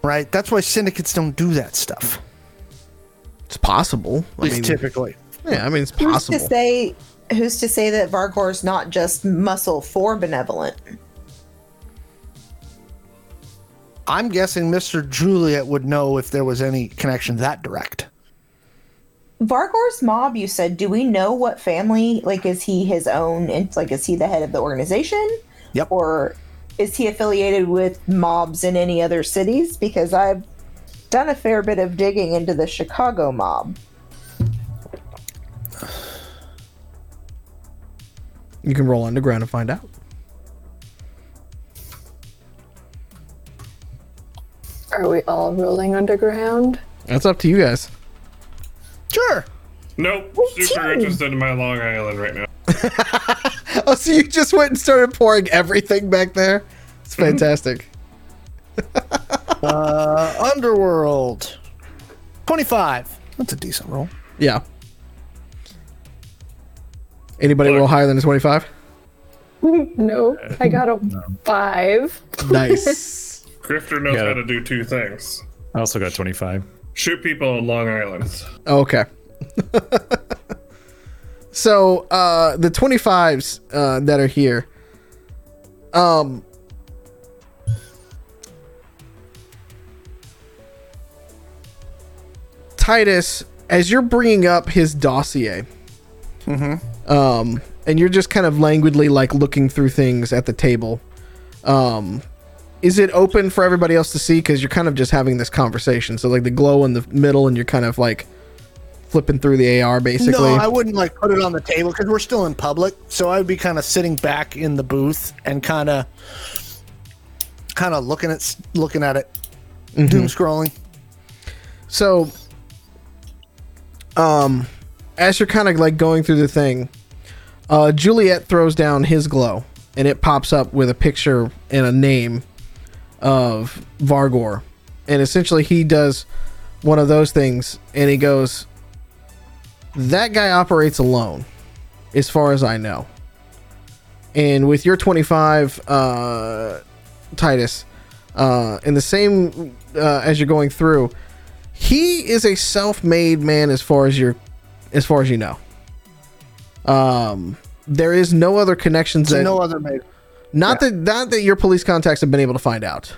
Right, that's why syndicates don't do that stuff. It's possible. At I least mean, typically. Yeah, I mean, it's possible. Who's to say? Who's to say that Vargor's not just muscle for benevolent? I'm guessing Mr. Juliet would know if there was any connection that direct. Vargor's mob, you said. Do we know what family? Like, is he his own? And like, is he the head of the organization? Yep. Or is he affiliated with mobs in any other cities? Because I've done a fair bit of digging into the Chicago mob. You can roll underground and find out. Are we all rolling underground? That's up to you guys. Sure. Nope. Super interested in my Long Island right now. (laughs) Oh, so you just went and started pouring everything back there? It's fantastic. Uh, Underworld. 25. That's a decent roll. Yeah. Anybody roll higher than a 25? (laughs) No, I got a five. Nice. (laughs) Grifter knows Yeah. how to do two things: I also got 25. shoot people on Long Island. okay. (laughs) so, uh, the 25s uh, that are here, um, Titus, as you're bringing up his dossier, um, and you're just kind of languidly like looking through things at the table, um, is it open for everybody else to see? Because you're kind of just having this conversation. So like the glow in the middle, and you're kind of like flipping through the AR basically. No, I wouldn't like put it on the table because we're still in public. So I would be kind of sitting back in the booth and kind of, kind of looking at looking at it, doom scrolling. So, um, as you're kind of like going through the thing, uh, Juliet throws down his glow, and it pops up with a picture and a name of Vargor, and essentially he does one of those things, and he goes, "That guy operates alone, as far as I know." And with your 25, uh, Titus, uh, in the same uh, as you're going through, he is a self-made man as far as you're as far as you know um there is no other connections that no other made. not that not that your police contacts have been able to find out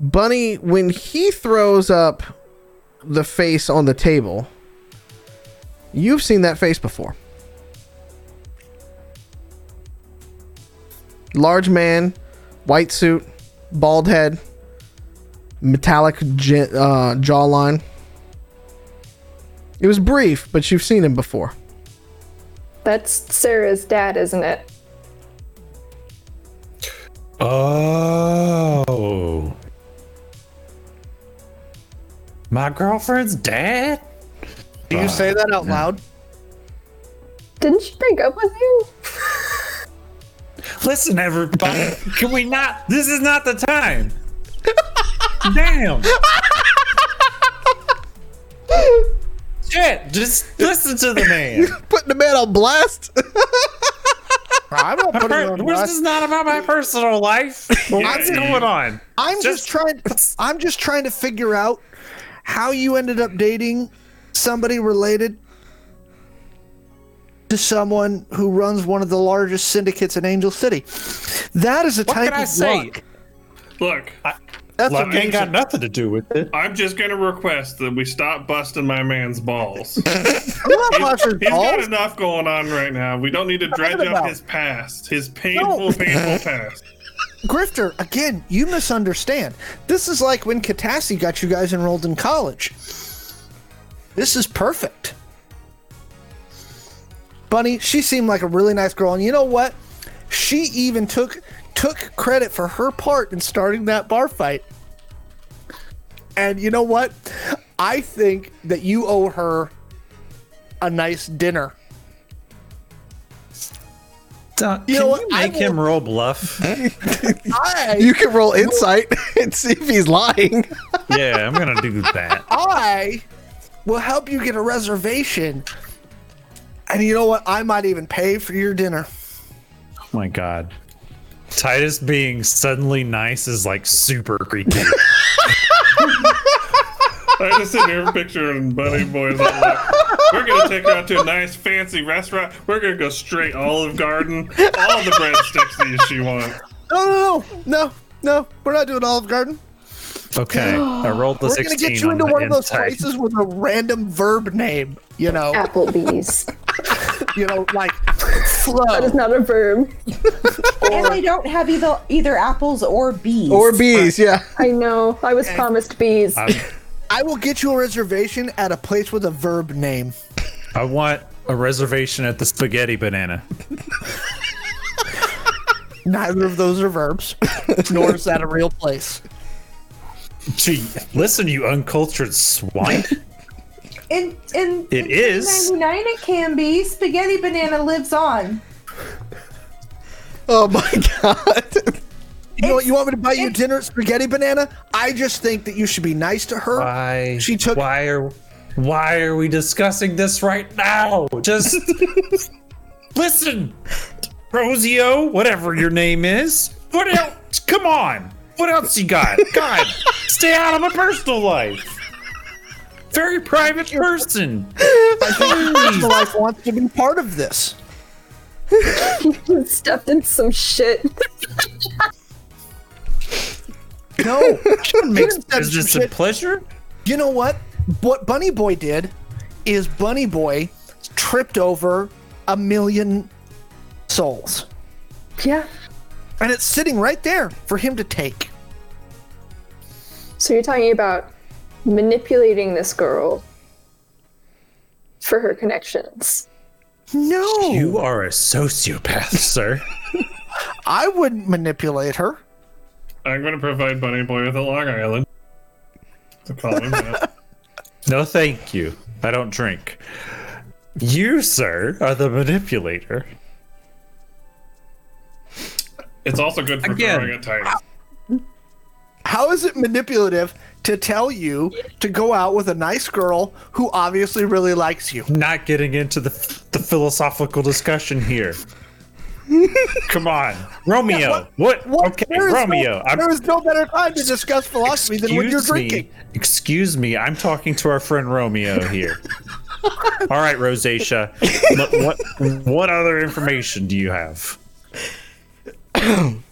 Bunny, when he throws up the face on the table, you've seen that face before. Large man, white suit, bald head, metallic j- uh, jawline. It was brief, but you've seen him before. That's Sarah's dad, isn't it? Oh. My girlfriend's dad? Do you say that out loud? Didn't she break up with you? Listen, everybody. Can we not? This is not the time. Damn. Shit, just listen to the man. (laughs) Putting the man on blast. I'm not putting it on This is not about my personal life. (laughs) What's going on? I'm just, Just- trying. (laughs) I'm just trying to figure out how you ended up dating somebody related to someone who runs one of the largest syndicates in Angel City. That is a What type can I of say? luck. Look, That's Luck ain't got nothing to do with it. I'm just gonna request that we stop busting my man's balls. (laughs) I'm not busting He's got enough going on right now. We don't need to dredge up about- his past, his painful, No. painful (laughs) past. Grifter, again, you misunderstand. This is like when Katassi got you guys enrolled in college. This is perfect. Bunny, she seemed like a really nice girl, and you know what? She even took took credit for her part in starting that bar fight. And you know what? I think that you owe her a nice dinner. Don't, You can know what? you I make him roll bluff? (laughs) I you can roll insight (laughs) and see if he's lying. (laughs) yeah, I'm gonna do that. I will help you get a reservation. And you know what? I might even pay for your dinner. Oh my god. Titus being suddenly nice is like super creepy. (laughs) I just sit here picturing Bunny Boys. all like, We're gonna take her out to a nice fancy restaurant. We're gonna go straight Olive Garden. All the breadsticks that she wants. No, no, no, no, no. We're not doing Olive Garden. Okay, (gasps) I rolled the We're gonna get you into the one of those places with a random verb name. You know, Applebee's. (laughs) you know, like (laughs) that flow. is not a verb. (laughs) and they don't have either either apples or bees. or bees, yeah. I know. I was promised bees. I'm- I will get you a reservation at a place with a verb name. I want a reservation at the Spaghetti Banana. Neither of those are verbs, nor is that a real place. Gee, listen, you uncultured swine. In in It in is. 99 it can be. Spaghetti banana lives on. Oh my (laughs) god. You know what? You want me to buy you dinner at Spaghetti Banana? I just think that you should be nice to her. Why? She took- Why are? Why are we discussing this right now? Just (laughs) listen, Rosio, whatever your name is. What else? Come on. What else you got? God, stay out of my personal life. Very private person. (laughs) Personal life wants to be part of this. (laughs) Stepped in some shit. (laughs) No, Makes That's some business a shit. pleasure. You know what? What Bunny Boy did is Bunny Boy tripped over a million souls. Yeah. And it's sitting right there for him to take. So you're talking about manipulating this girl for her connections. No, You are a sociopath, (laughs) sir. I wouldn't manipulate her. I'm gonna provide Bunny Boy with a Long Island. To call him that. No, thank you. I don't drink. You, sir, are the manipulator. It's also good for Again. throwing at Titus. How is it manipulative to tell you to go out with a nice girl who obviously really likes you? Not getting into the the philosophical discussion here. Come on, (laughs) Romeo. what? Okay, there is no- Romeo. I'm, there is no better time to discuss philosophy than when you're excuse drinking. me. Excuse me. I'm talking to our friend Romeo here. (laughs) All right, Rosacea. What, what what other information do you have? (clears throat)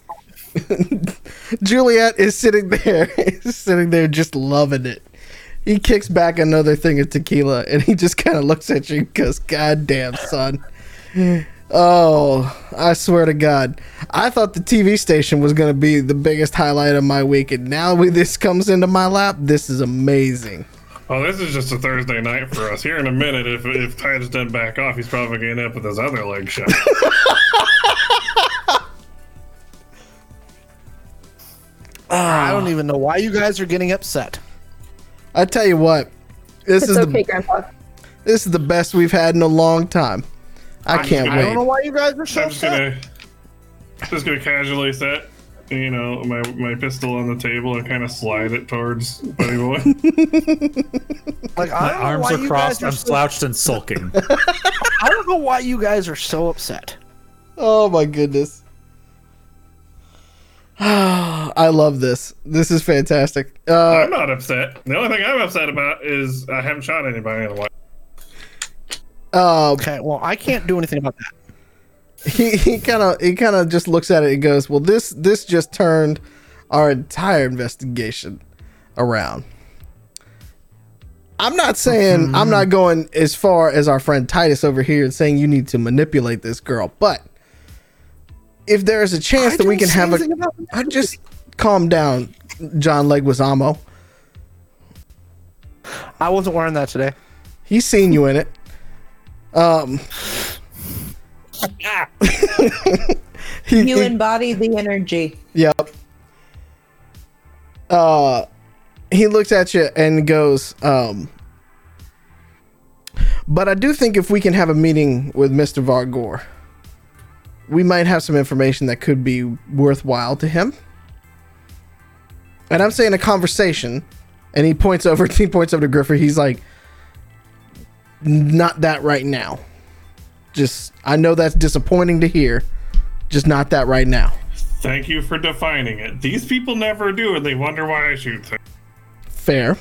(laughs) Juliet is sitting there, (laughs) sitting there just loving it. He kicks back another thing of tequila and he just kind of looks at you and goes, God damn, son. Oh, I swear to God. I thought the TV station was going to be the biggest highlight of my week. And now we, this comes into my lap. This is amazing. Oh, this is just a Thursday night for us. Here in a minute, if if Titus doesn't back off, he's probably going to end up with his other leg shot. (laughs) Ah. I don't even know why you guys are getting upset. I tell you what, this It's is okay, the Grandpa. this is the best we've had in a long time. I can't wait. I don't know why you guys are so I'm just upset. gonna just gonna casually set, you know, my my pistol on the table and kind of slide it towards Buddy Boy. (laughs) Like My arms are crossed. are I'm so- slouched and sulking. (laughs) I don't know why you guys are so upset. Oh my goodness. (sighs) I love this. This is fantastic. Uh, I'm not upset. The only thing I'm upset about is I haven't shot anybody in a while. uh, Okay, well I can't do anything about that. he he kind of he kind of just looks at it and goes, "Well, this this just turned our entire investigation around." I'm not saying I'm not going as far as our friend Titus over here and saying you need to manipulate this girl, but if there is a chance I that we can have a, anything about I just calm down, John Leguizamo. I wasn't wearing that today. He's seen you in it. Um, (laughs) he, You he- embody the energy. Yep. Uh, he looks at you and goes, um, but I do think if we can have a meeting with Mr. Vargor, we might have some information that could be worthwhile to him. And I'm saying a conversation, and he points over. (laughs) He points over to Grifter. He's like, "Not that right now. Just I know that's disappointing to hear. Just not that right now." Thank you for defining it. These people never do, and they wonder why I shoot things. Fair.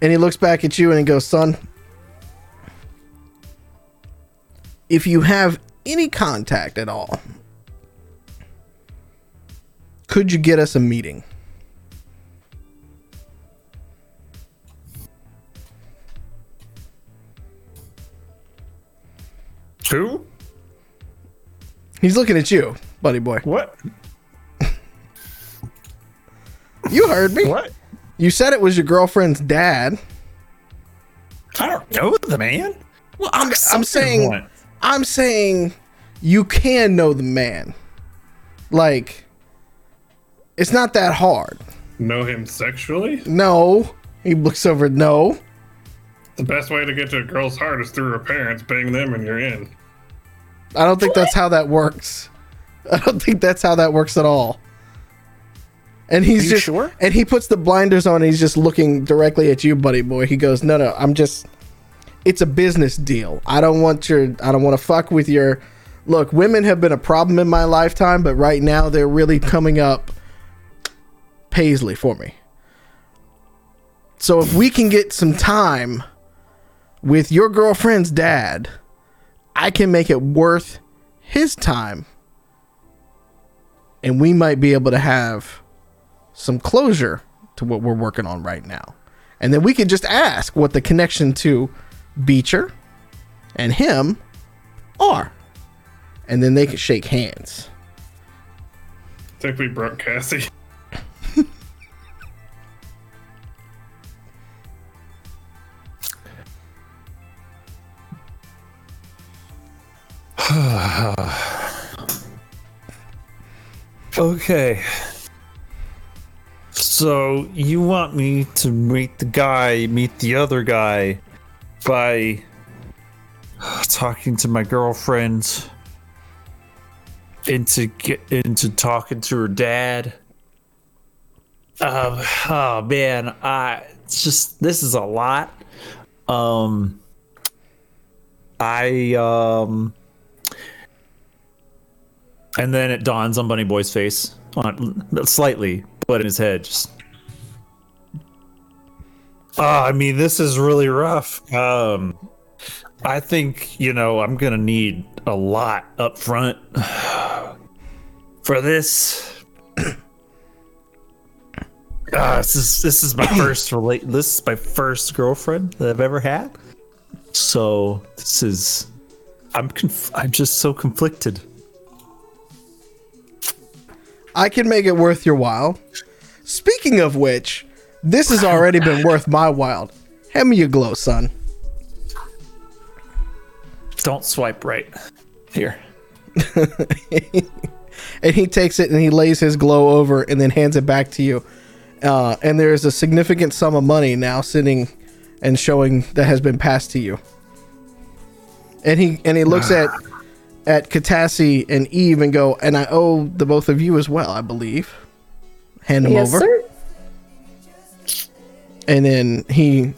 And he looks back at you and he goes, Son, if you have any contact at all, could you get us a meeting? Who? He's looking at you, buddy boy. What? You heard me. What? You said it was your girlfriend's dad. I don't know the man. Well, I'm, I'm saying, I'm saying you can know the man. Like, it's not that hard. Know him sexually? No. He looks over. No. The best way to get to a girl's heart is through her parents. Bang them, and you're in. I don't think that's how that works. (laughs) I don't think that's how that works at all. And he's Are you just sure? and he puts the blinders on and he's just looking directly at you, buddy boy. He goes, "No, no, I'm just it's a business deal. I don't want your I don't want to fuck with your Look, women have been a problem in my lifetime, but right now they're really coming up Paisley for me. So if we can get some time with your girlfriend's dad, I can make it worth his time. And we might be able to have some closure to what we're working on right now. And then we could just ask what the connection to Beecher and him are. And then they can shake hands. I think we broke Cassie. (laughs) Okay. So you want me to meet the guy, meet the other guy by talking to my girlfriend into get into talking to her dad. Um, oh man, I it's just this is a lot. Um, I um, and then it dawns on Bunny Boy's face, on slightly, but in his head, just. Oh, I mean, this is really rough. Um, I think you know I'm gonna need a lot up front (sighs) for this. uh, (clears throat) this is this is my (clears throat) first relate. This is my first girlfriend that I've ever had. So this is, I'm conf- I'm just so conflicted. I can make it worth your while. Speaking of which, this has already been worth my while. Hand me your glow, son. Don't swipe right. Here. (laughs) and he takes it and he lays his glow over and then hands it back to you. Uh, and there's a significant sum of money now sitting and showing that has been passed to you. And he and he looks at at Katassi and Eve and go, and I owe the both of you as well, I believe. Hand him Yes, over. sir. And then he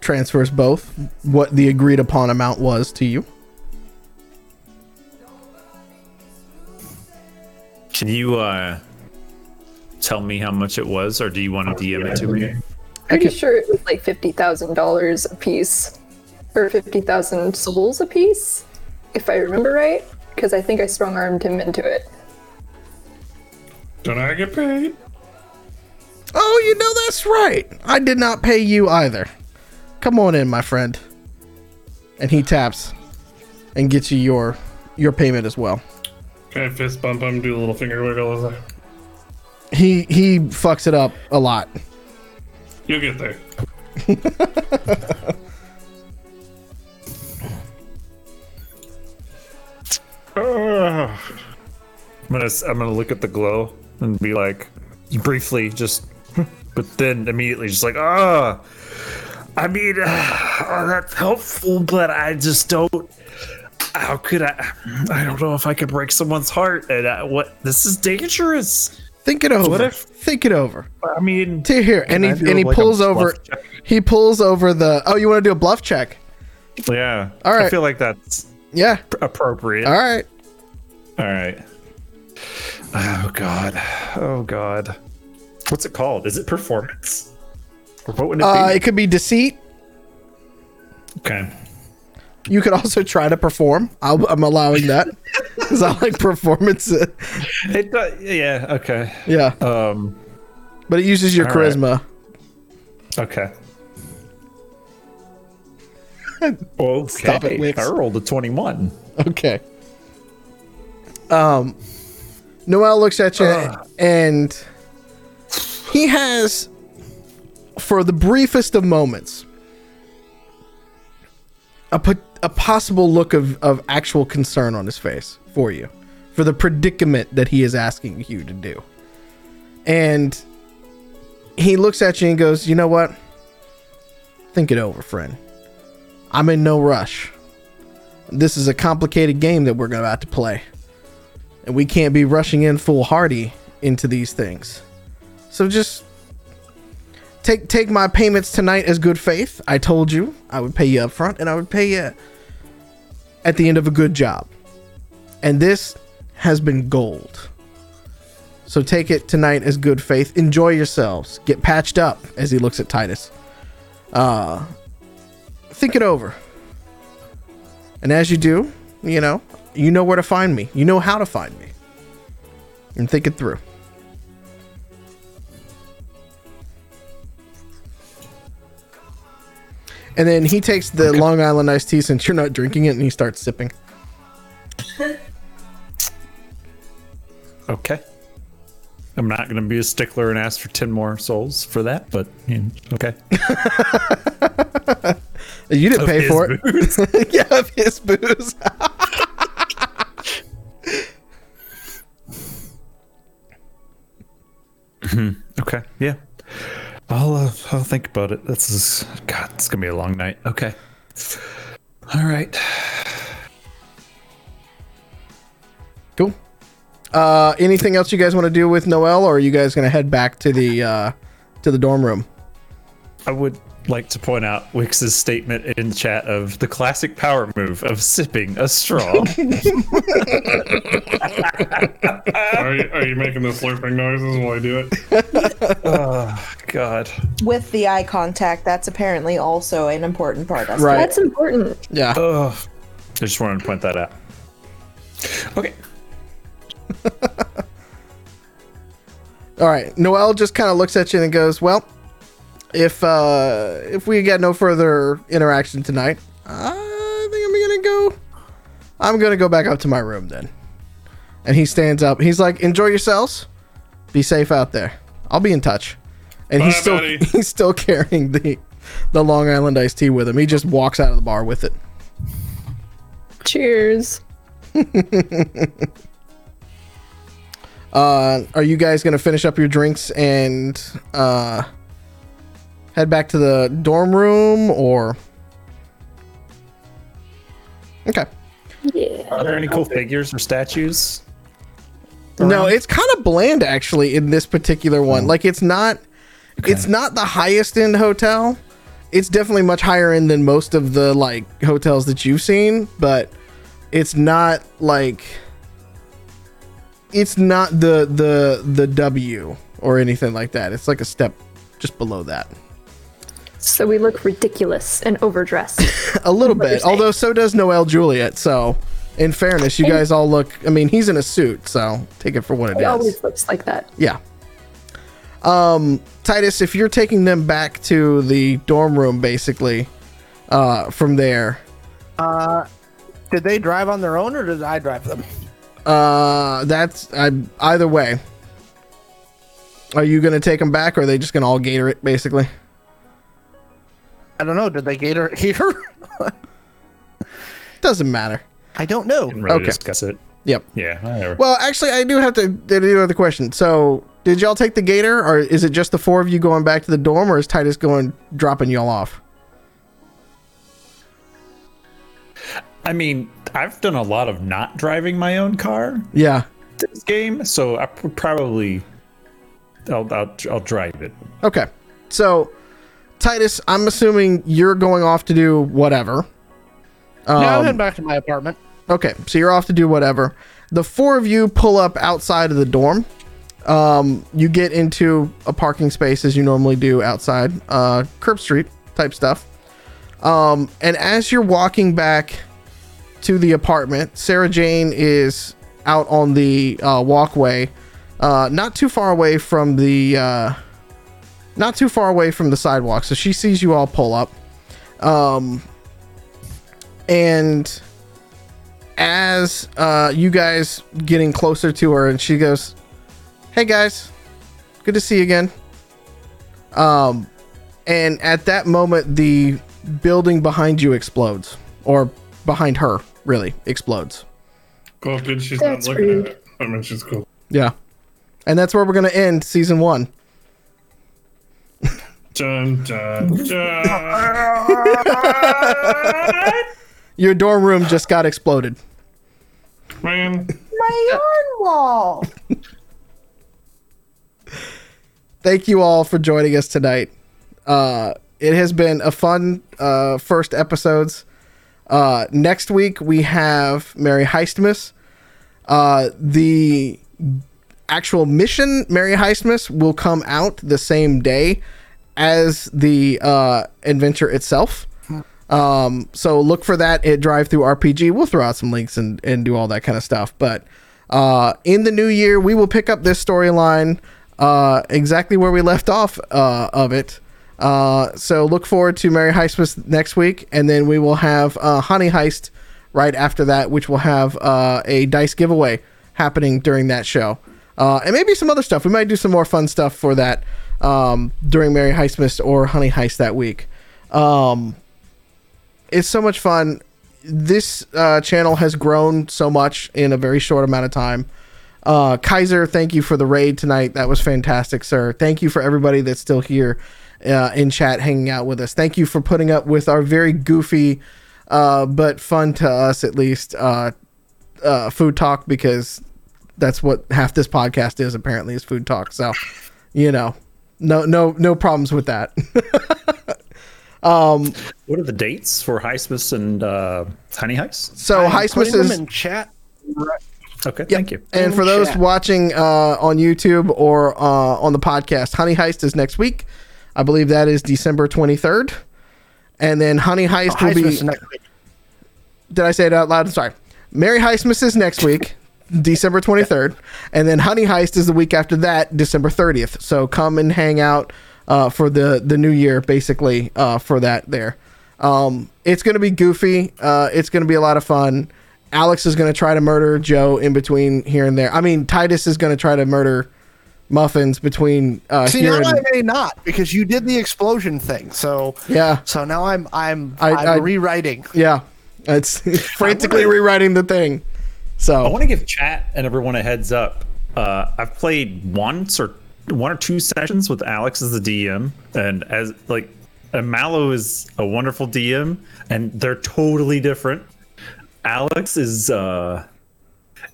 transfers both what the agreed upon amount was to you. Can you uh tell me how much it was, or do you want to DM it to me? Pretty sure it was like fifty thousand dollars a piece, or fifty thousand souls a piece, if I remember right. Because I think I strong armed him into it. Don't I get paid? Oh, you know that's right. I did not pay you either. Come on in, my friend. And he taps and gets you your your payment as well. Can I fist bump him, do a little finger wiggle? He he fucks it up a lot. You'll get there. (laughs) Ah. I'm gonna I'm gonna look at the glow and be like, briefly, just, but then immediately just like, ah. I mean, oh, (sighs) that's helpful, but I just don't. How could I? I don't know if I could break someone's heart. And I, what? This is dangerous. Think it over. What if- Think it over. I mean, To here, and he and he like, a pulls over. check? He pulls over the. Oh, you want to do a bluff check? yeah. All I feel like that's Yeah. appropriate. All right. All right. Oh god. Oh god. What's it called? Is it performance? Or what would it Uh, be? it could be deceit. okay. You could also try to perform. I'll, I'm allowing that (laughs) because I like performance. It does, yeah. Okay. yeah, Um. but it uses your all right. charisma. Okay. (laughs) okay. Stop it, Wix. I rolled a twenty-one. Okay. Um, Noel looks at you and he has, for the briefest of moments, a po- a possible look of of actual concern on his face for you, for the predicament that he is asking you to do, and he looks at you and goes, "You know what? Think it over, friend. I'm in no rush." this is a complicated game that we're about to have to play. And we can't be rushing in foolhardy into these things. So just take take my payments tonight as good faith. I told you I would pay you up front and I would pay you at the end of a good job. And this has been gold. So take it tonight as good faith. Enjoy yourselves. Get patched up as he looks at Titus. Uh think it over. And as you do, you know, you know where to find me. You know how to find me. And think it through. And then he takes the Long Island iced tea since you're not drinking it and he starts sipping. Okay. I'm not going to be a stickler and ask for 10 more souls for that, but you know, okay. (laughs) You didn't Of pay for it. (laughs) yeah, of his booze. (laughs) Mm-hmm. Okay. Yeah. I'll uh, I'll think about it. This is God. It's gonna be a long night. Okay. All right. cool. Uh, anything else you guys want to do with Noel, or are you guys gonna head back to the uh, to the dorm room? I would like to point out Wix's statement in the chat of the classic power move of sipping a straw. (laughs) Are you, are you making the slurping noises while I do it? oh God. With the eye contact, that's apparently also an important part of Right. That's important. Yeah. Oh, I just wanted to point that out. Okay. (laughs) All right. Noel just kind of looks at you and goes, "Well, if uh if we get no further interaction tonight, I think I'm gonna go. I'm gonna go back up to my room then." And he stands up. He's like, "Enjoy yourselves. Be safe out there. I'll be in touch." And he's still buddy. (laughs) he's still carrying the the Long Island iced tea with him. He just walks out of the bar with it. Cheers. (laughs) Uh, are you guys gonna finish up your drinks and uh, head back to the dorm room, or? Okay. yeah Are there any cool figures or statues? No, it's kind of bland actually in this particular one. Oh. Like it's not, it's not the highest end hotel. It's definitely much higher end than most of the like hotels that you've seen, but it's not like it's not the the the W or anything like that. It's like a step just below that. So we look ridiculous and overdressed. (laughs) A little bit, although so does Noel Juliet. So, in fairness, you guys all look. I mean, he's in a suit, so take it for what it It is. always looks like that. Yeah. Um, Titus, if you're taking them back to the dorm room, basically, uh, from there, Uh, Did they drive on their own or did I drive them? uh, that's I, either way. Are you gonna take them back, or are they just gonna all gator it, basically? I don't know. Did they gator (laughs) here? Doesn't matter. I don't know. Didn't really Okay. discuss it. Yep. Yeah, whatever. Well, actually, I do have to. I do have the question. So, did y'all take the gator, or is it just the four of you going back to the dorm, or is Titus going dropping y'all off? I mean, I've done a lot of not driving my own car Yeah. this game, so I probably I'll, I'll I'll drive it. Okay. So, Titus, I'm assuming you're going off to do whatever. yeah, I'm Um, heading back to my apartment. Okay, so you're off to do whatever. The four of you pull up outside of the dorm. Um, you get into a parking space as you normally do outside, uh, curb street type stuff. Um, and as you're walking back to the apartment, Sarah Jane is out on the uh, walkway, uh, not too far away from the, uh, not too far away from the sidewalk. So she sees you all pull up, um, and as uh, you guys getting closer to her, and she goes, "Hey guys, good to see you again." Um, and at that moment, the building behind you explodes, or behind her, really explodes. Well, good. She's That's not looking rude. at it. I mean, she's cool. Yeah, and that's where we're gonna end season one. Dun, dun, dun. (laughs) Your dorm room just got exploded. Man, My yarn wall. thank you all for joining us tonight. Uh, it has been a fun uh, first episodes. Uh, next week we have Mary Heistmas. Uh, the actual mission, Mary Heistmas, will come out the same day as the uh, adventure itself. Um, so look for that at DriveThruRPG. We'll throw out some links and, and do all that kind of stuff. But uh, in the new year, we will pick up this storyline uh, exactly where we left off uh, of it. Uh, so look forward to Mary Heistmas next week, and then we will have uh, Honey Heist right after that, which will have uh, a dice giveaway happening during that show, uh, and maybe some other stuff. We might do some more fun stuff for that um, during Mary Heistmas or Honey Heist that week. Um, it's so much fun. This uh, channel has grown so much in a very short amount of time. Uh, Kaiser, thank you for the raid tonight. That was fantastic, sir. Thank you for everybody that's still here uh, in chat hanging out with us. Thank you for putting up with our very goofy, uh, but fun to us at least, uh, uh, food talk because that's what half this podcast is apparently is food talk. So, you know, no, no, no problems with that. (laughs) Um, what are the dates for Heistmas and uh, Honey Heist? so, I'm Heistmas putting them is in chat. Okay, thank you. And In for those chat. watching uh, on YouTube or uh, on the podcast, Honey Heist is next week. I believe that is December 23rd. And then Honey Heist will Heistmas be. next week. Did I say it out loud? Sorry. Mary Heistmas is next week. December 23rd, and then Honey Heist is the week after that, December 30th. So come and hang out uh, for the the new year, basically uh, for that there. Um, it's gonna be goofy. Uh, it's gonna be a lot of fun. Alex is gonna try to murder Joe in between here and there. I mean, Titus is gonna try to murder Muffins between uh, See, here now and I may not because you did the explosion thing. So yeah, so now I'm I'm I- I, am I- rewriting. yeah. It's (laughs) frantically rewriting the thing. I want to give chat and everyone a heads up. Uh, I've played once or one or two sessions with Alex as the DM, and as like, and Mallow is a wonderful DM, and they're totally different. Alex is. uh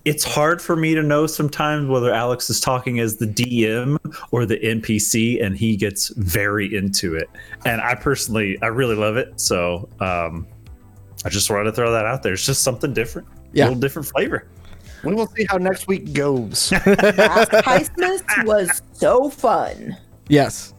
It's hard for me to know sometimes whether Alex is talking as the DM or the NPC, and he gets very into it. And I personally, I really love it. So um, I just wanted to throw that out there. It's just something different, Yeah. a little different flavor. We will see how next week goes. (laughs) Last Christmas was so fun. yes,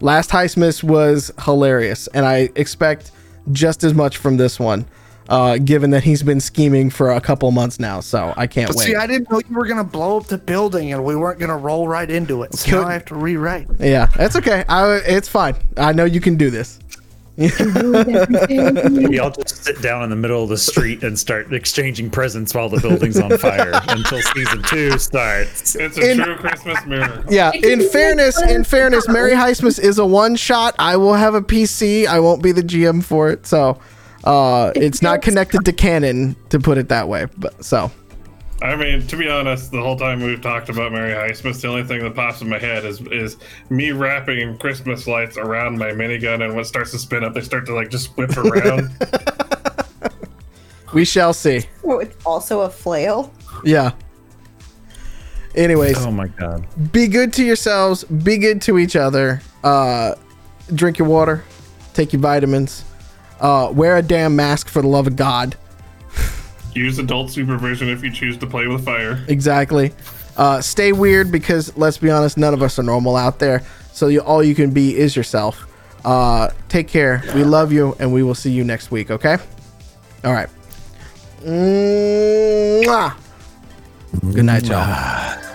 last Heistmas was hilarious, and I expect just as much from this one. Uh, given that he's been scheming for a couple months now, so I can't But wait. see, I didn't know you were gonna blow up the building and we weren't gonna roll right into it. So Could- now I have to rewrite. yeah, that's okay. I, it's fine. I know you can do this. We all (laughs) just sit down in the middle of the street and start exchanging presents while the building's on fire until season two starts. It's a In- true Christmas miracle. Yeah. In fairness, in fairness, Merry Heistmas is a one shot. I will have a PC. I won't be the GM for it, so uh, it's not connected to canon to put it that way. But so I mean, to be honest, the whole time we've talked about Merry Heistmas, the only thing that pops in my head is is me wrapping Christmas lights around my minigun, and when it starts to spin up, they start to like just whip (laughs) around. we shall see. Oh, it's also a flail. Yeah. Anyways, Oh my god. be good to yourselves. Be good to each other. Uh, drink your water. Take your vitamins. Uh, wear a damn mask for the love of God. Use adult supervision if you choose to play with fire. Exactly. Uh, stay weird because let's be honest, none of us are normal out there. So you, all you can be is yourself. Uh, take care. We love you, and we will see you next week. Okay. All right. Mwah. Good night, y'all.